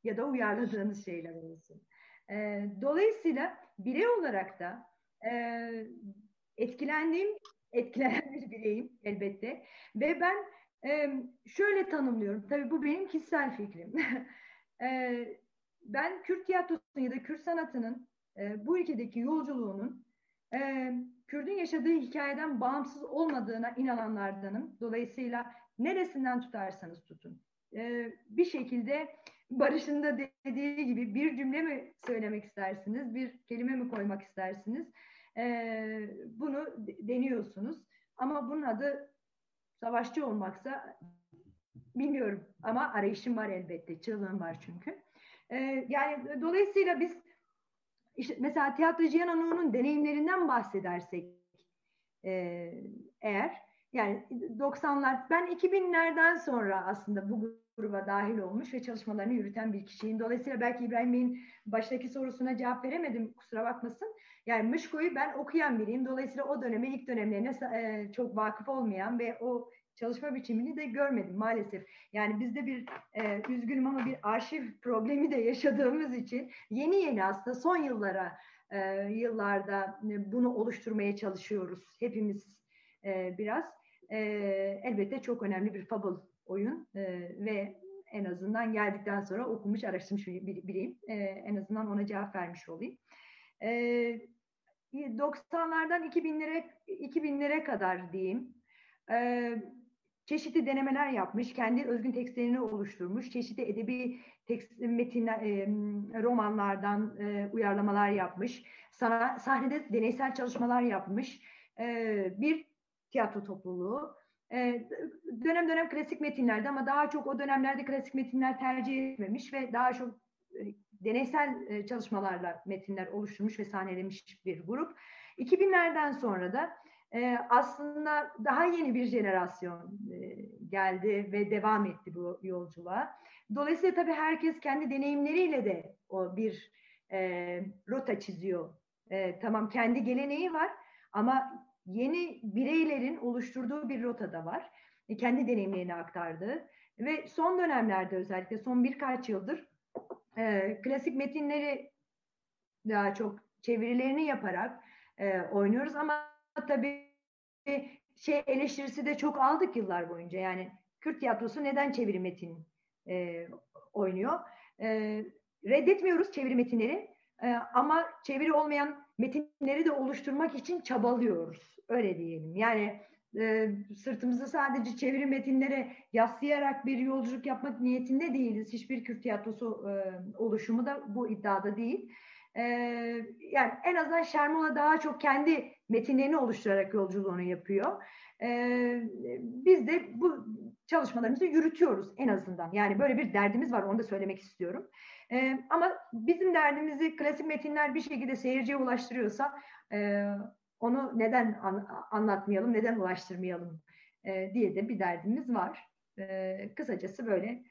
Ya da uyarladığınız şeyler olsun. E, dolayısıyla birey olarak da e, etkilendiğim, etkilenen bir bireyim elbette. Ve ben e, şöyle tanımlıyorum. Tabii bu benim kişisel fikrim. e, ben Kürt tiyatrosunun ya da Kürt sanatının e, bu ülkedeki yolculuğunun e, Kürt'ün yaşadığı hikayeden bağımsız olmadığına inananlardanım. Dolayısıyla neresinden tutarsanız tutun. E, bir şekilde Barış'ın da dediği gibi bir cümle mi söylemek istersiniz, bir kelime mi koymak istersiniz? E, bunu deniyorsunuz. Ama bunun adı savaşçı olmaksa bilmiyorum ama arayışım var elbette, çığlığım var çünkü. E, yani dolayısıyla biz işte mesela tiyatrocu Cihan deneyimlerinden bahsedersek e, eğer yani 90'lar ben 2000'lerden sonra aslında bu gruba dahil olmuş ve çalışmalarını yürüten bir kişiyim. Dolayısıyla belki İbrahim Bey'in baştaki sorusuna cevap veremedim kusura bakmasın. Yani Mışko'yu ben okuyan biriyim. Dolayısıyla o döneme ilk dönemlerine e, çok vakıf olmayan ve o çalışma biçimini de görmedim maalesef. Yani bizde bir e, üzgünüm ama bir arşiv problemi de yaşadığımız için yeni yeni aslında son yıllara e, yıllarda bunu oluşturmaya çalışıyoruz hepimiz e, biraz. E, elbette çok önemli bir fable oyun e, ve en azından geldikten sonra okumuş, araştırmış bir, biriyim. E, en azından ona cevap vermiş olayım. E, 90'lardan 2000'lere 2000'lere kadar diyeyim. E, çeşitli denemeler yapmış, kendi özgün tekstlerini oluşturmuş, çeşitli edebi tekst, metinler, e, romanlardan e, uyarlamalar yapmış, sana, sahnede deneysel çalışmalar yapmış e, bir tiyatro topluluğu. E, dönem dönem klasik metinlerde ama daha çok o dönemlerde klasik metinler tercih etmemiş ve daha çok e, deneysel e, çalışmalarla metinler oluşturmuş ve sahnelemiş bir grup. 2000'lerden sonra da e, aslında daha yeni bir jenerasyon e, geldi ve devam etti bu yolculuğa. Dolayısıyla tabii herkes kendi deneyimleriyle de o bir e, rota çiziyor. E, tamam kendi geleneği var ama yeni bireylerin oluşturduğu bir rota da var. E, kendi deneyimlerini aktardı. Ve son dönemlerde özellikle son birkaç yıldır e, klasik metinleri daha çok çevirilerini yaparak e, oynuyoruz ama tabii şey eleştirisi de çok aldık yıllar boyunca. Yani Kürt tiyatrosu neden çeviri metin e, oynuyor? E, reddetmiyoruz çeviri metinleri e, ama çeviri olmayan metinleri de oluşturmak için çabalıyoruz. Öyle diyelim. Yani e, sırtımızı sadece çeviri metinlere yaslayarak bir yolculuk yapmak niyetinde değiliz. Hiçbir Kürt tiyatrosu e, oluşumu da bu iddiada değil. E, yani en azından Şermola daha çok kendi metinlerini oluşturarak yolculuğunu yapıyor. E, biz de bu çalışmalarımızı yürütüyoruz en azından. Yani böyle bir derdimiz var onu da söylemek istiyorum. E, ama bizim derdimizi klasik metinler bir şekilde seyirciye ulaştırıyorsa e, onu neden an, anlatmayalım, neden ulaştırmayalım e, diye de bir derdimiz var. E, kısacası böyle.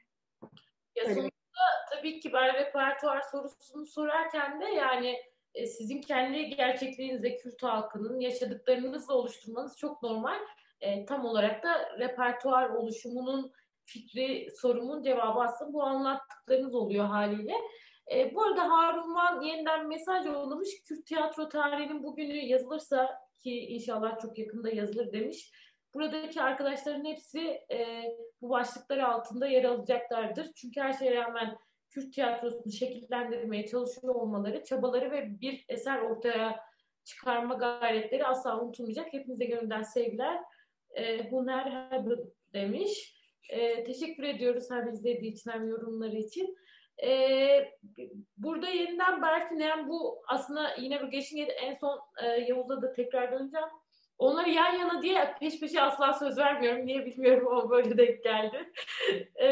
Ya sonuçta tabii ki ben repertuar sorusunu sorarken de yani e, sizin kendi gerçekliğinizde Kürt halkının yaşadıklarınızla oluşturmanız çok normal. E, tam olarak da repertuar oluşumunun fikri sorumun cevabı aslında bu anlattıklarınız oluyor haliyle. E, bu arada Harun Van yeniden mesaj yollamış. Kürt tiyatro tarihinin bugünü yazılırsa ki inşallah çok yakında yazılır demiş. Buradaki arkadaşların hepsi e, bu başlıklar altında yer alacaklardır. Çünkü her şeye rağmen Kürt tiyatrosunu şekillendirmeye çalışıyor olmaları, çabaları ve bir eser ortaya çıkarma gayretleri asla unutulmayacak. Hepinize gönülden sevgiler. E, Huner Hebben demiş. E, teşekkür ediyoruz hem izlediği için hem yorumları için. E, burada yeniden Berfin yani bu aslında yine bu geçin en son e, Yavuz'a da tekrar döneceğim. Onları yan yana diye peş peşe asla söz vermiyorum. Niye bilmiyorum ama böyle denk geldi. e,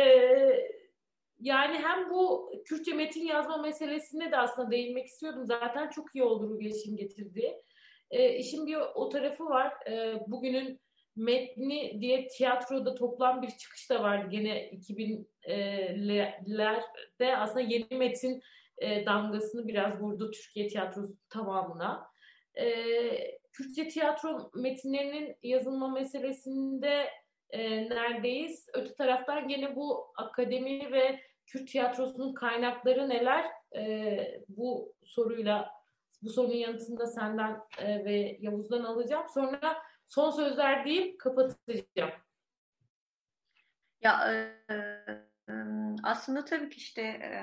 yani hem bu Kürtçe metin yazma meselesine de aslında değinmek istiyordum. Zaten çok iyi oldu Rugeş'in getirdiği. E, işin bir o tarafı var. E, bugünün metni diye tiyatroda toplam bir çıkış da vardı. Gene 2000'lerde aslında yeni metin e, damgasını biraz vurdu Türkiye tiyatrosu tamamına. E, Kürtçe tiyatro metinlerinin yazılma meselesinde e, neredeyiz? Öte taraftan gene bu akademi ve Kürt tiyatrosunun kaynakları neler? E, bu soruyla bu sorunun yanıtını da senden e, ve Yavuz'dan alacağım. Sonra son sözler deyip kapatacağım. Ya e, aslında tabii ki işte e,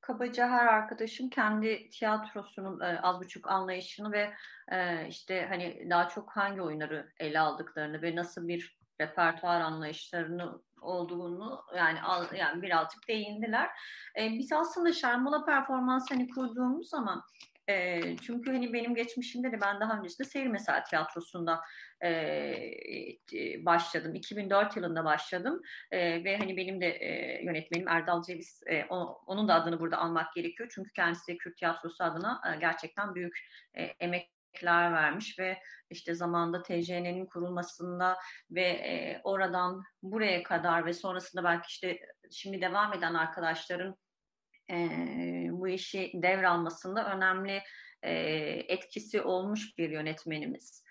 kabaca her arkadaşım kendi tiyatrosunun e, az buçuk anlayışını ve e, işte hani daha çok hangi oyunları ele aldıklarını ve nasıl bir repertuar anlayışlarını olduğunu yani yani birazcık değindiler. E, biz aslında Şarmola performans hani kurduğumuz zaman e, çünkü hani benim geçmişimde de ben daha öncesinde Seyir Mesela Tiyatrosu'nda e, başladım. 2004 yılında başladım e, ve hani benim de e, yönetmenim Erdal Ceviz, e, o, onun da adını burada almak gerekiyor. Çünkü kendisi Kürt Tiyatrosu adına e, gerçekten büyük e, emek vermiş ve işte zamanda TJN'nin kurulmasında ve e, oradan buraya kadar ve sonrasında belki işte şimdi devam eden arkadaşların e, bu işi devralmasında önemli e, etkisi olmuş bir yönetmenimiz.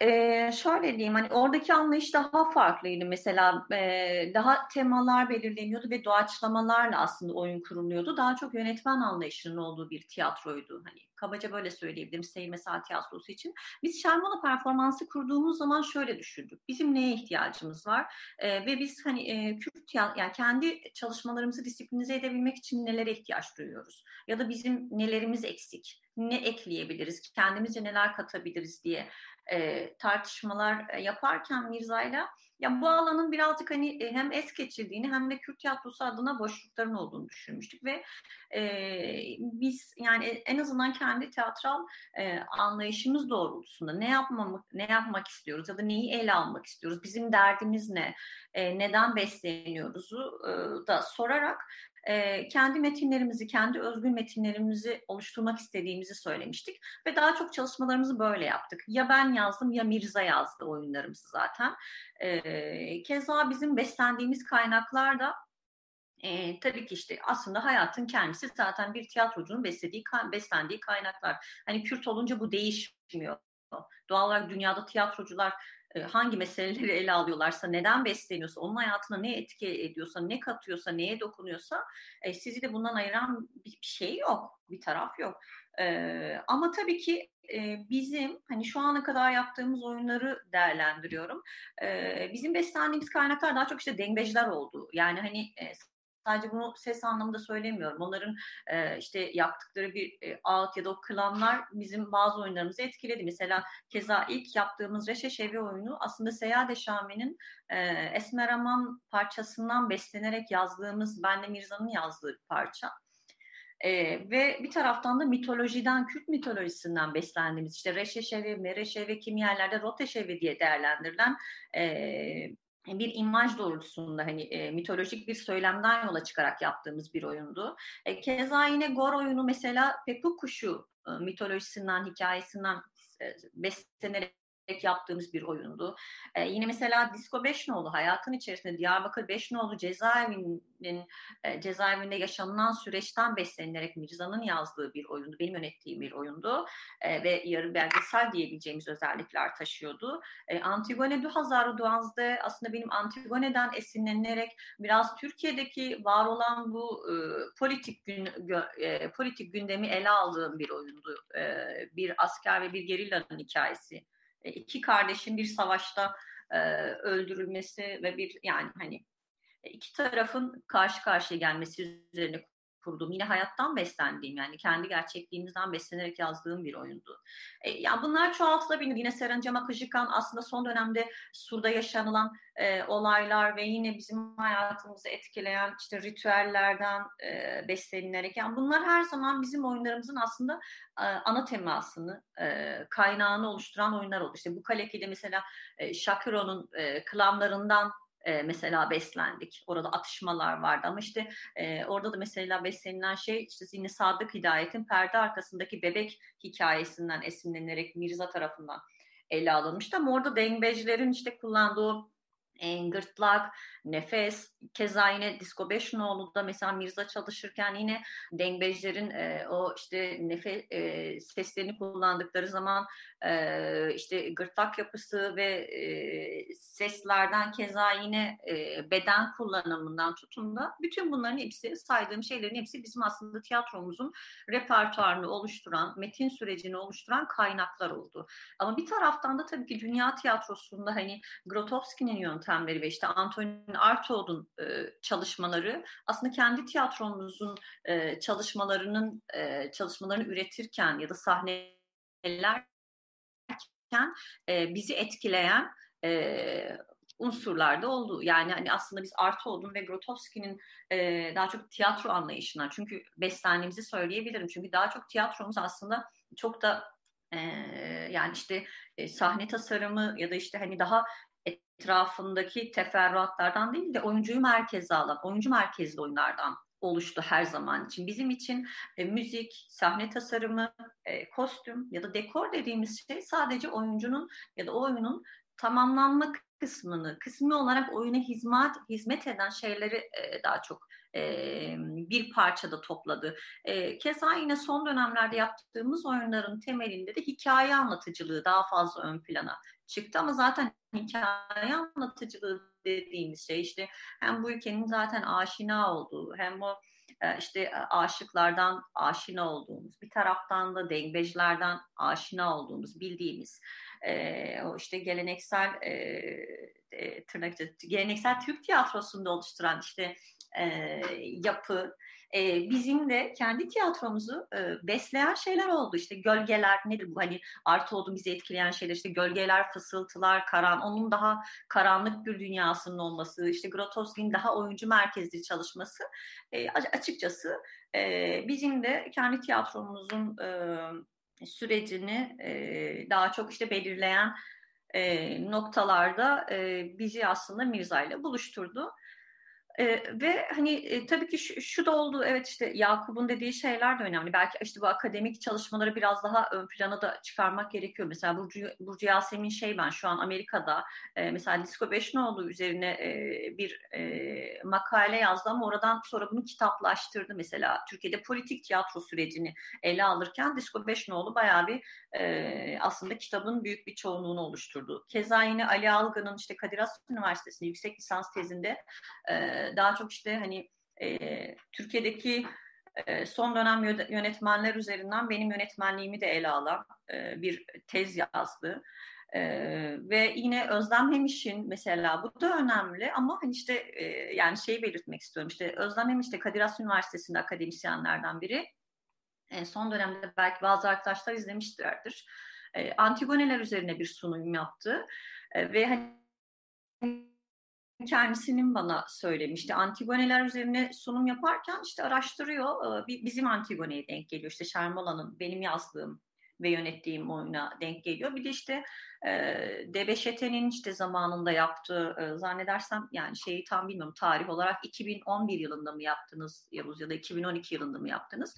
Ee, şöyle diyeyim hani oradaki anlayış daha farklıydı. Mesela e, daha temalar belirleniyordu ve doğaçlamalarla aslında oyun kuruluyordu. Daha çok yönetmen anlayışının olduğu bir tiyatroydu. Hani kabaca böyle söyleyebilirim Seyir Mesela Tiyatrosu için. Biz Şermola performansı kurduğumuz zaman şöyle düşündük. Bizim neye ihtiyacımız var? E, ve biz hani e, Kürt yani kendi çalışmalarımızı disiplinize edebilmek için nelere ihtiyaç duyuyoruz? Ya da bizim nelerimiz eksik? Ne ekleyebiliriz, kendimizce neler katabiliriz diye e, tartışmalar e, yaparken Mirza'yla ya bu alanın birazcık hani e, hem es geçildiğini hem de Kürt tiyatrosu adına boşlukların olduğunu düşünmüştük ve e, biz yani en azından kendi tiyatral e, anlayışımız doğrultusunda ne yapmamak ne yapmak istiyoruz ya da neyi ele almak istiyoruz, bizim derdimiz ne, e, neden besleniyoruzu e, da sorarak e, kendi metinlerimizi, kendi özgün metinlerimizi oluşturmak istediğimizi söylemiştik. Ve daha çok çalışmalarımızı böyle yaptık. Ya ben yazdım ya Mirza yazdı oyunlarımızı zaten. E, keza bizim beslendiğimiz kaynaklar da e, tabii ki işte aslında hayatın kendisi zaten bir tiyatrocunun beslediği, beslendiği kaynaklar. Hani Kürt olunca bu değişmiyor. Doğal olarak dünyada tiyatrocular hangi meseleleri ele alıyorlarsa, neden besleniyorsa, onun hayatına ne etki ediyorsa, ne katıyorsa, neye dokunuyorsa e, sizi de bundan ayıran bir şey yok, bir taraf yok. E, ama tabii ki e, bizim hani şu ana kadar yaptığımız oyunları değerlendiriyorum. E, bizim beslendiğimiz kaynaklar daha çok işte dengeciler oldu. Yani hani e, Sadece bunu ses anlamında söylemiyorum. Onların e, işte yaptıkları bir e, ağıt ya da o klanlar bizim bazı oyunlarımızı etkiledi. Mesela keza ilk yaptığımız Reşe Şevi oyunu aslında Seyade Şami'nin e, Esmer Aman parçasından beslenerek yazdığımız, benle Mirza'nın yazdığı bir parça. Ee, ve bir taraftan da mitolojiden, Kürt mitolojisinden beslendiğimiz işte Reşeşevi, Mereşevi, kimi yerlerde Roteşevi diye değerlendirilen e, bir imaj doğrultusunda hani e, mitolojik bir söylemden yola çıkarak yaptığımız bir oyundu. E, keza yine Gor oyunu mesela Pepuk Kuşu e, mitolojisinden, hikayesinden e, beslenerek yaptığımız bir oyundu. Ee, yine mesela Disco Beşnoğlu hayatın içerisinde Diyarbakır Beşnoğlu cezaevinin e, cezaevinde yaşanılan süreçten beslenerek Mirza'nın yazdığı bir oyundu. Benim yönettiğim bir oyundu e, ve yarı belgesel diyebileceğimiz özellikler taşıyordu. E, Antigone du Hazaru Duaz'da aslında benim Antigone'den esinlenerek biraz Türkiye'deki var olan bu e, politik gün, gö, e, politik gündemi ele aldığım bir oyundu. E, bir asker ve bir gerillanın hikayesi e, iki kardeşin bir savaşta e, öldürülmesi ve bir yani hani e, iki tarafın karşı karşıya gelmesi üzerine kurduğum, yine hayattan beslendiğim yani kendi gerçekliğimizden beslenerek yazdığım bir oyundu. E, yani bunlar çoğaltılabilir. Yine Serencama Kıjıkan aslında son dönemde Sur'da yaşanılan e, olaylar ve yine bizim hayatımızı etkileyen işte ritüellerden e, beslenerek yani bunlar her zaman bizim oyunlarımızın aslında e, ana temasını, e, kaynağını oluşturan oyunlar oldu. İşte bu Kaleki'de mesela e, Shakiro'nun e, klanlarından e, mesela beslendik. Orada atışmalar vardı ama işte e, orada da mesela beslenilen şey işte yine Sadık Hidayet'in perde arkasındaki bebek hikayesinden esinlenerek Mirza tarafından ele alınmıştı. Ama orada dengbejlerin işte kullandığı e, gırtlak, nefes, keza yine Disco Beşinoğlu'da mesela Mirza çalışırken yine dengbejlerin e, o işte nefes e, seslerini kullandıkları zaman e, işte gırtlak yapısı ve e, seslerden keza yine e, beden kullanımından tutun da bütün bunların hepsi saydığım şeylerin hepsi bizim aslında tiyatromuzun repertuarını oluşturan, metin sürecini oluşturan kaynaklar oldu. Ama bir taraftan da tabii ki dünya tiyatrosunda hani Grotowski'nin yöntemleri ve işte Antonin Artaud'un e, çalışmaları aslında kendi tiyatromuzun e, çalışmalarının e, çalışmalarını üretirken ya da sahneler e, bizi etkileyen unsurlarda oldu. Yani hani aslında biz Artaud'un ve Grotowski'nin daha çok tiyatro anlayışından çünkü beslendiğimizi söyleyebilirim. Çünkü daha çok tiyatromuz aslında çok da e, yani işte e, sahne tasarımı ya da işte hani daha etrafındaki teferruatlardan değil de oyuncuyu merkeze alan, oyuncu merkezli oyunlardan oluştu her zaman için. Bizim için e, müzik, sahne tasarımı, e, kostüm ya da dekor dediğimiz şey sadece oyuncunun ya da oyunun tamamlanma kısmını, kısmi olarak oyuna hizmet hizmet eden şeyleri e, daha çok e, bir parçada topladı. E, keza yine son dönemlerde yaptığımız oyunların temelinde de hikaye anlatıcılığı daha fazla ön plana çıktı ama zaten hikaye anlatıcılığı dediğimiz şey işte hem bu ülkenin zaten aşina olduğu hem o e, işte e, aşıklardan aşina olduğumuz bir taraftan da dengbejlerden aşina olduğumuz bildiğimiz e, o işte geleneksel e, tırnak geleneksel Türk tiyatrosunda oluşturan işte yapı e, bizim de kendi tiyatromuzu e, besleyen şeyler oldu. İşte gölgeler nedir bu? Hani artı oldu bizi etkileyen şeyler işte gölgeler, fısıltılar, karan, onun daha karanlık bir dünyasının olması, işte Grotowski'nin daha oyuncu merkezli çalışması e, açıkçası e, bizim de kendi tiyatromuzun e, sürecini e, daha çok işte belirleyen e, noktalarda e, bizi aslında Mirza ile buluşturdu. E, ve hani e, tabii ki şu, şu da oldu evet işte Yakup'un dediği şeyler de önemli. Belki işte bu akademik çalışmaları biraz daha ön plana da çıkarmak gerekiyor. Mesela Burcu, Burcu Yasemin şey ben şu an Amerika'da e, mesela Disco Beşinoğlu üzerine e, bir e, makale yazdı ama oradan sonra bunu kitaplaştırdı. Mesela Türkiye'de politik tiyatro sürecini ele alırken Disco Beşinoğlu bayağı bir e, aslında kitabın büyük bir çoğunluğunu oluşturdu. Keza yine Ali Algın'ın işte Kadir Has Üniversitesi'nde yüksek lisans tezinde e, daha çok işte hani e, Türkiye'deki e, son dönem yönetmenler üzerinden benim yönetmenliğimi de ele alan e, bir tez yazdı. Ee, ve yine Özlem Hemiş'in mesela bu da önemli ama hani işte e, yani şeyi belirtmek istiyorum işte Özlem Hemiş de Kadir Has Üniversitesi'nde akademisyenlerden biri. E, son dönemde belki bazı arkadaşlar izlemişlerdir. E, Antigoneler üzerine bir sunum yaptı e, ve hani kendisinin bana söylemişti. Antigoneler üzerine sunum yaparken işte araştırıyor. Bizim Antigone'ye denk geliyor. İşte Şermola'nın benim yazdığım ve yönettiğim oyuna denk geliyor. Bir de işte e, Debeşete'nin işte zamanında yaptığı e, zannedersem yani şeyi tam bilmiyorum tarih olarak 2011 yılında mı yaptınız Yavuz ya da 2012 yılında mı yaptınız?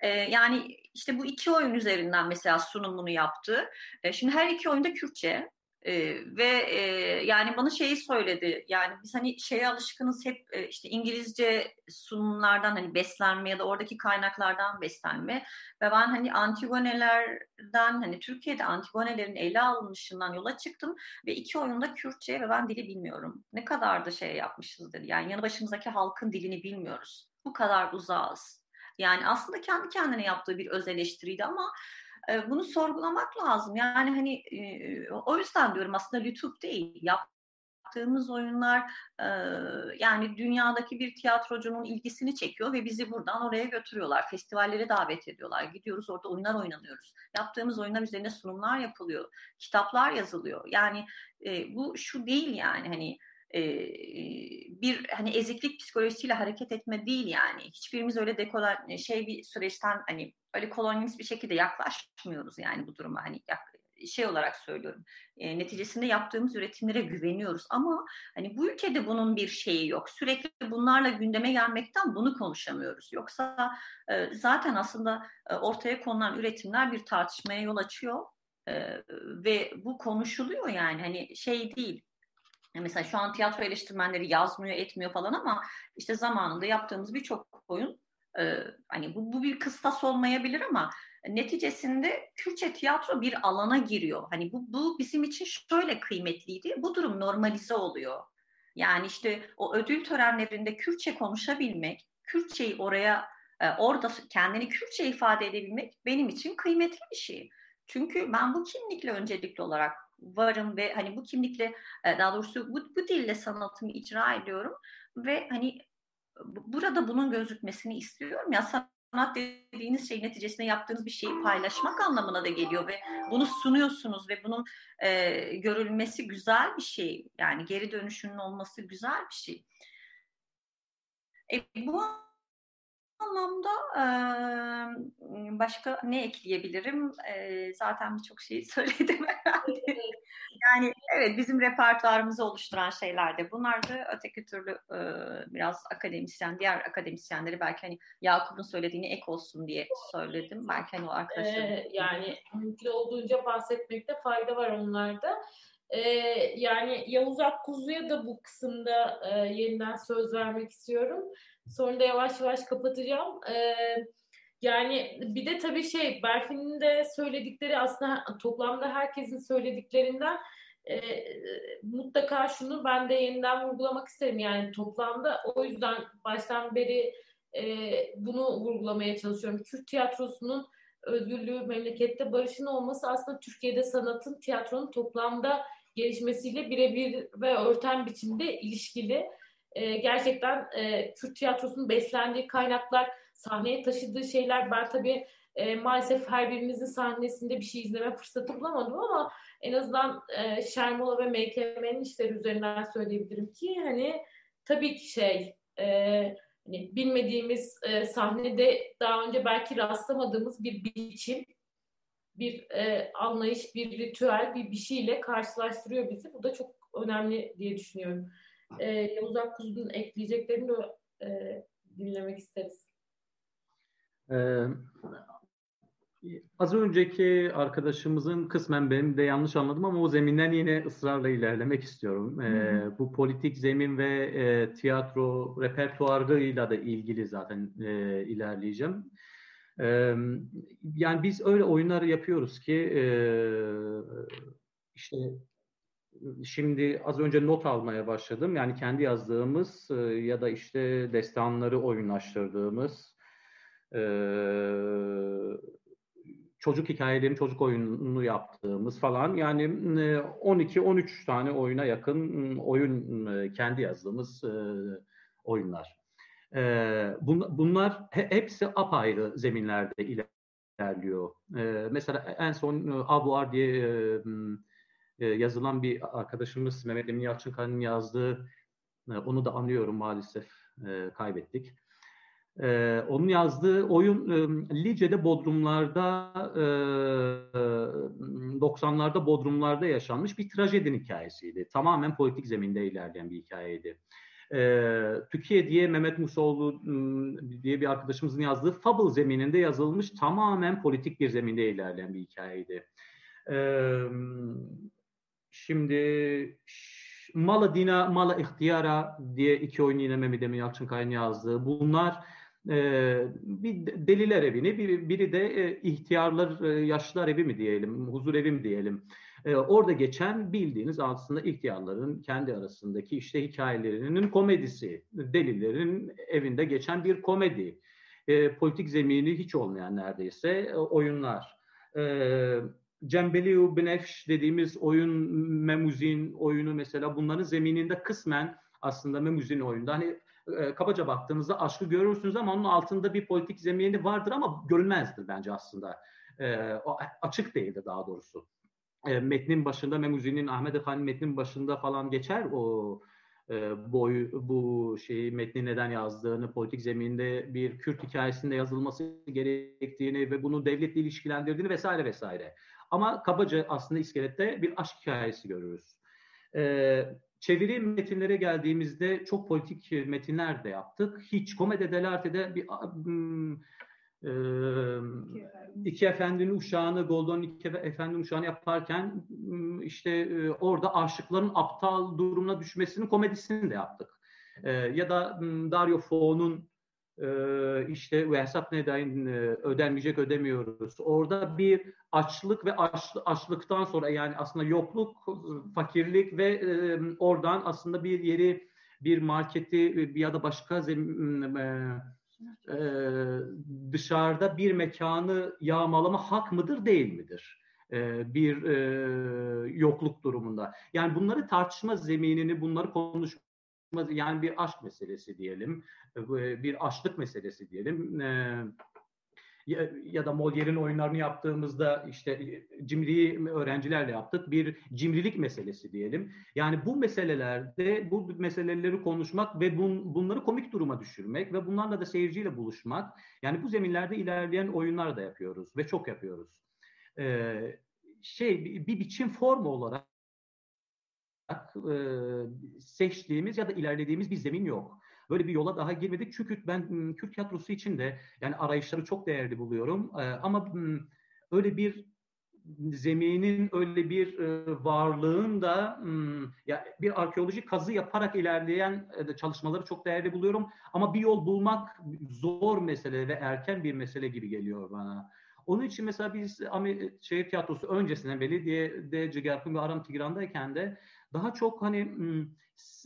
E, yani işte bu iki oyun üzerinden mesela sunumunu yaptı. E, şimdi her iki oyunda Kürtçe. Ee, ve e, yani bana şeyi söyledi yani biz hani şeye alışkınız hep e, işte İngilizce sunumlardan hani beslenme ya da oradaki kaynaklardan beslenme ve ben hani Antigonelerden hani Türkiye'de Antigonelerin ele alınışından yola çıktım ve iki oyunda Kürtçe ve ben dili bilmiyorum. Ne kadar da şey yapmışız dedi yani yanı başımızdaki halkın dilini bilmiyoruz. Bu kadar uzağız. Yani aslında kendi kendine yaptığı bir öz eleştiriydi ama bunu sorgulamak lazım. Yani hani o yüzden diyorum aslında lütuf değil. Yaptığımız oyunlar yani dünyadaki bir tiyatrocunun ilgisini çekiyor ve bizi buradan oraya götürüyorlar. Festivallere davet ediyorlar. Gidiyoruz orada oyunlar oynanıyoruz. Yaptığımız oyunlar üzerine sunumlar yapılıyor. Kitaplar yazılıyor. Yani bu şu değil yani hani bir hani eziklik psikolojisiyle hareket etme değil yani. Hiçbirimiz öyle dekolar şey bir süreçten hani öyle kolonyalist bir şekilde yaklaşmıyoruz yani bu duruma hani şey olarak söylüyorum. E, neticesinde yaptığımız üretimlere güveniyoruz ama hani bu ülkede bunun bir şeyi yok. Sürekli bunlarla gündeme gelmekten bunu konuşamıyoruz. Yoksa e, zaten aslında e, ortaya konulan üretimler bir tartışmaya yol açıyor e, ve bu konuşuluyor yani hani şey değil Mesela şu an tiyatro eleştirmenleri yazmıyor, etmiyor falan ama işte zamanında yaptığımız birçok oyun e, hani bu, bu bir kıstas olmayabilir ama neticesinde Kürtçe tiyatro bir alana giriyor. Hani bu, bu bizim için şöyle kıymetliydi. Bu durum normalize oluyor. Yani işte o ödül törenlerinde Kürtçe konuşabilmek, Kürtçeyi oraya e, orada kendini Kürtçe ifade edebilmek benim için kıymetli bir şey. Çünkü ben bu kimlikle öncelikli olarak varım ve hani bu kimlikle e, daha doğrusu bu, bu dille sanatımı icra ediyorum ve hani burada bunun gözükmesini istiyorum. Ya sanat dediğiniz şey neticesinde yaptığınız bir şeyi paylaşmak anlamına da geliyor ve bunu sunuyorsunuz ve bunun e, görülmesi güzel bir şey. Yani geri dönüşünün olması güzel bir şey. E, bu anlamda e, başka ne ekleyebilirim? E, zaten birçok şeyi söyledim herhalde. yani evet bizim repertuarımızı oluşturan şeyler de bunlardı. Öteki türlü e, biraz akademisyen, diğer akademisyenleri belki hani Yakup'un söylediğini ek olsun diye söyledim. Belki hani o arkadaşlar. Ee, yani mümkün olduğunca bahsetmekte fayda var onlarda. Ee, yani Yavuz Akkuzu'ya da bu kısımda e, yeniden söz vermek istiyorum. Sonra da yavaş yavaş kapatacağım. Ee, yani bir de tabii şey Berfin'in de söyledikleri aslında toplamda herkesin söylediklerinden e, mutlaka şunu ben de yeniden vurgulamak isterim. Yani toplamda o yüzden baştan beri e, bunu vurgulamaya çalışıyorum. Kürt tiyatrosunun özgürlüğü, memlekette barışın olması aslında Türkiye'de sanatın, tiyatronun toplamda gelişmesiyle birebir ve örten biçimde ilişkili. E, gerçekten e, Kürt tiyatrosunun beslendiği kaynaklar, sahneye taşıdığı şeyler ben tabii e, maalesef her birinizin sahnesinde bir şey izleme fırsatı bulamadım ama en azından e, Şermola ve MKM'nin işleri üzerinden söyleyebilirim ki hani tabii ki şey e, hani bilmediğimiz e, sahnede daha önce belki rastlamadığımız bir biçim bir e, anlayış, bir ritüel, bir bir şeyle karşılaştırıyor bizi. Bu da çok önemli diye düşünüyorum. E, Yavuz Akkuz'un ekleyeceklerini de e, dinlemek isteriz. Ee, az önceki arkadaşımızın kısmen benim de yanlış anladım ama o zeminden yine ısrarla ilerlemek istiyorum. Ee, bu politik zemin ve e, tiyatro repertuarıyla da ilgili zaten e, ilerleyeceğim. Ee, yani biz öyle oyunlar yapıyoruz ki e, işte şimdi az önce not almaya başladım. Yani kendi yazdığımız e, ya da işte destanları oyunlaştırdığımız e, çocuk hikayelerini çocuk oyununu yaptığımız falan yani 12-13 tane oyuna yakın oyun kendi yazdığımız oyunlar. Bunlar hepsi apayrı zeminlerde ilerliyor. Mesela en son Abuar diye yazılan bir arkadaşımız Mehmet Emin Yalçınkaya'nın yazdığı onu da anlıyorum maalesef kaybettik. Ee, onun yazdığı oyun e, Lice'de Bodrumlarda e, 90'larda Bodrumlarda yaşanmış bir trajedinin hikayesiydi. Tamamen politik zeminde ilerleyen bir hikayeydi. Türkiye diye Mehmet Musoğlu diye bir arkadaşımızın yazdığı Fable zemininde yazılmış tamamen politik bir zeminde ilerleyen bir hikayeydi. Ee, şimdi Mala Dina, Mala İhtiyara diye iki oyun yine Mehmet Emin Yalçınkaya'nın yazdığı. Bunlar ee, bir deliler evini, bir, biri de e, ihtiyarlar, e, yaşlılar evi mi diyelim, huzur evi mi diyelim. Ee, orada geçen bildiğiniz aslında ihtiyarların kendi arasındaki işte hikayelerinin komedisi, delilerin evinde geçen bir komedi. Ee, politik zemini hiç olmayan neredeyse e, oyunlar. Cembeliu Benefş dediğimiz oyun, Memuzin oyunu mesela bunların zemininde kısmen aslında Memuzin oyunda hani e, kabaca baktığınızda aşkı görürsünüz ama onun altında bir politik zemini vardır ama görünmezdir bence aslında. E, açık değildir daha doğrusu. E, metnin başında Memuzi'nin Ahmet Efendi metnin başında falan geçer o e, boy bu şeyi metni neden yazdığını, politik zeminde bir Kürt hikayesinde yazılması gerektiğini ve bunu devletle ilişkilendirdiğini vesaire vesaire. Ama kabaca aslında iskelette bir aşk hikayesi görürüz. E, Çeviri metinlere geldiğimizde çok politik metinler de yaptık. Hiç komedi dell'arte'de bir e, iki efendinin uşağını, Goldon iki efendinin uşağını yaparken işte e, orada aşıkların aptal durumuna düşmesinin komedisini de yaptık. E, ya da Dario Fo'nun işte ve hesap neden e, ödenmeyecek ödemiyoruz. Orada bir açlık ve aç, açlıktan sonra yani aslında yokluk, fakirlik ve e, oradan aslında bir yeri bir marketi ya da başka zem, e, e, dışarıda bir mekanı yağmalama hak mıdır değil midir? E, bir e, yokluk durumunda. Yani bunları tartışma zeminini, bunları konuşma yani bir aşk meselesi diyelim, e, bir açlık meselesi diyelim. E, ya, da Molière'in oyunlarını yaptığımızda işte e, cimriyi öğrencilerle yaptık. Bir cimrilik meselesi diyelim. Yani bu meselelerde bu meseleleri konuşmak ve bun, bunları komik duruma düşürmek ve bunlarla da seyirciyle buluşmak. Yani bu zeminlerde ilerleyen oyunlar da yapıyoruz ve çok yapıyoruz. Ee, şey bir biçim form olarak e, seçtiğimiz ya da ilerlediğimiz bir zemin yok. Böyle bir yola daha girmedik çünkü ben Kürt tiyatrosu için de yani arayışları çok değerli buluyorum. E, ama öyle bir zeminin öyle bir e, varlığın da ya bir arkeolojik kazı yaparak ilerleyen e, çalışmaları çok değerli buluyorum ama bir yol bulmak zor mesele ve erken bir mesele gibi geliyor bana. Onun için mesela biz şehir tiyatrosu öncesinden belediye Cigerpin ve Aram Tigran'dayken de daha çok hani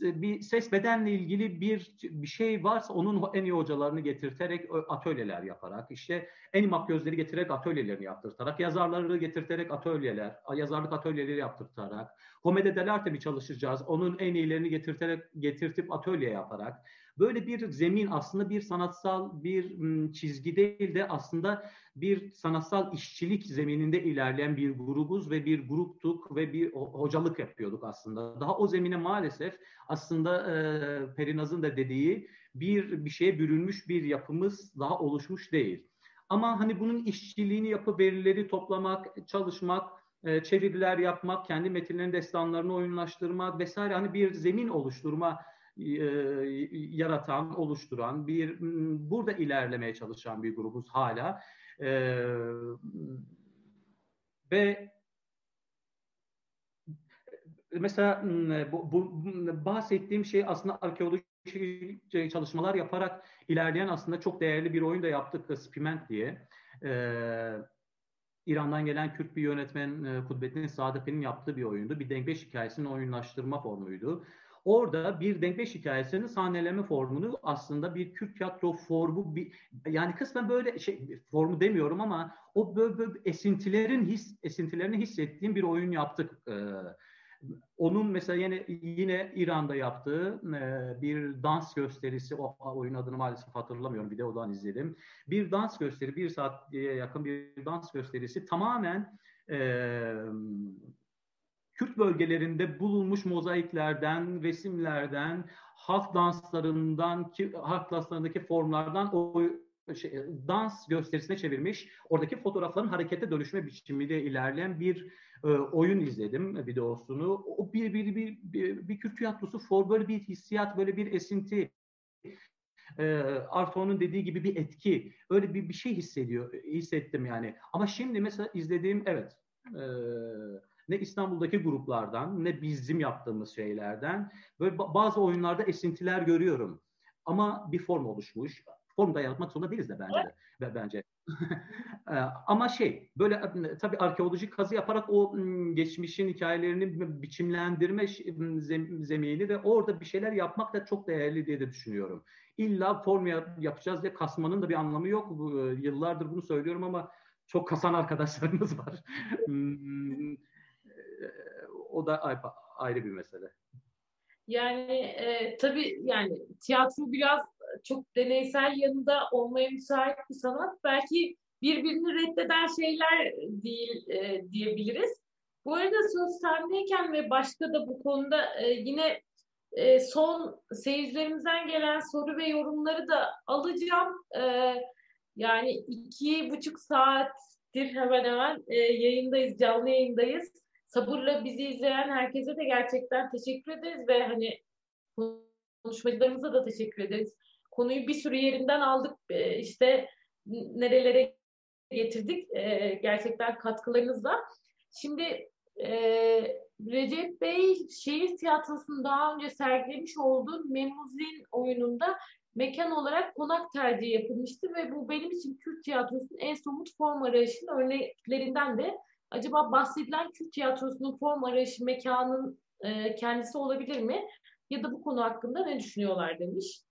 bir ses bedenle ilgili bir bir şey varsa onun en iyi hocalarını getirterek atölyeler yaparak işte en iyi makyözleri getirerek atölyelerini yaptırtarak yazarları getirterek atölyeler yazarlık atölyeleri yaptırtarak komedi dell'arte bir çalışacağız onun en iyilerini getirterek getirtip atölye yaparak Böyle bir zemin aslında bir sanatsal bir çizgi değil de aslında bir sanatsal işçilik zemininde ilerleyen bir grubuz ve bir gruptuk ve bir hocalık yapıyorduk aslında. Daha o zemine maalesef aslında e, Perinaz'ın da dediği bir bir şeye bürünmüş bir yapımız daha oluşmuş değil. Ama hani bunun işçiliğini yapıp verileri toplamak, çalışmak, e, çeviriler yapmak, kendi metinlerin destanlarını oyunlaştırmak vesaire hani bir zemin oluşturma yaratan, oluşturan bir burada ilerlemeye çalışan bir grubuz hala. Ve mesela bu, bu bahsettiğim şey aslında arkeolojik çalışmalar yaparak ilerleyen aslında çok değerli bir oyun da yaptık Spiment diye. İran'dan gelen Kürt bir yönetmen Kudbettin Sadık'ın yaptığı bir oyundu. Bir Denkbeş hikayesinin oyunlaştırma formuydu. Orada bir denkbeş hikayesinin sahneleme formunu aslında bir Kürt tiyatro formu bir, yani kısmen böyle şey formu demiyorum ama o böyle, böyle esintilerin his esintilerini hissettiğim bir oyun yaptık. Ee, onun mesela yine yine İran'da yaptığı e, bir dans gösterisi, o oyun adını maalesef hatırlamıyorum, videodan izledim. Bir dans gösteri, bir saat yakın bir dans gösterisi tamamen e, Kürt bölgelerinde bulunmuş mozaiklerden, resimlerden, halk danslarından, halk danslarındaki formlardan o şey, dans gösterisine çevirmiş. Oradaki fotoğrafların harekete dönüşme biçimiyle ilerleyen bir e, oyun izledim videosunu. O bir bir bir bir, bir Kürt tiyatrosu for böyle bir hissiyat, böyle bir esinti. E, Arto'nun dediği gibi bir etki. Öyle bir bir şey hissediyor, hissettim yani. Ama şimdi mesela izlediğim evet. E, ne İstanbul'daki gruplardan ne bizim yaptığımız şeylerden böyle bazı oyunlarda esintiler görüyorum. Ama bir form oluşmuş. Form da yaratmak zorunda değiliz de bence de. bence. Ama şey böyle tabii arkeolojik kazı yaparak o geçmişin hikayelerini biçimlendirme zemini ve orada bir şeyler yapmak da çok değerli diye de düşünüyorum. İlla form yapacağız diye kasmanın da bir anlamı yok. Yıllardır bunu söylüyorum ama çok kasan arkadaşlarımız var o da ayrı bir mesele. Yani e, tabii yani tiyatro biraz çok deneysel yanında olmaya müsait bir sanat. Belki birbirini reddeden şeyler değil e, diyebiliriz. Bu arada söz sendeyken ve başka da bu konuda e, yine e, son seyircilerimizden gelen soru ve yorumları da alacağım. E, yani iki buçuk saattir hemen hemen e, yayındayız, canlı yayındayız sabırla bizi izleyen herkese de gerçekten teşekkür ederiz ve hani konuşmacılarımıza da teşekkür ederiz. Konuyu bir sürü yerinden aldık e, işte nerelere getirdik e, gerçekten katkılarınızla. Şimdi e, Recep Bey şehir tiyatrosunun daha önce sergilemiş olduğu Memuzin oyununda mekan olarak konak tercihi yapılmıştı ve bu benim için Kürt tiyatrosunun en somut form arayışının örneklerinden de acaba bahsedilen Kürt tiyatrosunun form arayışı mekanın e, kendisi olabilir mi? Ya da bu konu hakkında ne düşünüyorlar demiş.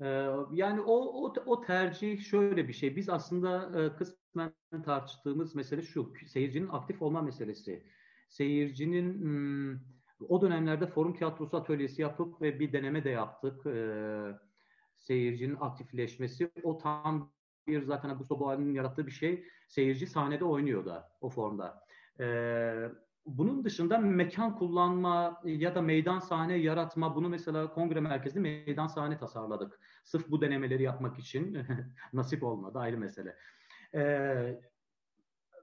Ee, yani o, o, o tercih şöyle bir şey. Biz aslında e, kısmen tartıştığımız mesele şu. Seyircinin aktif olma meselesi. Seyircinin hmm, o dönemlerde forum tiyatrosu atölyesi yapıp ve bir deneme de yaptık. Ee, seyircinin aktifleşmesi o tam bir zaten Augusto Boal'in yarattığı bir şey. Seyirci sahnede oynuyor da o formda. Ee, bunun dışında mekan kullanma ya da meydan sahne yaratma bunu mesela kongre merkezinde meydan sahne tasarladık. Sırf bu denemeleri yapmak için nasip olmadı ayrı mesele. Ee,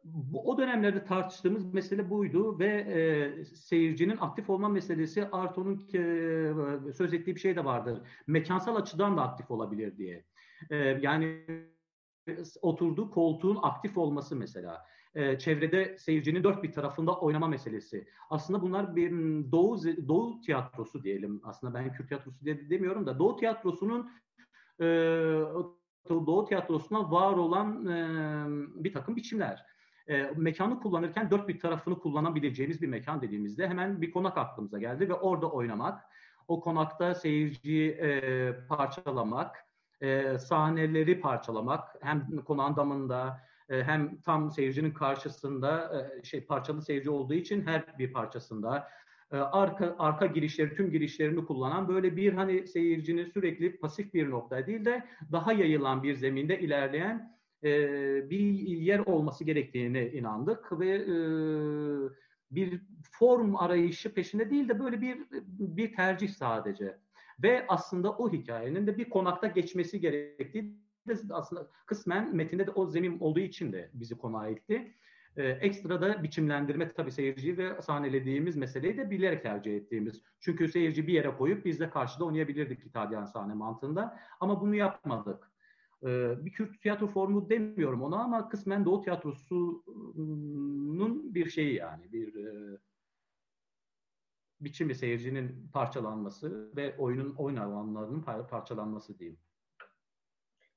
bu, o dönemlerde tartıştığımız mesele buydu ve e, seyircinin aktif olma meselesi Arto'nun e, söz ettiği bir şey de vardır. Mekansal açıdan da aktif olabilir diye. E, yani oturduğu koltuğun aktif olması mesela. Ee, çevrede seyircinin dört bir tarafında oynama meselesi. Aslında bunlar bir Doğu Doğu tiyatrosu diyelim. Aslında ben Kürt tiyatrosu diye demiyorum da Doğu tiyatrosunun e, Doğu tiyatrosuna var olan e, bir takım biçimler. E, mekanı kullanırken dört bir tarafını kullanabileceğimiz bir mekan dediğimizde hemen bir konak aklımıza geldi ve orada oynamak, o konakta seyirciyi e, parçalamak, e, sahneleri parçalamak, hem konağın damında e, hem tam seyircinin karşısında e, şey parçalı seyirci olduğu için her bir parçasında e, arka arka girişleri tüm girişlerini kullanan böyle bir hani seyircinin sürekli pasif bir nokta değil de daha yayılan bir zeminde ilerleyen e, bir yer olması gerektiğine inandık ve e, bir form arayışı peşinde değil de böyle bir bir tercih sadece ve aslında o hikayenin de bir konakta geçmesi gerektiği de aslında kısmen metinde de o zemin olduğu için de bizi konağa itti. Ee, ekstra da biçimlendirme tabii seyirciyi ve sahnelediğimiz meseleyi de bilerek tercih ettiğimiz. Çünkü seyirci bir yere koyup biz de karşıda oynayabilirdik İtalyan sahne mantığında. Ama bunu yapmadık. Ee, bir Kürt tiyatro formu demiyorum ona ama kısmen Doğu tiyatrosunun bir şeyi yani bir e, biçimi seyircinin parçalanması ve oyunun oyun alanlarının parçalanması diyeyim.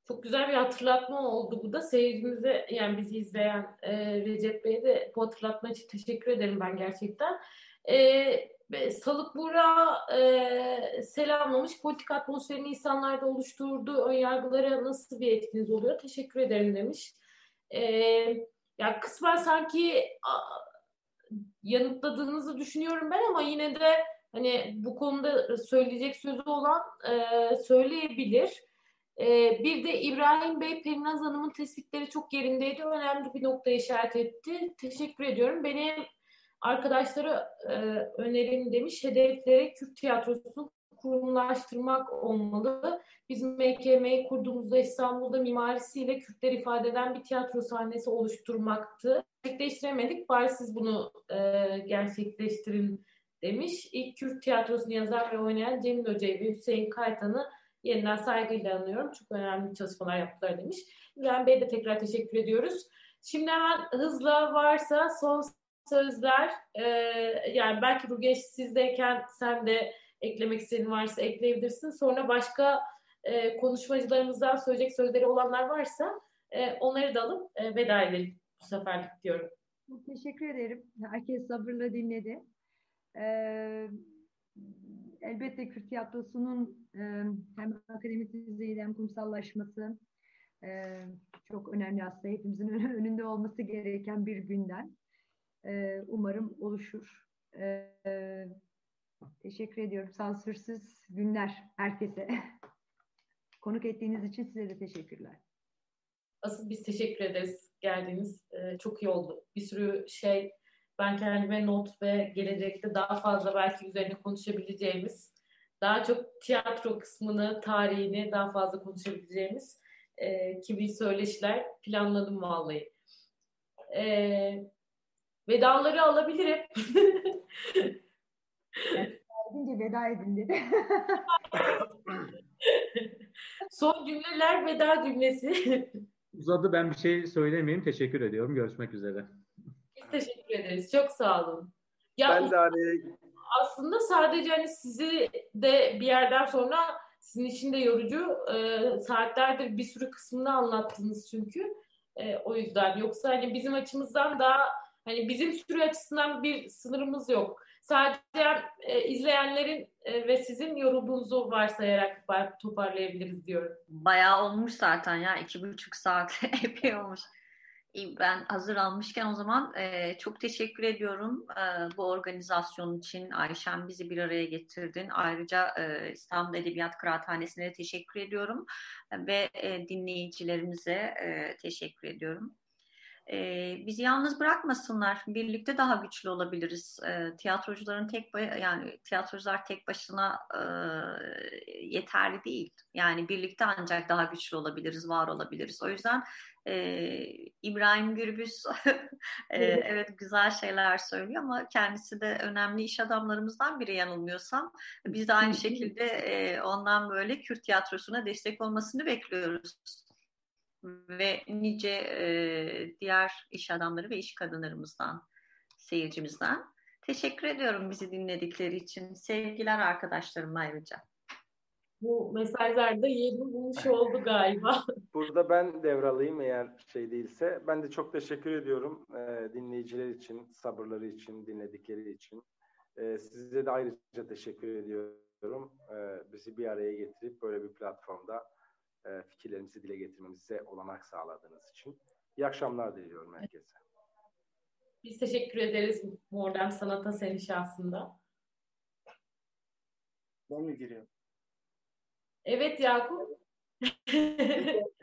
Çok güzel bir hatırlatma oldu bu da. Seyircimize yani bizi izleyen e, Recep Bey'e de bu hatırlatma için teşekkür ederim ben gerçekten. E, Salık Buğra e, selamlamış. Politik atmosferini insanlarda oluşturduğu ön yargılara nasıl bir etkiniz oluyor? Teşekkür ederim demiş. E, ya kısmen sanki a, yanıtladığınızı düşünüyorum ben ama yine de hani bu konuda söyleyecek sözü olan e, söyleyebilir. Ee, bir de İbrahim Bey Perinaz Hanım'ın tespitleri çok yerindeydi. Önemli bir nokta işaret etti. Teşekkür ediyorum. Benim arkadaşlara e, önerim demiş. Hedefleri Kürt tiyatrosunu kurumlaştırmak olmalı. Biz MKM'yi kurduğumuzda İstanbul'da mimarisiyle Kürtler ifade eden bir tiyatro sahnesi oluşturmaktı. Gerçekleştiremedik. Bari siz bunu e, gerçekleştirin demiş. İlk Kürt tiyatrosunu yazan ve oynayan Cemil Hoca'yı ve Hüseyin Kaytan'ı yeniden saygıyla anıyorum. Çok önemli çalışmalar yaptılar demiş. İbrahim Bey'e de tekrar teşekkür ediyoruz. Şimdi hemen hızla varsa son sözler e, yani belki bu geç sizdeyken sen de eklemek istediğin varsa ekleyebilirsin. Sonra başka e, konuşmacılarımızdan söyleyecek sözleri olanlar varsa e, onları da alıp e, veda edelim bu seferlik diyorum. Teşekkür ederim. Herkes sabırla dinledi. Ee, elbette Kürt tiyatrosunun e, hem akademik düzeyde hem kurumsallaşması e, çok önemli aslında hepimizin önünde olması gereken bir günden. E, umarım oluşur. E, teşekkür ediyorum. Sansürsüz günler herkese. Konuk ettiğiniz için size de teşekkürler. Asıl biz teşekkür ederiz geldiğiniz. E, çok iyi oldu. Bir sürü şey ben kendime not ve gelecekte daha fazla belki üzerine konuşabileceğimiz, daha çok tiyatro kısmını, tarihini daha fazla konuşabileceğimiz e, kimi söyleşiler planladım vallahi. E, vedaları alabilirim. Gidince veda edin dedi. Son cümleler veda cümlesi. Uzadı ben bir şey söylemeyeyim. Teşekkür ediyorum. Görüşmek üzere. Teşekkür ederiz. Çok sağ olun. Ya ben de araya... aslında sadece hani sizi de bir yerden sonra sizin için de yorucu e, saatlerdir bir sürü kısmını anlattınız çünkü. E, o yüzden yoksa hani bizim açımızdan daha hani bizim süre açısından bir sınırımız yok. Sadece e, izleyenlerin e, ve sizin yorulduğunuzu varsayarak toparlayabiliriz diyorum. Bayağı olmuş zaten ya iki buçuk saat epey olmuş ben hazır almışken o zaman e, çok teşekkür ediyorum e, bu organizasyon için. Ayşem bizi bir araya getirdin. Ayrıca e, İstanbul Edebiyat Kıraathanesi'ne teşekkür ediyorum ve e, dinleyicilerimize e, teşekkür ediyorum. E, bizi yalnız bırakmasınlar. Birlikte daha güçlü olabiliriz. E, tiyatrocuların tek yani tiyatrocular tek başına e, yeterli değil. Yani birlikte ancak daha güçlü olabiliriz, var olabiliriz. O yüzden e, İbrahim Gürbüz e, evet güzel şeyler söylüyor ama kendisi de önemli iş adamlarımızdan biri yanılmıyorsam. Biz de aynı şekilde e, ondan böyle Kürt tiyatrosuna destek olmasını bekliyoruz ve nice e, diğer iş adamları ve iş kadınlarımızdan, seyircimizden. Teşekkür ediyorum bizi dinledikleri için. Sevgiler arkadaşlarım ayrıca. bu mesajlarda yerini bulmuş oldu galiba. Burada ben devralayım eğer şey değilse. Ben de çok teşekkür ediyorum e, dinleyiciler için, sabırları için, dinledikleri için. E, size de ayrıca teşekkür ediyorum. E, bizi bir araya getirip böyle bir platformda e, fikirlerimizi dile getirmemize olanak sağladığınız için. İyi akşamlar diliyorum herkese. Biz teşekkür ederiz Modern Sanat'a senin şahsında. Ben mi giriyorum? Evet Yakup.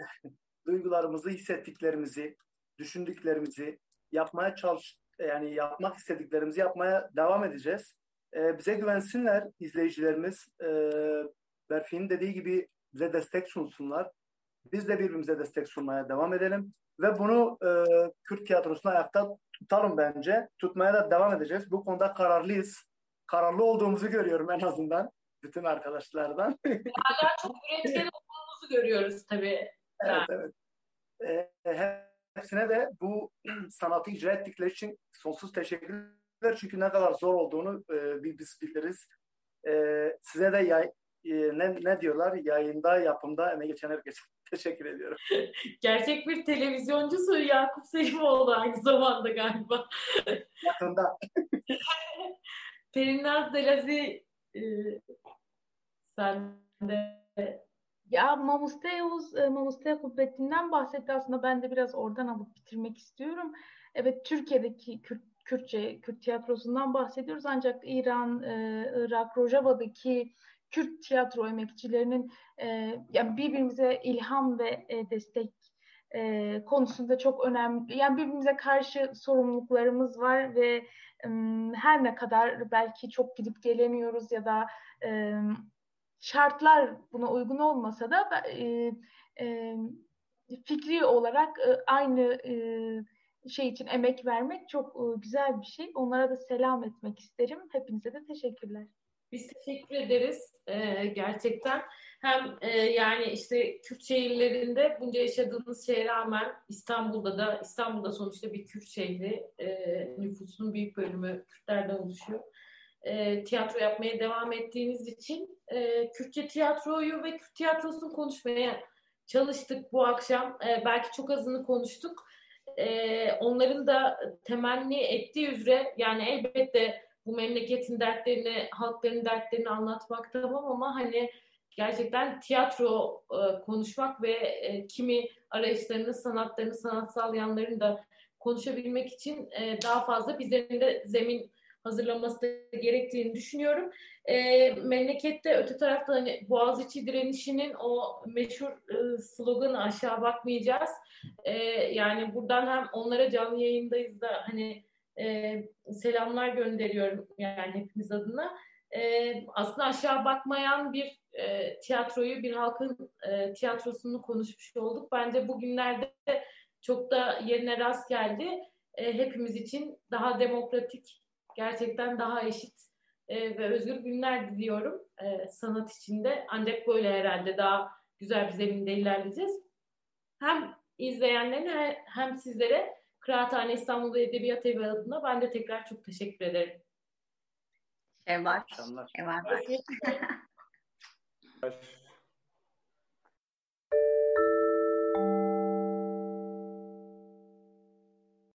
Duygularımızı, hissettiklerimizi, düşündüklerimizi yapmaya çalış yani yapmak istediklerimizi yapmaya devam edeceğiz. Ee, bize güvensinler izleyicilerimiz. Ee, Berfi'nin dediği gibi bize destek sunsunlar. Biz de birbirimize destek sunmaya devam edelim. Ve bunu e, Kürt tiyatrosunu ayakta tutalım bence. Tutmaya da devam edeceğiz. Bu konuda kararlıyız. Kararlı olduğumuzu görüyorum en azından bütün arkadaşlardan. Hala çok üretken olduğumuzu görüyoruz tabii. evet, evet. Ee, hepsine de bu sanatı icra ettikleri için sonsuz teşekkürler. Çünkü ne kadar zor olduğunu e, biz biliriz. E, size de yay, e, ne, ne diyorlar? Yayında, yapımda emeği geçen herkese teşekkür ediyorum. Gerçek bir televizyoncusu Yakup Selimoğlu aynı zamanda galiba. Yakında. Perinnaz Delazi e, sen de ya Mamusteus, e, Mamusteo Kubbettin'den bahsetti aslında ben de biraz oradan alıp bitirmek istiyorum. Evet Türkiye'deki Kürt, Kürtçe, Kürt tiyatrosundan bahsediyoruz ancak İran, e, Irak, Rojava'daki Kürt tiyatro emekçilerinin e, yani birbirimize ilham ve e, destek e, konusunda çok önemli. Yani birbirimize karşı sorumluluklarımız var ve e, her ne kadar belki çok gidip gelemiyoruz ya da e, şartlar buna uygun olmasa da e, e, fikri olarak e, aynı e, şey için emek vermek çok e, güzel bir şey. Onlara da selam etmek isterim. Hepinize de teşekkürler. Biz teşekkür ederiz e, gerçekten. Hem e, yani işte Kürt şehirlerinde bunca yaşadığınız şeye rağmen İstanbul'da da İstanbul'da sonuçta bir Kürt şehri e, nüfusunun büyük bölümü Kürtlerden oluşuyor e, tiyatro yapmaya devam ettiğiniz için e, Kürtçe tiyatroyu ve Kürt tiyatrosunu konuşmaya çalıştık bu akşam. E, belki çok azını konuştuk. E, onların da temenni ettiği üzere yani elbette bu memleketin dertlerini, halkların dertlerini anlatmak tamam ama hani gerçekten tiyatro e, konuşmak ve e, kimi arayışlarını, sanatlarını, sanatsal yanlarını da konuşabilmek için e, daha fazla bizlerin de zemin hazırlanması da gerektiğini düşünüyorum. E, memlekette öte tarafta hani Boğaziçi direnişinin o meşhur e, sloganı aşağı bakmayacağız. E, yani buradan hem onlara canlı yayındayız da hani e, selamlar gönderiyorum yani hepimiz adına. E, aslında aşağı bakmayan bir e, tiyatroyu, bir halkın e, tiyatrosunu konuşmuş olduk. Bence bugünlerde çok da yerine rast geldi. E, hepimiz için daha demokratik gerçekten daha eşit e, ve özgür günler diliyorum e, sanat içinde. Ancak böyle herhalde daha güzel bir zeminde ilerleyeceğiz. Hem izleyenlerine hem sizlere Kıraathane İstanbul Edebiyat Evi adına ben de tekrar çok teşekkür ederim. Şevval. Şevval.